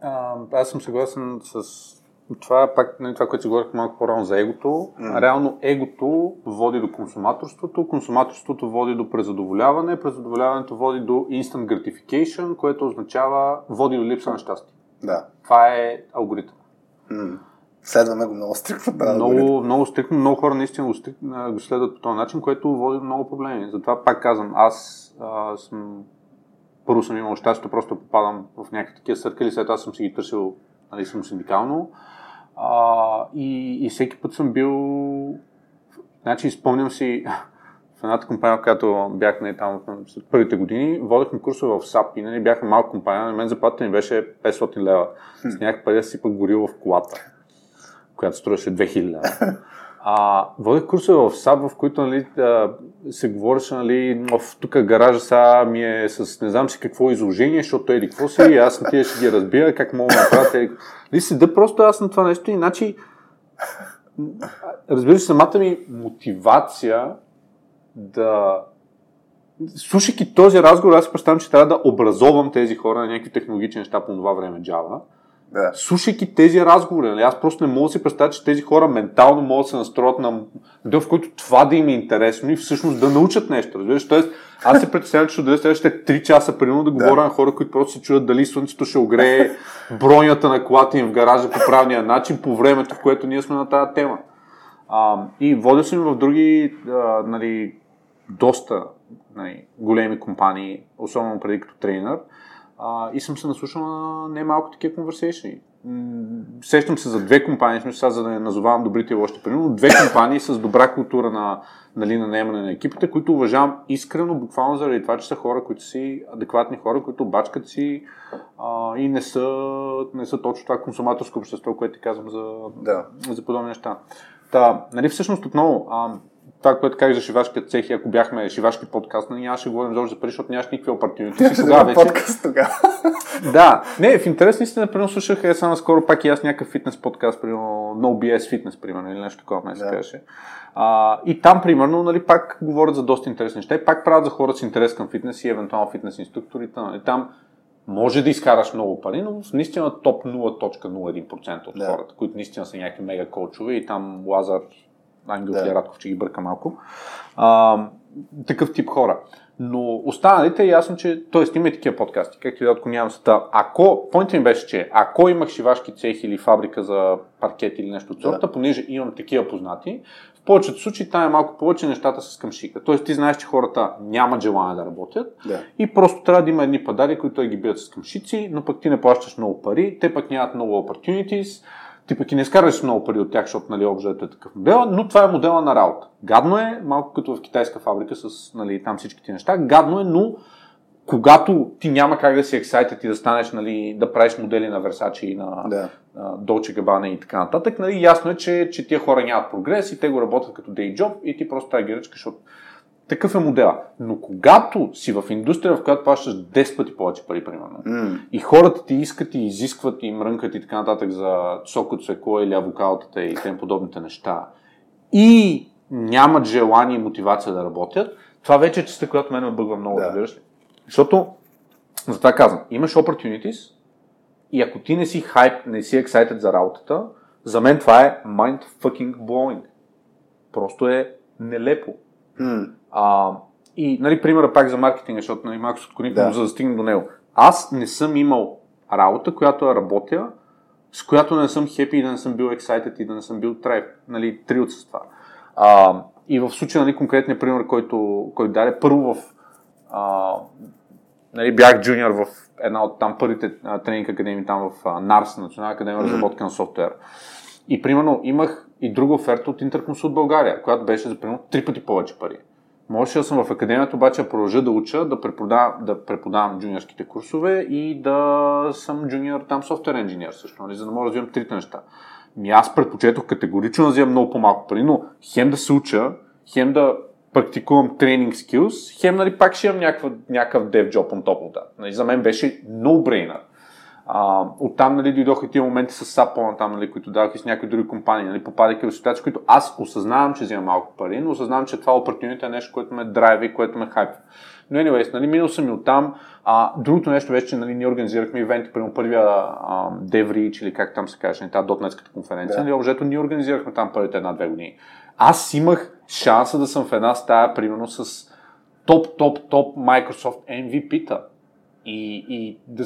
S2: А, аз съм съгласен с това, пак нали, това, което си говорих малко по-рано за егото.
S1: М.
S2: Реално егото води до консуматорството, консуматорството води до презадоволяване, презадоволяването води до instant gratification, което означава води до липса на щастие.
S1: Да.
S2: Това е алгоритъм.
S1: М. Следваме го много стрикно. Да,
S2: много, много стрикно, много хора наистина го, стрик, го следват по този начин, което води до много проблеми. Затова пак казвам, аз а, съм първо съм имал щастието, просто попадам в някакви такива съркали, след това съм си ги търсил, нали, съм синдикално. А, и, и всеки път съм бил... Значи, спомням си в едната компания, в която бях нали, там в първите години, водехме курсове в SAP и нали, бяхме малка компания, на мен заплатата ми беше 500 лева. С някакъв пари си пък горил в колата, която струваше 2000 лева. А, водех курсове в САБ, в които нали, а, се говореше, нали, в тук гаража сега ми е с не знам си какво изложение, защото еди какво си, и аз на тия ще ги разбия, как мога да направя. Нали, седа просто аз на това нещо, иначе разбира се, самата ми мотивация да слушайки този разговор, аз представям, че трябва да образовам тези хора на някакви технологични неща по това време Java.
S1: Да.
S2: Слушайки тези разговори, нали, аз просто не мога да си представя, че тези хора ментално могат да се настроят на модел, в който това да им е интересно и всъщност да научат нещо. Разбираш? Тоест, аз се притеснявам, че ще отделя следващите 3 часа, примерно, да говоря на хора, които просто се чуят дали слънцето ще огрее бронята на колата им в гаража по правилния начин, по времето, в което ние сме на тази тема. А, и водя съм в други, а, нали, доста нали, големи компании, особено преди като тренер, а, и съм се наслушал на немалко такива конверсейшни. Сещам се за две компании, сега, за да не назовавам добрите и лошите, примерно две компании с добра култура на, нали, на наемане на екипите, които уважавам искрено, буквално заради това, че са хора, които си адекватни хора, които бачкат си а, и не са, не са точно това консуматорско общество, което ти казвам за,
S1: Да.
S2: за подобни неща. Та, нали, всъщност отново, а, това, което казах за шивашкия цех, и ако бяхме шивашки подкаст, нали, нямаше да говорим за пари, защото нямаш никакви опортунити. Тогава вече...
S1: подкаст тогава.
S2: Да, не, в интерес наистина, примерно слушах, е само скоро пак и аз някакъв фитнес подкаст, примерно No BS Fitness, примерно, или нещо такова, ме се
S1: Да.
S2: А, и там, примерно, нали, пак говорят за доста интересни неща и пак правят за хора с интерес към фитнес и евентуално фитнес инструкторите. Нали. Там може да изкараш много пари, но наистина топ 0.01% от
S1: Да.
S2: хората, които наистина са някакви мега коучове и там Лазар Ангел
S1: Да.
S2: да. Радков, че ги бърка малко. А, такъв тип хора. Но останалите е ясно, че, т.е. има и такива подкасти, както и да ако нямам света. Ако, поинтът ми беше, че ако имах шивашки цех или фабрика за паркет или нещо от
S1: Да.
S2: сорта, понеже имам такива познати, в повечето случаи там е малко повече нещата с къмшика. Тоест ти знаеш, че хората нямат желание да работят
S1: Да.
S2: и просто трябва да има едни падари, които ги бият с къмшици, но пък ти не плащаш много пари, те пък нямат много opportunities, ти пък и не изкараш много пари от тях, защото нали, общо е такъв модел, но това е модела на работа. Гадно е, малко като в китайска фабрика с нали, там всичките неща, гадно е, но когато ти няма как да си excited и да станеш, нали, да правиш модели на Versace и на
S1: Да.
S2: Dolce Gabbana и така нататък, нали, ясно е, че, че тия хора нямат прогрес и те го работят като day job и ти просто трябва да ги ръчкаш, защото такъв е модела. Но когато си в индустрия, в която плащаш 10 пъти повече пари, примерно,
S1: М.
S2: и хората ти искат и изискват и мрънкат и така нататък за сок от свекло или авокалотата и тем подобните неща и нямат желание и мотивация да работят, това вече е частта, която мен ме бъгва много,
S1: Да.
S2: разбираш ли? Защото, затова казвам, имаш opportunities и ако ти не си хайп, не си excited за работата, за мен това е mind fucking blowing. Просто е нелепо.
S1: М.
S2: А, и, нали, примера пак за маркетинга, защото нали, малко се отклоних,
S1: Да.
S2: за да стигнем до него. Аз не съм имал работа, която работя, с която не съм хепи и да не съм бил excited и да не съм бил трайп. Нали, три от с това. А, и в случая, нали, конкретният пример, който, който даде, първо в а, нали, бях джуниор в една от там първите а, тренинг академии там в а, NARS, Национална академия разработка на софтуер. И примерно имах и друга оферта от Интерконсулт България, която беше за примерно три пъти повече пари. Можеше да съм в академията, обаче да продължа да уча, да преподавам, да преподавам джуниорските курсове и да съм джуниор там софтуер инженер също, нали, за да мога да развивам трите неща. Ми аз предпочетох категорично да вземам много по-малко пари, но хем да се уча, хем да практикувам тренинг скилс, хем нали, пак ще имам някакъв, някакъв dev job on top of that. Нали, за мен беше no-brainer. А, оттам нали, дойдоха тия моменти с SAP там, нали, които давах и с някои други компании, нали, попадайки в ситуации, които аз осъзнавам, че взимам малко пари, но осъзнавам, че това opportunity е нещо, което ме драйви, което ме хайпва. Но anyways, нали, минал съм и оттам. А, другото нещо беше, че нали, ние организирахме ивенти, примерно първия а, DevReach или как там се каже, нали, тази дотнетската конференция. Да. Нали, обжето ние организирахме там първите една-две години. Аз имах шанса да съм в една стая, примерно с топ, топ, топ Microsoft MVP-та. И, и да,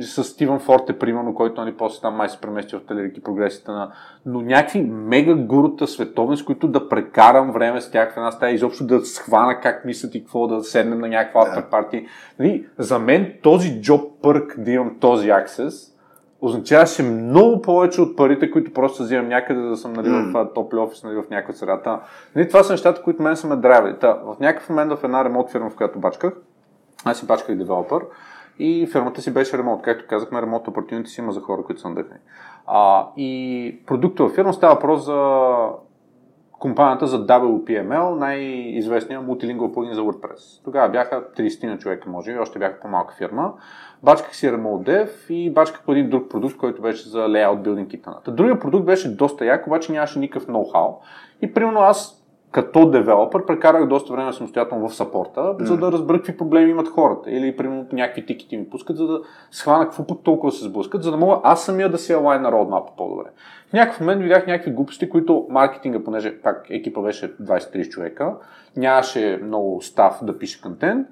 S2: с Стивън Форте, примерно, който нали, после там май се премести в телерики прогресите на... Но някакви мега гурута световни, с които да прекарам време с тях в една стая, изобщо да схвана как мислят и какво, да седнем на някаква yeah. парти. Нали, за мен този джоб пърк да имам този аксес, означаваше много повече от парите, които просто взимам някъде да съм нали, mm. в топли офис, нали, в някаква средата. Нали, това са нещата, които мен са ме драйвали. Та, в някакъв момент в една ремонт фирма, в която бачках, аз си бачках девелопър и фирмата си беше ремонт. Както казахме, ремонт opportunity си има за хора, които са надъхани. А, и продуктова фирма става въпрос за компанията за WPML, най-известният мултилингвал плагин за WordPress. Тогава бяха 30 на човека, може би, още бяха по-малка фирма. Бачках си Remote Dev и бачках по един друг продукт, който беше за layout building и. Другия продукт беше доста як, обаче нямаше никакъв ноу-хау. И примерно аз като девелопър прекарах доста време самостоятелно в сапорта, mm. за да разбера какви проблеми имат хората. Или, примерно, някакви тикети ми пускат, за да схвана какво пък толкова се сблъскат, за да мога аз самия да си алайн на родмапа по-добре. В някакъв момент видях някакви глупости, които маркетинга, понеже пак екипа беше 20-30 човека, нямаше много став да пише контент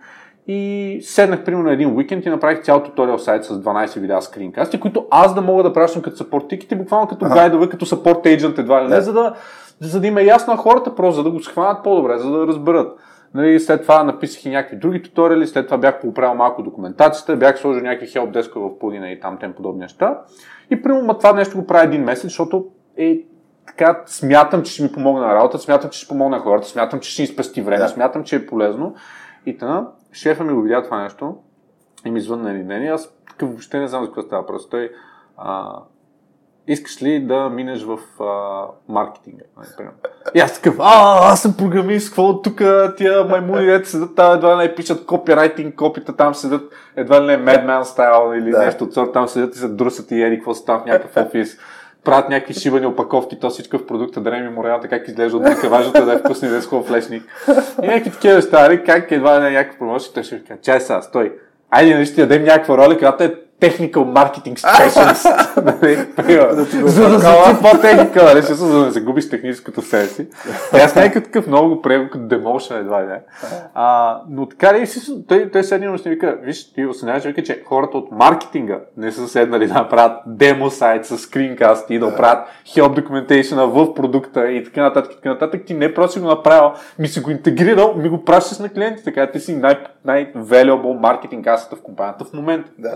S2: и седнах примерно един уикенд и направих цял туториал сайт с 12 видеа скринкасти, които аз да мога да пращам като support тикети, буквално като ага. гайдове, като support agent едва ли не, за да, за да има ясно на хората, просто за да го схванат по-добре, за да разберат. Нали, след това написах и някакви други туториали, след това бях поправил малко документацията, бях сложил някакви хелпдескове в плагина и там тем подобни неща. И примерно това нещо го правя един месец, защото е така, смятам, че ще ми помогне на работа, смятам, че ще помогне на хората, смятам, че ще ни спасти време, да. смятам, че е полезно. И тъна, шефа ми го видя това нещо и ми звънна един ден и аз въобще не знам за какво става. Просто той а, искаш ли да минеш в а, маркетинга? Нали, и аз такъв, а, аз съм програмист, какво тук тия маймуни, дете седат там, едва не пишат копирайтинг, копита, там седат, едва ли не Madman стайл или да. нещо от сорта, там седят и се друсат и еди, какво са там в някакъв офис правят някакви шибани опаковки, то всичко в продукта, да не ми моралата как изглежда от важното е да е вкусни, да е с хубав флешник. И някакви такива неща, как едва не е някаква промоция, той ще ви каже, чай сега, стой. Айде, нали ще дадем някаква роля, която е technical marketing specialist. за да звучи по-техника, нали, за да не загубиш техническото себе си. аз някакъв такъв много го приема като демошен едва не. А, но така ли, той, той седни и вика, виж, ти осъзнаваш, вика, че хората от маркетинга не са седнали да направят демо сайт с скринкаст и да правят help documentation в продукта и така нататък, и така нататък. Ти не просто си го направил, ми си го интегрирал, ми го пращаш на клиентите, така ти си най- най-valuable маркетинг асата в компанията в момента. Да.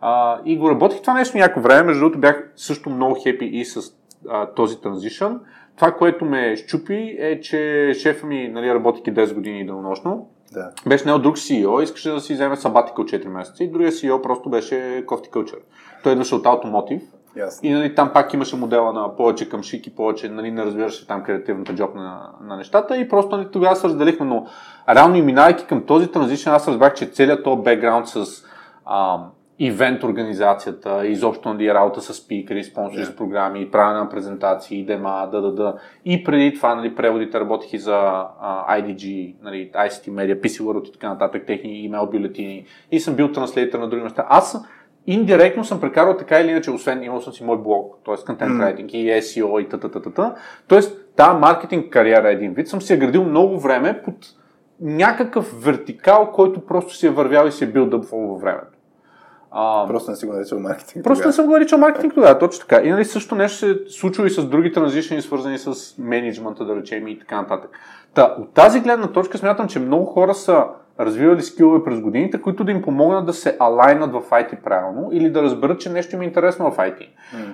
S2: А, и го работих това нещо някакво време. Между другото бях също много хепи и с а, този транзишън. Това, което ме щупи е, че шефа ми, нали, работики 10 години денонощно, да. беше не от друг CEO, искаше да си вземе сабатика от 4 месеца и другия CEO просто беше кофти кълчер. Той идваше от Automotive Yes. И нали, там пак имаше модела на повече към шики, повече нали, не разбираше там креативната джоб на, на нещата и просто нали, тогава се разделихме, но реално и минавайки към този транзишен, аз разбрах, че целият този бекграунд с ам, ивент организацията, изобщо нали, работа с спикери, спонсори yeah. с програми, правене на презентации, дема, да, да, да. И преди това нали, преводите работих и за uh, IDG, нали, ICT Media, PC World и така нататък, техни имейл бюлетини и съм бил транслейтър на други места. Аз индиректно съм прекарал така или иначе, освен имал съм си мой блог, т.е. content writing и SEO и т.т. Тоест, тази маркетинг кариера е един вид, съм си я градил много време под някакъв вертикал, който просто си е вървял и си е бил дъбвал във времето.
S1: А, просто не си го наричал маркетинг.
S2: Просто не съм го наричал маркетинг тогава, точно така. И нали, също нещо се случва и с други транзишни, свързани с менеджмента, да речем и така нататък. Та, от тази гледна точка смятам, че много хора са развивали скилове през годините, които да им помогнат да се алайнат в IT правилно или да разберат, че нещо им е интересно в IT. Mm.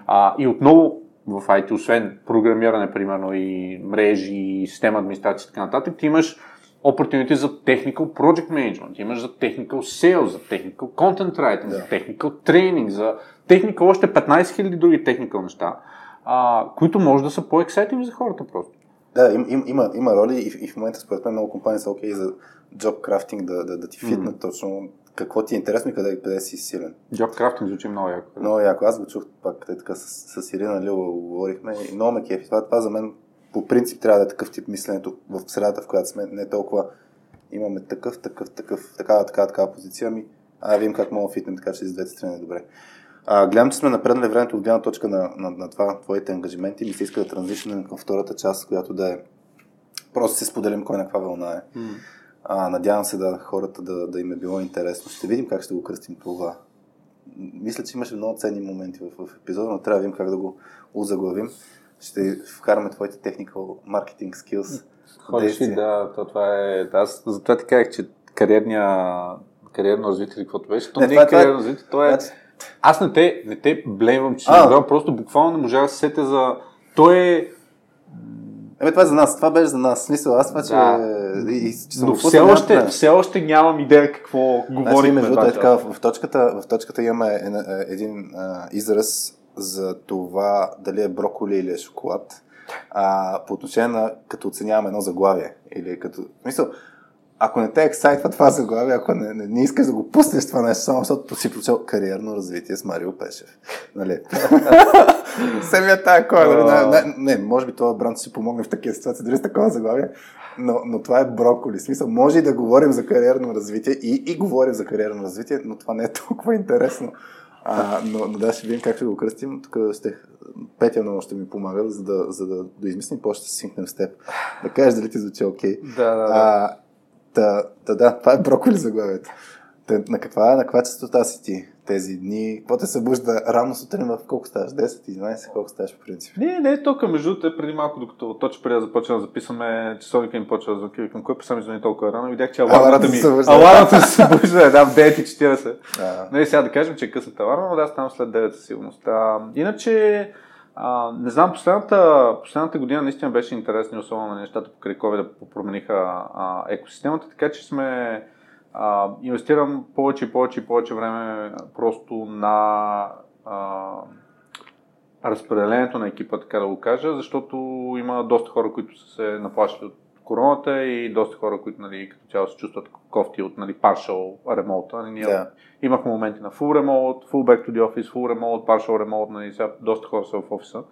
S2: А, и отново в IT, освен програмиране, примерно, и мрежи, и система администрация и така нататък, ти имаш opportunity за technical project management, имаш за technical sales, за technical content writing, yeah. за technical training, за technical още 15 000 други technical неща, а, които може да са по-ексайтиви за хората просто.
S1: Да, им, им, има, има роли и, и в момента според мен много компании са окей okay за job crafting да, да, да ти фитнат mm. точно какво ти е интересно и къде, къде си силен.
S2: Job crafting звучи много яко.
S1: Много яко. Аз го чух пак къде така с, с Ирина Лила говорихме и много ме кефи. Това, това за мен по принцип трябва да е такъв тип мисленето в средата, в която сме. Не толкова имаме такъв, такъв, такъв, такава, такава, такава позиция, ми а видим как мога фитнем, така че с двете страни е добре. А, гледам, че сме напреднали времето от гледна точка на, на, на това, твоите ангажименти. Ми се иска да транзишнем към втората част, която да е просто си споделим кой на каква вълна е. Mm. А, надявам се да хората да, да им е било интересно. Ще видим как ще го кръстим това. Мисля, че имаше много ценни моменти в, в епизода, но трябва да видим как да го озаглавим. Ще вкараме твоите technical marketing skills.
S2: Ходиш ли, да, то това е... Аз затова ти казах, че кариерния, кариерно развитие, каквото беше, то не, не е, е кариерно развитие, то е... Значи- Аз не те, не те блеймвам, че си просто буквално не можах да се сетя за... Той е
S1: Еми, това е за нас. Това беше за нас. Смисъл, аз това, че...
S2: Да. И, че Но все още, все още нямам идея какво говорим.
S1: Между другото, е така, в, точката, в точката имаме е, е, един а, израз за това дали е броколи или е шоколад. А, по отношение на като оценяваме едно заглавие. Или като... Мисъл, ако не те ексайтва това заглавие, ако не, не, не искаш да го пуснеш това нещо, само защото си прочел кариерно развитие с Марио Пешев. Нали? Самия тая кой, нали? не, не, може би това бранд си помогне в такива ситуации, дори с такова заглавие, но, но това е броколи. Смисъл, може и да говорим за кариерно развитие и, и говорим за кариерно развитие, но това не е толкова интересно. А, но, но да, ще видим как ще го кръстим. Тук ще, Петя много ще ми помага, за да, за да, да измислим, после ще синкнем с теб. Да кажеш дали ти звучи окей.
S2: Okay. Да, да, да.
S1: Та, та да, това е броколи заглавието. На каква, на каква частота си ти тези дни? Какво те събужда рано сутрин в колко ставаш? 10-11? Колко ставаш по принцип?
S2: Не, не, тук между другото преди малко, докато точно преди да започнем да записваме, часовника ми почва да звънки, викам, кой писам звъни толкова рано? Видях, че алармата ми, алармата се събужда, да, в 9.40. Не, сега да кажем, че е късната аларма, но да, ставам след 9 със сигурност. А, иначе, а, не знам, последната, последната година наистина беше интересна, особено на нещата покрай COVID да промениха а, екосистемата, така че сме а, инвестирам повече и повече и повече време просто на а, разпределението на екипа, така да го кажа, защото има доста хора, които са се наплащали от короната и доста хора, които нали, като цяло се чувстват кофти от нали, partial remote. Нали, ние yeah. имахме моменти на full remote, full back to the office, full remote, partial remote, нали, сега доста хора са в офиса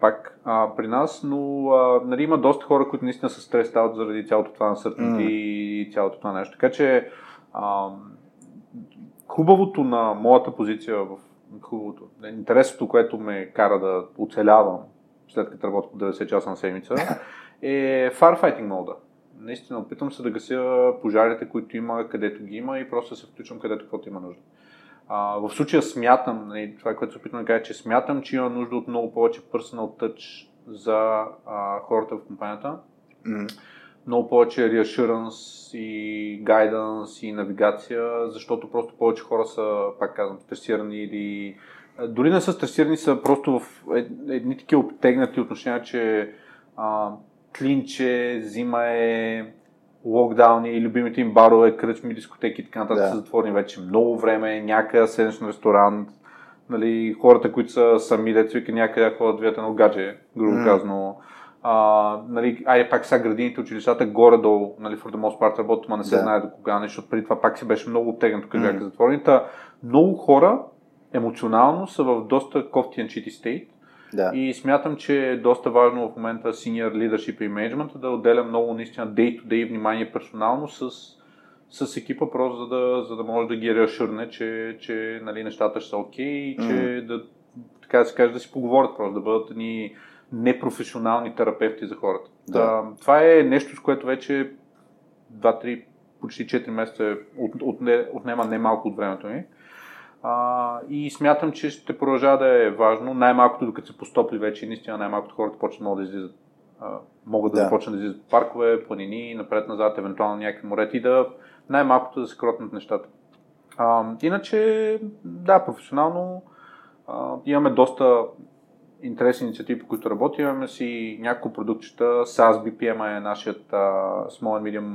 S2: пак а, при нас, но а, нали, има доста хора, които наистина са стрес аут заради цялото това на mm. и цялото това нещо. Така че а, хубавото на моята позиция в хубавото, интересното, което ме кара да оцелявам след като работя по 90 часа на седмица, е firefighting мода. Наистина, опитвам се да гася пожарите, които има, където ги има и просто се включвам където каквото има нужда. А, в случая смятам, нали, това, което се опитвам да кажа, че смятам, че има нужда от много повече personal touch за а, хората в компанията. Mm. Много повече reassurance и guidance и навигация, защото просто повече хора са, пак казвам, стресирани или дори не са стресирани, са просто в едни такива обтегнати отношения, че а, клинче, зима е, локдауни и любимите им барове, кръчми, дискотеки и така нататък да. са затворени вече много време, някъде седнеш на ресторант, нали, хората, които са сами, деца вика някъде ходят двете на гадже, грубо mm. казано. А, нали, айде пак сега градините, училищата горе-долу, нали, for the most part работят, ма не се да. знае до кога, нещо, защото преди това пак си беше много обтегнато, като бяха mm. затворени. много хора емоционално са в доста кофти and shitty state
S1: да.
S2: И смятам, че е доста важно в момента senior leadership и management да отделя много наистина day-to-day внимание персонално с, с екипа, просто за да, за да може да ги реашурне, че, че нали, нещата ще са окей okay, и че mm. да, така да се каже, да си поговорят просто, да бъдат ни непрофесионални терапевти за хората. Да. Да, това е нещо, с което вече 2-3, почти 4 месеца от, от, от, отнема не малко от времето ми. А, и смятам, че ще продължава да е важно, най-малкото докато се постопли вече, наистина най-малкото хората почнат да излизат, а, могат да, да започнат да излизат паркове, планини, напред-назад, евентуално някакви морета и да най-малкото да се кротнат нещата. А, иначе, да, професионално а, имаме доста интересни инициативи, по които работим. Имаме си няколко продуктчета. SaaS BPM е нашият uh, Small and Medium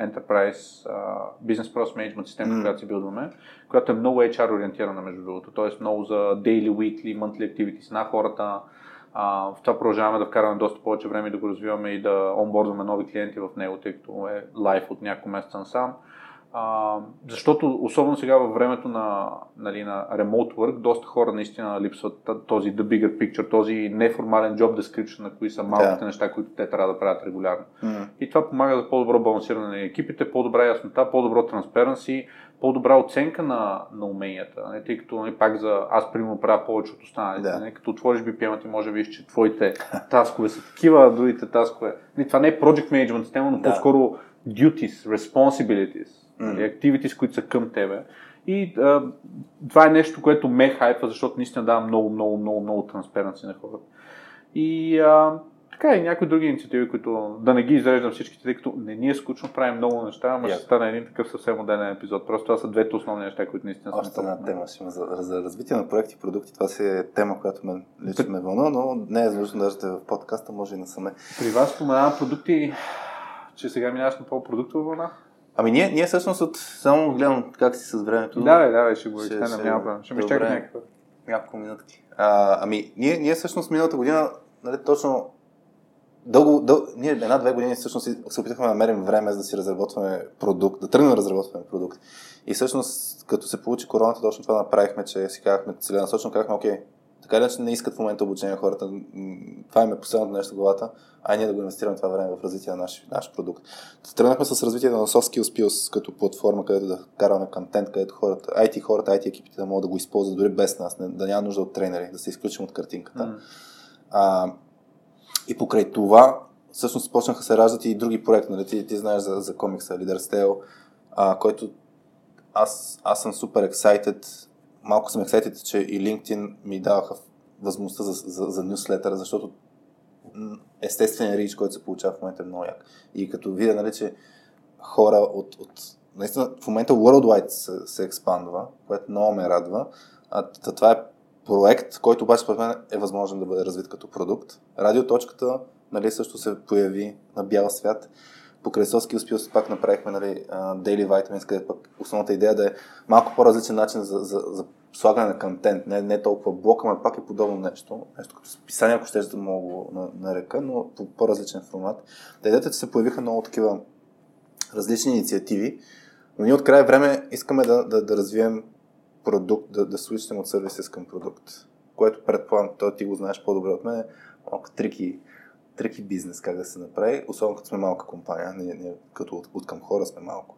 S2: Enterprise uh, Business Process Management система, mm. която си билдваме, която е много HR ориентирана, между другото. Тоест много за daily, weekly, monthly activities на хората. Uh, в това продължаваме да вкараме доста повече време да го развиваме и да онбордваме нови клиенти в него, тъй като е лайф от няколко месеца насам. сам. А, защото, особено сега във времето на, нали, на remote work, доста хора наистина липсват този the bigger picture, този неформален job description, на кои са малките да. неща, които те трябва да правят регулярно. Mm. И това помага за по-добро балансиране на екипите, по-добра яснота, по-добро transparency, по-добра оценка на, на уменията. Не, нали, тъй като нали, пак за аз примерно правя повече от останалите. Да. Не, нали, като отвориш BPM, ти може да видиш, че твоите таскове са такива, другите таскове. Не, това не е project management система, но да. по-скоро duties, responsibilities mm. activities, които са към тебе. И а, това е нещо, което ме хайпва, защото наистина дава много, много, много, много транспаренция на хората. И а, така и някои други инициативи, които да не ги изреждам всичките, тъй като не ни е скучно, правим много неща, ама yeah. ще стане един такъв съвсем отделен епизод. Просто това са двете основни неща, които наистина
S1: са. Още една тема ще има за, за развитие на проекти и продукти. Това си е тема, която мен лично ме вълнува, но не е нужно даже да е в подкаста, може и насаме.
S2: При вас споменавам продукти, че сега минаваш на по-продуктова вълна?
S1: Ами ние, ние всъщност от... Само гледам как си с времето.
S2: Да, да, ще го изтенем, няма проблем. Ще ми изчакат някакво.
S1: Няколко минутки. А, ами, ние, ние всъщност миналата година, нали, точно дълго, дъл... ние една-две години всъщност се опитахме да намерим време за да си разработваме продукт, да тръгнем да разработваме продукт. И всъщност, като се получи короната, точно това направихме, че си казахме целенасочно, казахме, окей, така иначе не искат в момента обучение хората. Това им е последното нещо в главата, а ние да го инвестираме това време в развитие на наш, наш продукт. Тръгнахме с развитието на Soft Skills Pills като платформа, където да караме контент, където хората, IT хората, IT екипите да могат да го използват дори без нас, не, да няма нужда от тренери, да се изключим от картинката. Mm. А, и покрай това, всъщност почнаха се раждат и други проекти. Нали? Ти, ти знаеш за, за комикса Leader Stale, а, който аз, аз съм супер excited малко съм ексайтед, че и LinkedIn ми даваха възможността за, за, за нюслетъра, защото естественият рич, който се получава в момента е много як. И като видя, нали, че хора от, от наистина в момента worldwide се, се експандва, което много ме радва. А, това е проект, който обаче според мен е възможен да бъде развит като продукт. Радиоточката нали, също се появи на бял свят покрай Soft Skills пак направихме нали, Daily Vitamins, където пък основната идея да е малко по-различен начин за, за, за слагане на контент. Не, не толкова блок, ама пак е подобно нещо. Нещо като списание, ако ще да мога на, на река, но по по-различен формат. Да идеята, че се появиха много такива различни инициативи, но ние от край време искаме да, да, да развием продукт, да, да свичнем от сервисис към продукт, което предполагам, той ти го знаеш по-добре от мен, малко трики треки бизнес как да се направи, особено като сме малка компания, ние, ние като от, от към хора сме малко.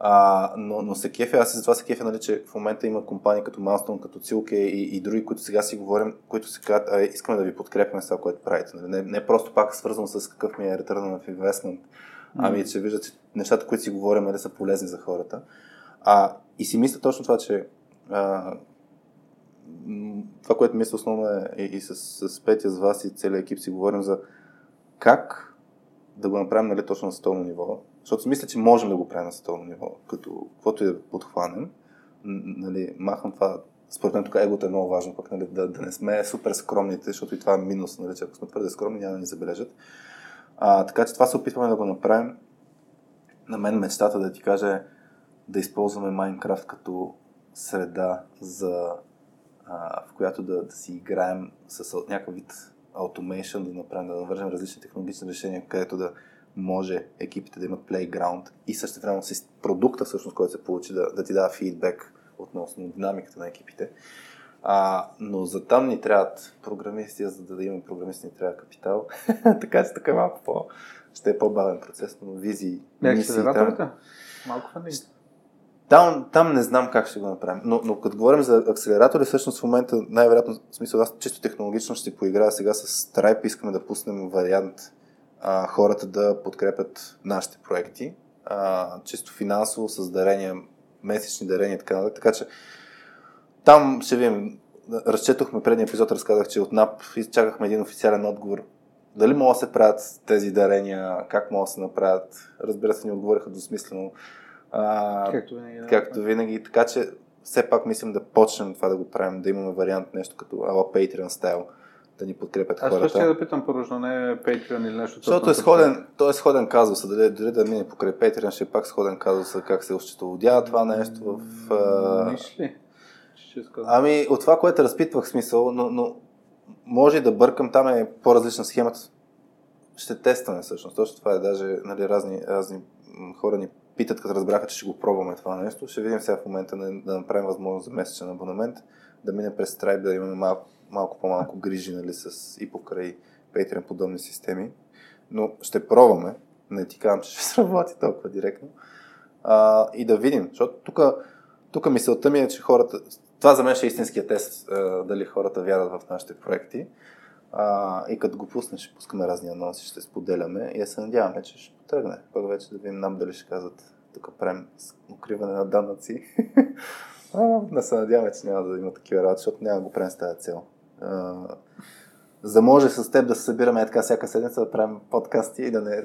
S1: А, но, но се кефе, аз и затова се кефе, нали, че в момента има компании като Milestone, като Цилке и, и други, които сега си говорим, които се казват, а, искаме да ви подкрепяме с това, което правите. Нали? Не, не просто пак свързано с какъв ми е return of investment, ами че виждат, че нещата, които си говорим, нали, са полезни за хората. А, и си мисля точно това, че а, това, което мисля основно е и, и с, с Петя, с вас и целият екип си говорим за как да го направим нали, точно на световно ниво, защото мисля, че можем да го правим на световно ниво, като каквото и да подхванем. Нали, махам това според мен тук егото е много важно, пък нали, да, да не сме супер скромните, защото и това е минус, нали, че ако сме твърде скромни, няма да ни забележат. А, така че това се опитваме да го направим. На мен мечтата да ти кажа да използваме Майнкрафт като среда, за, а, в която да, да си играем с някакъв вид automation, да направим, да навържем различни технологични решения, където да може екипите да имат плейграунд и също време с продукта, всъщност, който се получи, да, да ти дава фидбек относно динамиката на екипите. А, но за там ни трябват програмисти, за да, да имаме програмисти ни трябва капитал. така че така малко по... Ще е по-бавен процес, но визии,
S2: мисии... Там... Малко фанили.
S1: Там, там не знам как ще го направим. Но, но като говорим за акселератори, всъщност в момента най-вероятно, в смисъл, аз чисто технологично ще си поиграя сега с Stripe, искаме да пуснем вариант а, хората да подкрепят нашите проекти, а, чисто финансово, с дарения, месечни дарения и така нататък. Така че там ще видим. Разчетохме предния епизод, разказах, че от НАП изчакахме един официален отговор. Дали могат да се правят тези дарения, как могат да се направят. Разбира се, ни отговориха двусмислено. А,
S2: Както винаги. Да.
S1: както винаги. Така че все пак мислим да почнем това да го правим, да имаме вариант нещо като ала Patreon стайл, да ни подкрепят
S2: Аз
S1: хората.
S2: ще да питам първо, не е Patreon или нещо.
S1: Защото е сходен, той е сходен казус, дали, дали да мине покрай Patreon, ще е пак сходен казус, как се осчетоводява това нещо в... а,
S2: Миш ли? Скажа.
S1: Ами, от това, което разпитвах смисъл, но, но може да бъркам, там е по-различна схемата. Ще тестваме всъщност. Точно това е даже нали, разни, разни хора ни питат, като разбраха, че ще го пробваме това нещо. Ще видим сега в момента да, направим възможност за месечен абонамент, да мине през Stripe, да имаме малко, малко по-малко грижи нали, с, и покрай Patreon подобни системи. Но ще пробваме. Не ти казвам, че ще сработи толкова директно. А, и да видим, защото тук тук мисълта ми е, че хората... Това за мен ще е истинския тест, дали хората вярват в нашите проекти. А, и като го пуснем, ще пускаме разни анонси, ще споделяме и да се надяваме, че ще тръгне. Пък вече да видим нам дали ще казват тук правим укриване на данъци. да се надяваме, че няма да има такива работи, защото няма да го правим с тази цел. А, за може с теб да се събираме е така всяка седмица да правим подкасти и да не...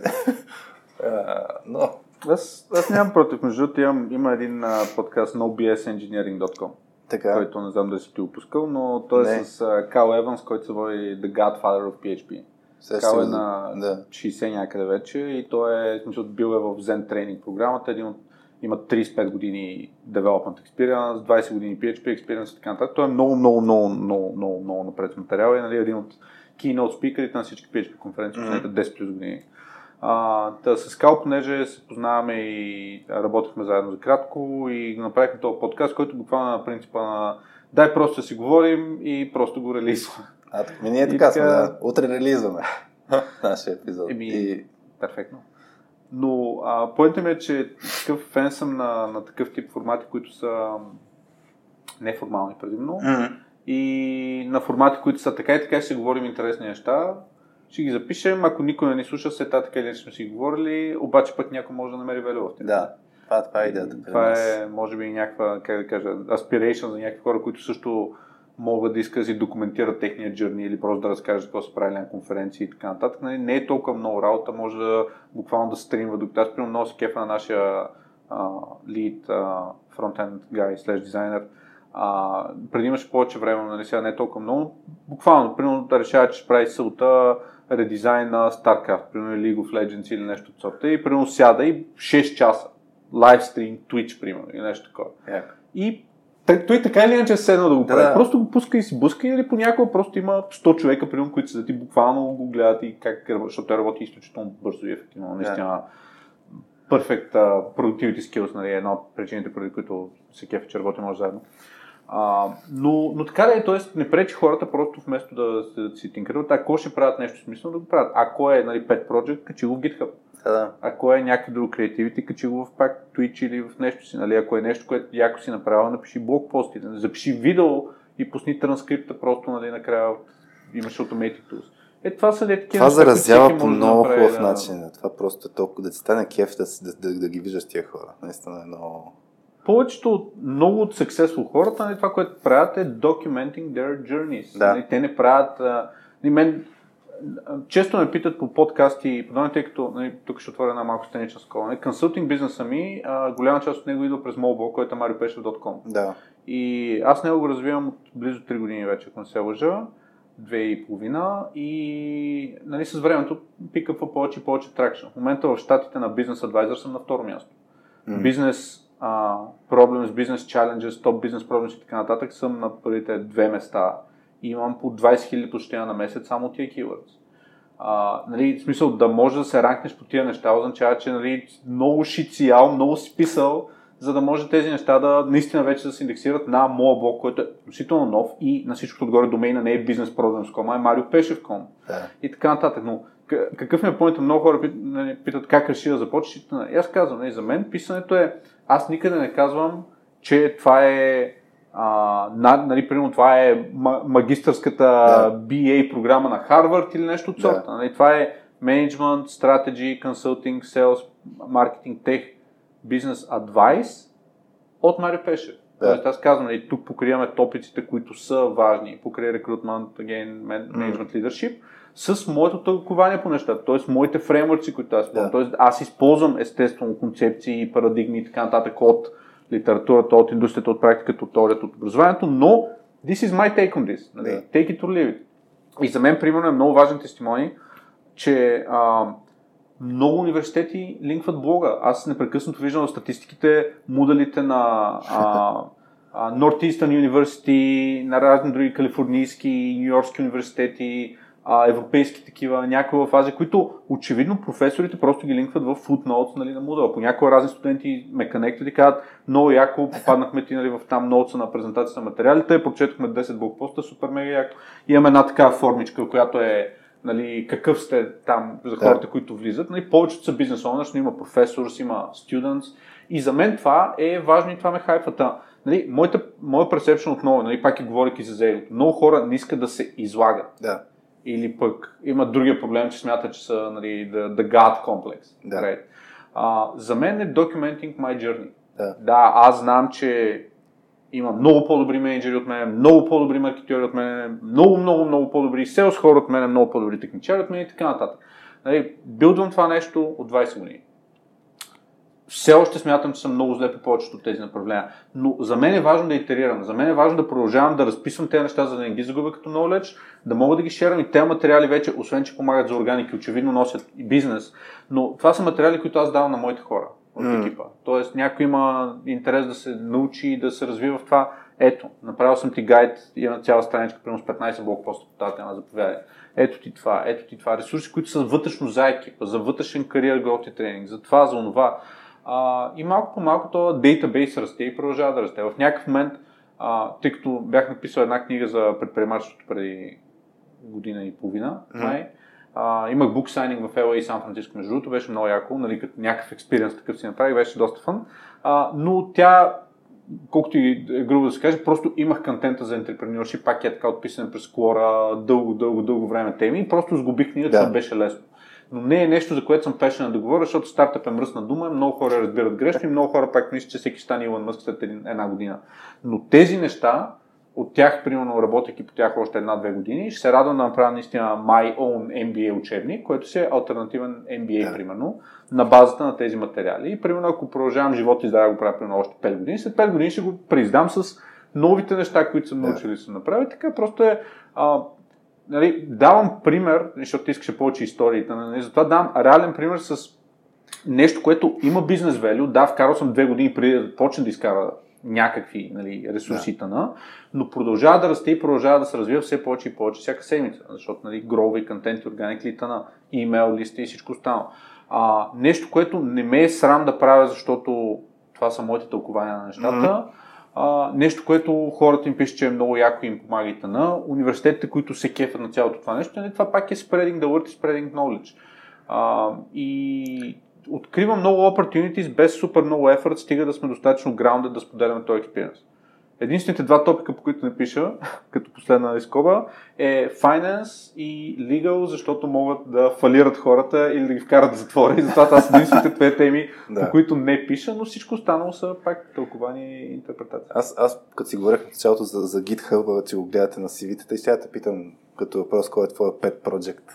S1: а, но
S2: Аз, аз нямам против. Между другото, имам, има един а, подкаст nobsengineering.com,
S1: така.
S2: който не знам дали си ти го пускал, но той е
S1: Не.
S2: с а, Кал Еванс, който се води The Godfather of PHP. Кал е на
S1: да.
S2: 60 някъде вече и той е, смисъл, бил е в Zen Training програмата, един от има 35 години development experience, 20 години PHP experience и така нататък. Той е много, много, много, много, много, много напред материала и нали, един от keynote спикерите на всички PHP конференции последните 10 плюс години. А, та, с Кал, понеже се познаваме и работихме заедно за кратко и направихме този подкаст, който буквално е на принципа на дай просто да си говорим и просто го релизваме.
S1: А, ми ние така сме, да. Утре релизваме нашия епизод.
S2: Еми,
S1: И...
S2: Перфектно. Но а, поинта ми е, че такъв фен съм на, на такъв тип формати, които са неформални предимно.
S1: М,
S2: И на формати, които са така и така ще говорим интересни неща. Ще ги запишем, ако никой не ни слуша, след това така или сме си говорили, обаче пък някой може да намери value в тях.
S1: Да, това, това е идеята.
S2: Това е, може би, някаква, как да кажа, aspiration за някакви хора, които също могат да искат да си документират техния джърни или просто да разкажат какво са правили на конференции и така нататък. Нали, Не е толкова много работа, може да буквално да стримва, докато аз примерно много се кефа на нашия а, frontend guy slash дизайнер. Преди имаше повече време, нали, сега не е толкова много. Буквално, примерно да решава, че ще прави сълта редизайн на StarCraft, примерно League of Legends или нещо от сорта и примерно сяда и 6 часа лайвстрим, Twitch, примерно, или нещо такова.
S1: Яко.
S2: И той, така или иначе е седнал да го
S1: Да,
S2: прави.
S1: да.
S2: Просто го пуска и си буска, или понякога просто има 100 човека, примерно, които седят и буквално го гледат и как защото той работи изключително бързо и ефективно. Наистина, perfect uh, productivity skills, нали, една от причините, преди които се кефи, че работим може заедно. А, но, но така да е, т.е. не пречи хората просто вместо да, се- да си ако ще правят нещо смислено, да го правят. Ако е нали, pet project, качи го в GitHub.
S1: Да, да.
S2: Ако е някакъв друг креативити, качи го в пак Twitch или в нещо си. Нали? Ако е нещо, което яко си направил, напиши блокпости, нали? запиши видео и пусни транскрипта просто нали, накрая имаш automated tools. Е, това са ли такива
S1: Това
S2: неща,
S1: заразява по
S2: да
S1: много
S2: направи,
S1: хубав
S2: да-
S1: начин. Това просто е толкова да ти стане кеф да, да, да, да ги виждаш тия хора. Наистина е много...
S2: Повечето, от- много от successful хората, нали, това, което правят е documenting their journeys.
S1: Да.
S2: Нали, те не правят... А, нали, мен, често ме питат по подкасти и подобни, тъй като нали, тук ще отворя една малко странична скола. Нали, консултинг бизнеса ми, а, голяма част от него идва през mobile, който е mariopeshev.com.
S1: Да.
S2: И аз него го развивам от близо 3 години вече, ако не се лъжа. Две и половина и нали, с времето пикъпва повече и повече тракшн. В момента в щатите на Business Advisor съм на второ място.
S1: М.
S2: Бизнес проблем, бизнес challenges, топ бизнес проблемс и така нататък съм на първите две места и имам по 20 000 посещения на месец само тия keywords. А, нали, в смисъл да можеш да се ранкнеш по тия неща, означава, че нали, много си цял, много си писал, за да може тези неща да наистина вече да се индексират на моя блог, който е относително нов и на всичкото отгоре домейна не е businessproblems.com, а е mariopeshev.com
S1: Да.
S2: и така нататък. Но какъв ми е поинтът? Много хора пит- нали, питат как реши да започнеш. И аз казвам, нали, за мен писането е, аз никъде не казвам, че това е а, над, нали, примерно това е ма- магистърската
S1: Да.
S2: BA програма на Харвард или нещо от
S1: Да.
S2: сорта. Нали, това е Management, Strategy, Consulting, Sales, Marketing, Tech, Business Advice от Марио Пешев. Тоест, аз казвам, нали, тук покриваме топиците, които са важни, покрай рекрутмент, again, management leadership, с моето тълкование по нещата, т.е. моите фреймворци, които аз използвам.
S3: Да.
S2: Тоест, аз използвам естествено концепции, парадигми и така нататък от литературата, от индустрията, от практиката, от теорията, от образованието, но this is my take on this. Нали?
S3: Да.
S2: Take it or leave it. И за мен, примерно, е много важен тестимони, че а, много университети линкват блога. Аз непрекъснато виждам в статистиките модалите на а, а, Northeastern University, на разни други калифорнийски, нью-йоркски университети, а, европейски такива, някои в Азия, които очевидно професорите просто ги линкват в footnotes нали, на Moodle. Понякога разни студенти ме конектват и казват, много яко, попаднахме ти нали, в там ноутса на презентацията на материалите, прочетохме 10 блокпоста, супер мега яко. Имаме една такава формичка, която е нали, какъв сте там за
S3: Да.
S2: хората, които влизат. Нали, повечето са бизнес owners, но има професорс, има students. И за мен това е важно и това ме хайфата. Нали, моята, моя персепшн отново, нали, пак и говоряки за зелето, много хора не искат да се излагат.
S3: Да.
S2: Или пък имат другия проблем, че смятат, че са нали, the, the God complex.
S3: Да.
S2: Right? А, за мен е documenting my journey.
S3: Да.
S2: да, аз знам, че има много по-добри менеджери от мен, много по-добри маркетьори от мен, много, много, много по-добри селс хора от мен, много по-добри техничари от мен и така нататък. Нали, билдвам това нещо от 20 години. Все още смятам, че съм много зле по повечето от тези направления. Но за мен е важно да итерирам. За мен е важно да продължавам да разписвам тези неща, за да не ги загубя като knowledge, да мога да ги шерам и тези материали вече, освен че помагат за органики, очевидно носят и бизнес, но това са материали, които аз давам на моите хора от
S3: М.
S2: екипа. Тоест някой има интерес да се научи и да се развива в това. Ето, направил съм ти гайд, имам цяла страничка, примерно с 15 блокпоста по тази тема, заповядай. Ето ти това, ето ти това. Ресурси, които са вътрешно за екипа, за вътрешен кариер growth и тренинг, за това, за онова. А, и малко по малко този дейтабейс расте и продължава да расте. В някакъв момент, а, тъй като бях написал една книга за предприемачеството преди година и половина,
S3: Мгм.
S2: май, а, имах бук сайнинг в LA и Сан Франциско, между другото, беше много яко, нали, като някакъв експириенс такъв си направих, беше доста фън. А, но тя, колкото и е грубо да се каже, просто имах контента за entrepreneurship, пак е така отписан през колора, дълго, дълго, дълго време теми и просто сгубих книгата,
S3: Да.
S2: да. беше лесно. Но не е нещо, за което съм пешен да говоря, защото стартъп е мръсна дума, много хора разбират грешно и много хора пак мислят, че всеки стане Илон Мъск след една година. Но тези неща, от тях, примерно, работейки по тях още една-две години, ще се радвам да направя наистина My Own MBA учебник, който си е альтернативен MBA,
S3: Да.
S2: да. примерно, на базата на тези материали. И, примерно, ако продължавам живота и да го правя, примерно, още 5 години, след 5 години ще го преиздам с новите неща, които съм
S3: Да.
S2: научил и съм направил. Така просто е а, нали, давам пример, защото ти искаше повече историите, нали, затова давам реален пример с нещо, което има бизнес value. Да, вкарал съм две години преди да почне да изкара някакви нали, ресурсите на, но продължава да расте и продължава да се развива все повече и повече всяка седмица, защото нали, грова и контент органик лита на имейл листа и всичко останало. А, нещо, което не ме е срам да правя, защото това са моите тълкования на нещата.
S3: Мгм.
S2: А, нещо, което хората им пишат, че е много яко и им помага и на университетите, които се кефят на цялото това нещо, нали, това пак е spreading the word и spreading knowledge. А, и откривам много opportunities без супер много effort, стига да сме достатъчно grounded да споделяме този експириенс. Единствените два топика, по които не пиша, като последна изкоба, е finance и legal, защото могат да фалират хората или да ги вкарат в затвора. И затова това са единствените две теми,
S3: Да.
S2: по които не пиша, но всичко останало са пак тълкование и интерпретация.
S3: Аз, аз като си говорех в началото за, за GitHub, че го гледате на CV-тата и сега те питам като въпрос, кой е твоя pet project.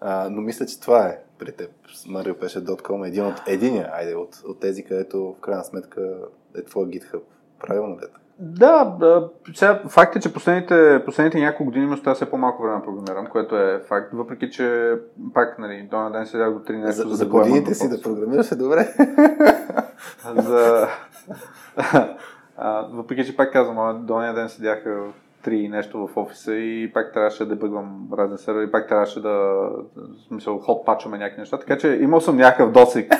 S3: А, но мисля, че това е при теб. mariopеше.com е един от, единия, айде, от, от тези, където в крайна сметка е твой GitHub. Правилно ли е? така?
S2: Да, сега факт е, че последните, последните няколко години ми оставя все по-малко време да програмирам, което е факт, въпреки че пак, нали, до ден седях до 3 нещо
S3: За,
S2: за,
S3: годините си да програмираш е добре.
S2: за... а, въпреки, че пак казвам, до ден седяха три нещо в офиса и пак трябваше да бъгвам разни сервери, пак трябваше да, смисъл, ход пачваме някакви неща, така че имал съм някакъв досек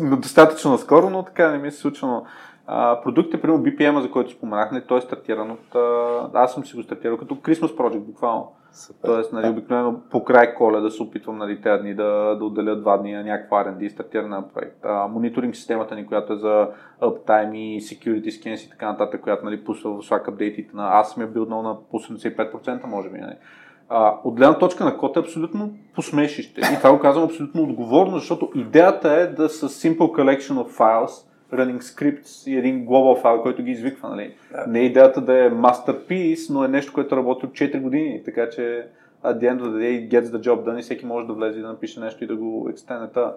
S2: но достатъчно наскоро, но така не ми се случва. А, продуктът, примерно BPM, за който споменахме, той е стартиран от... А, аз съм си го стартирал като Christmas Project, буквално.
S3: Супер.
S2: Тоест, нали, обикновено по край коля да се опитвам нали, тези дни да, да отделя два дни на някаква R&D и стартиране на проект. А, мониторинг системата ни, която е за uptime и security scans и така нататък, която нали, пусва в Slack апдейтите на аз съм я билднал на по 75% може би. Нали. А, от гледна точка на код е абсолютно посмешище. И това го казвам абсолютно отговорно, защото идеята е да с simple collection of files running scripts и един global файл, който ги извиква. Нали?
S1: Да.
S2: Не е идеята да е masterpiece, но е нещо, което работи от 4 години, така че at the end of the day gets the job done и всеки може да влезе и да напише нещо и да го екстенета.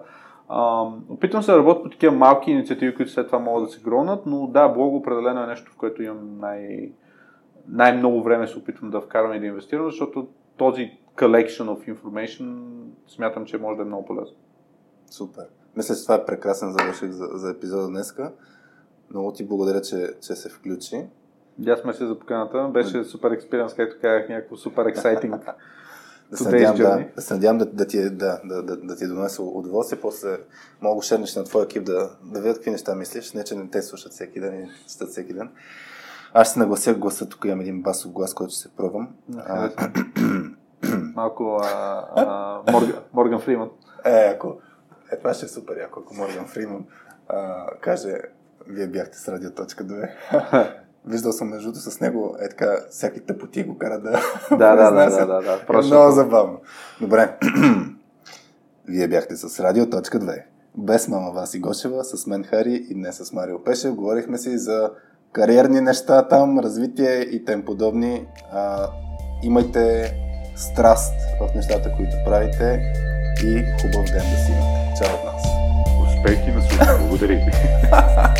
S2: Um, опитвам се да работя по такива малки инициативи, които след това могат да се гронат, но да, блог определено е нещо, в което имам най- най-много време се опитвам да вкарам и да инвестирам, защото този collection of information смятам, че може да е много полезно.
S1: Супер. Мисля, че това е прекрасен завършик за, за епизода днеска. Много ти благодаря, че, че се включи.
S2: И аз сме се за поканата. Беше супер експириенс, както казах, някакво супер ексайтинг.
S1: Да се надявам, да, да, се надявам да, да, ти, е- да, да, да, да ти донесе удоволствие. После мога да шернеш на твоя екип да, да видят какви неща мислиш. Не, че не те слушат всеки ден и четат всеки ден. Аз ще се наглася гласа. Тук имам един басов глас, който ще се пробвам. А,
S2: Малко а, а, Морган, Морган Фриман.
S1: Е, ако... Е, това ще е супер яко, ако Морган Фриман а, каже, вие бяхте с радио.2. Виждал съм между с него, е така, всяки тъпоти го кара да
S2: Да, да, да, да, да, да.
S1: Е
S2: Просто-
S1: много забавно. Добре. Вие бяхте с Радио.2. Без мама Васи Гошева, с мен Хари и днес с Марио Пешев. Говорихме си за кариерни неща там, развитие и тем подобни. А, имайте страст в нещата, които правите и хубав ден да си имате. Чао от нас!
S2: Успехи на служба. Благодаря ви.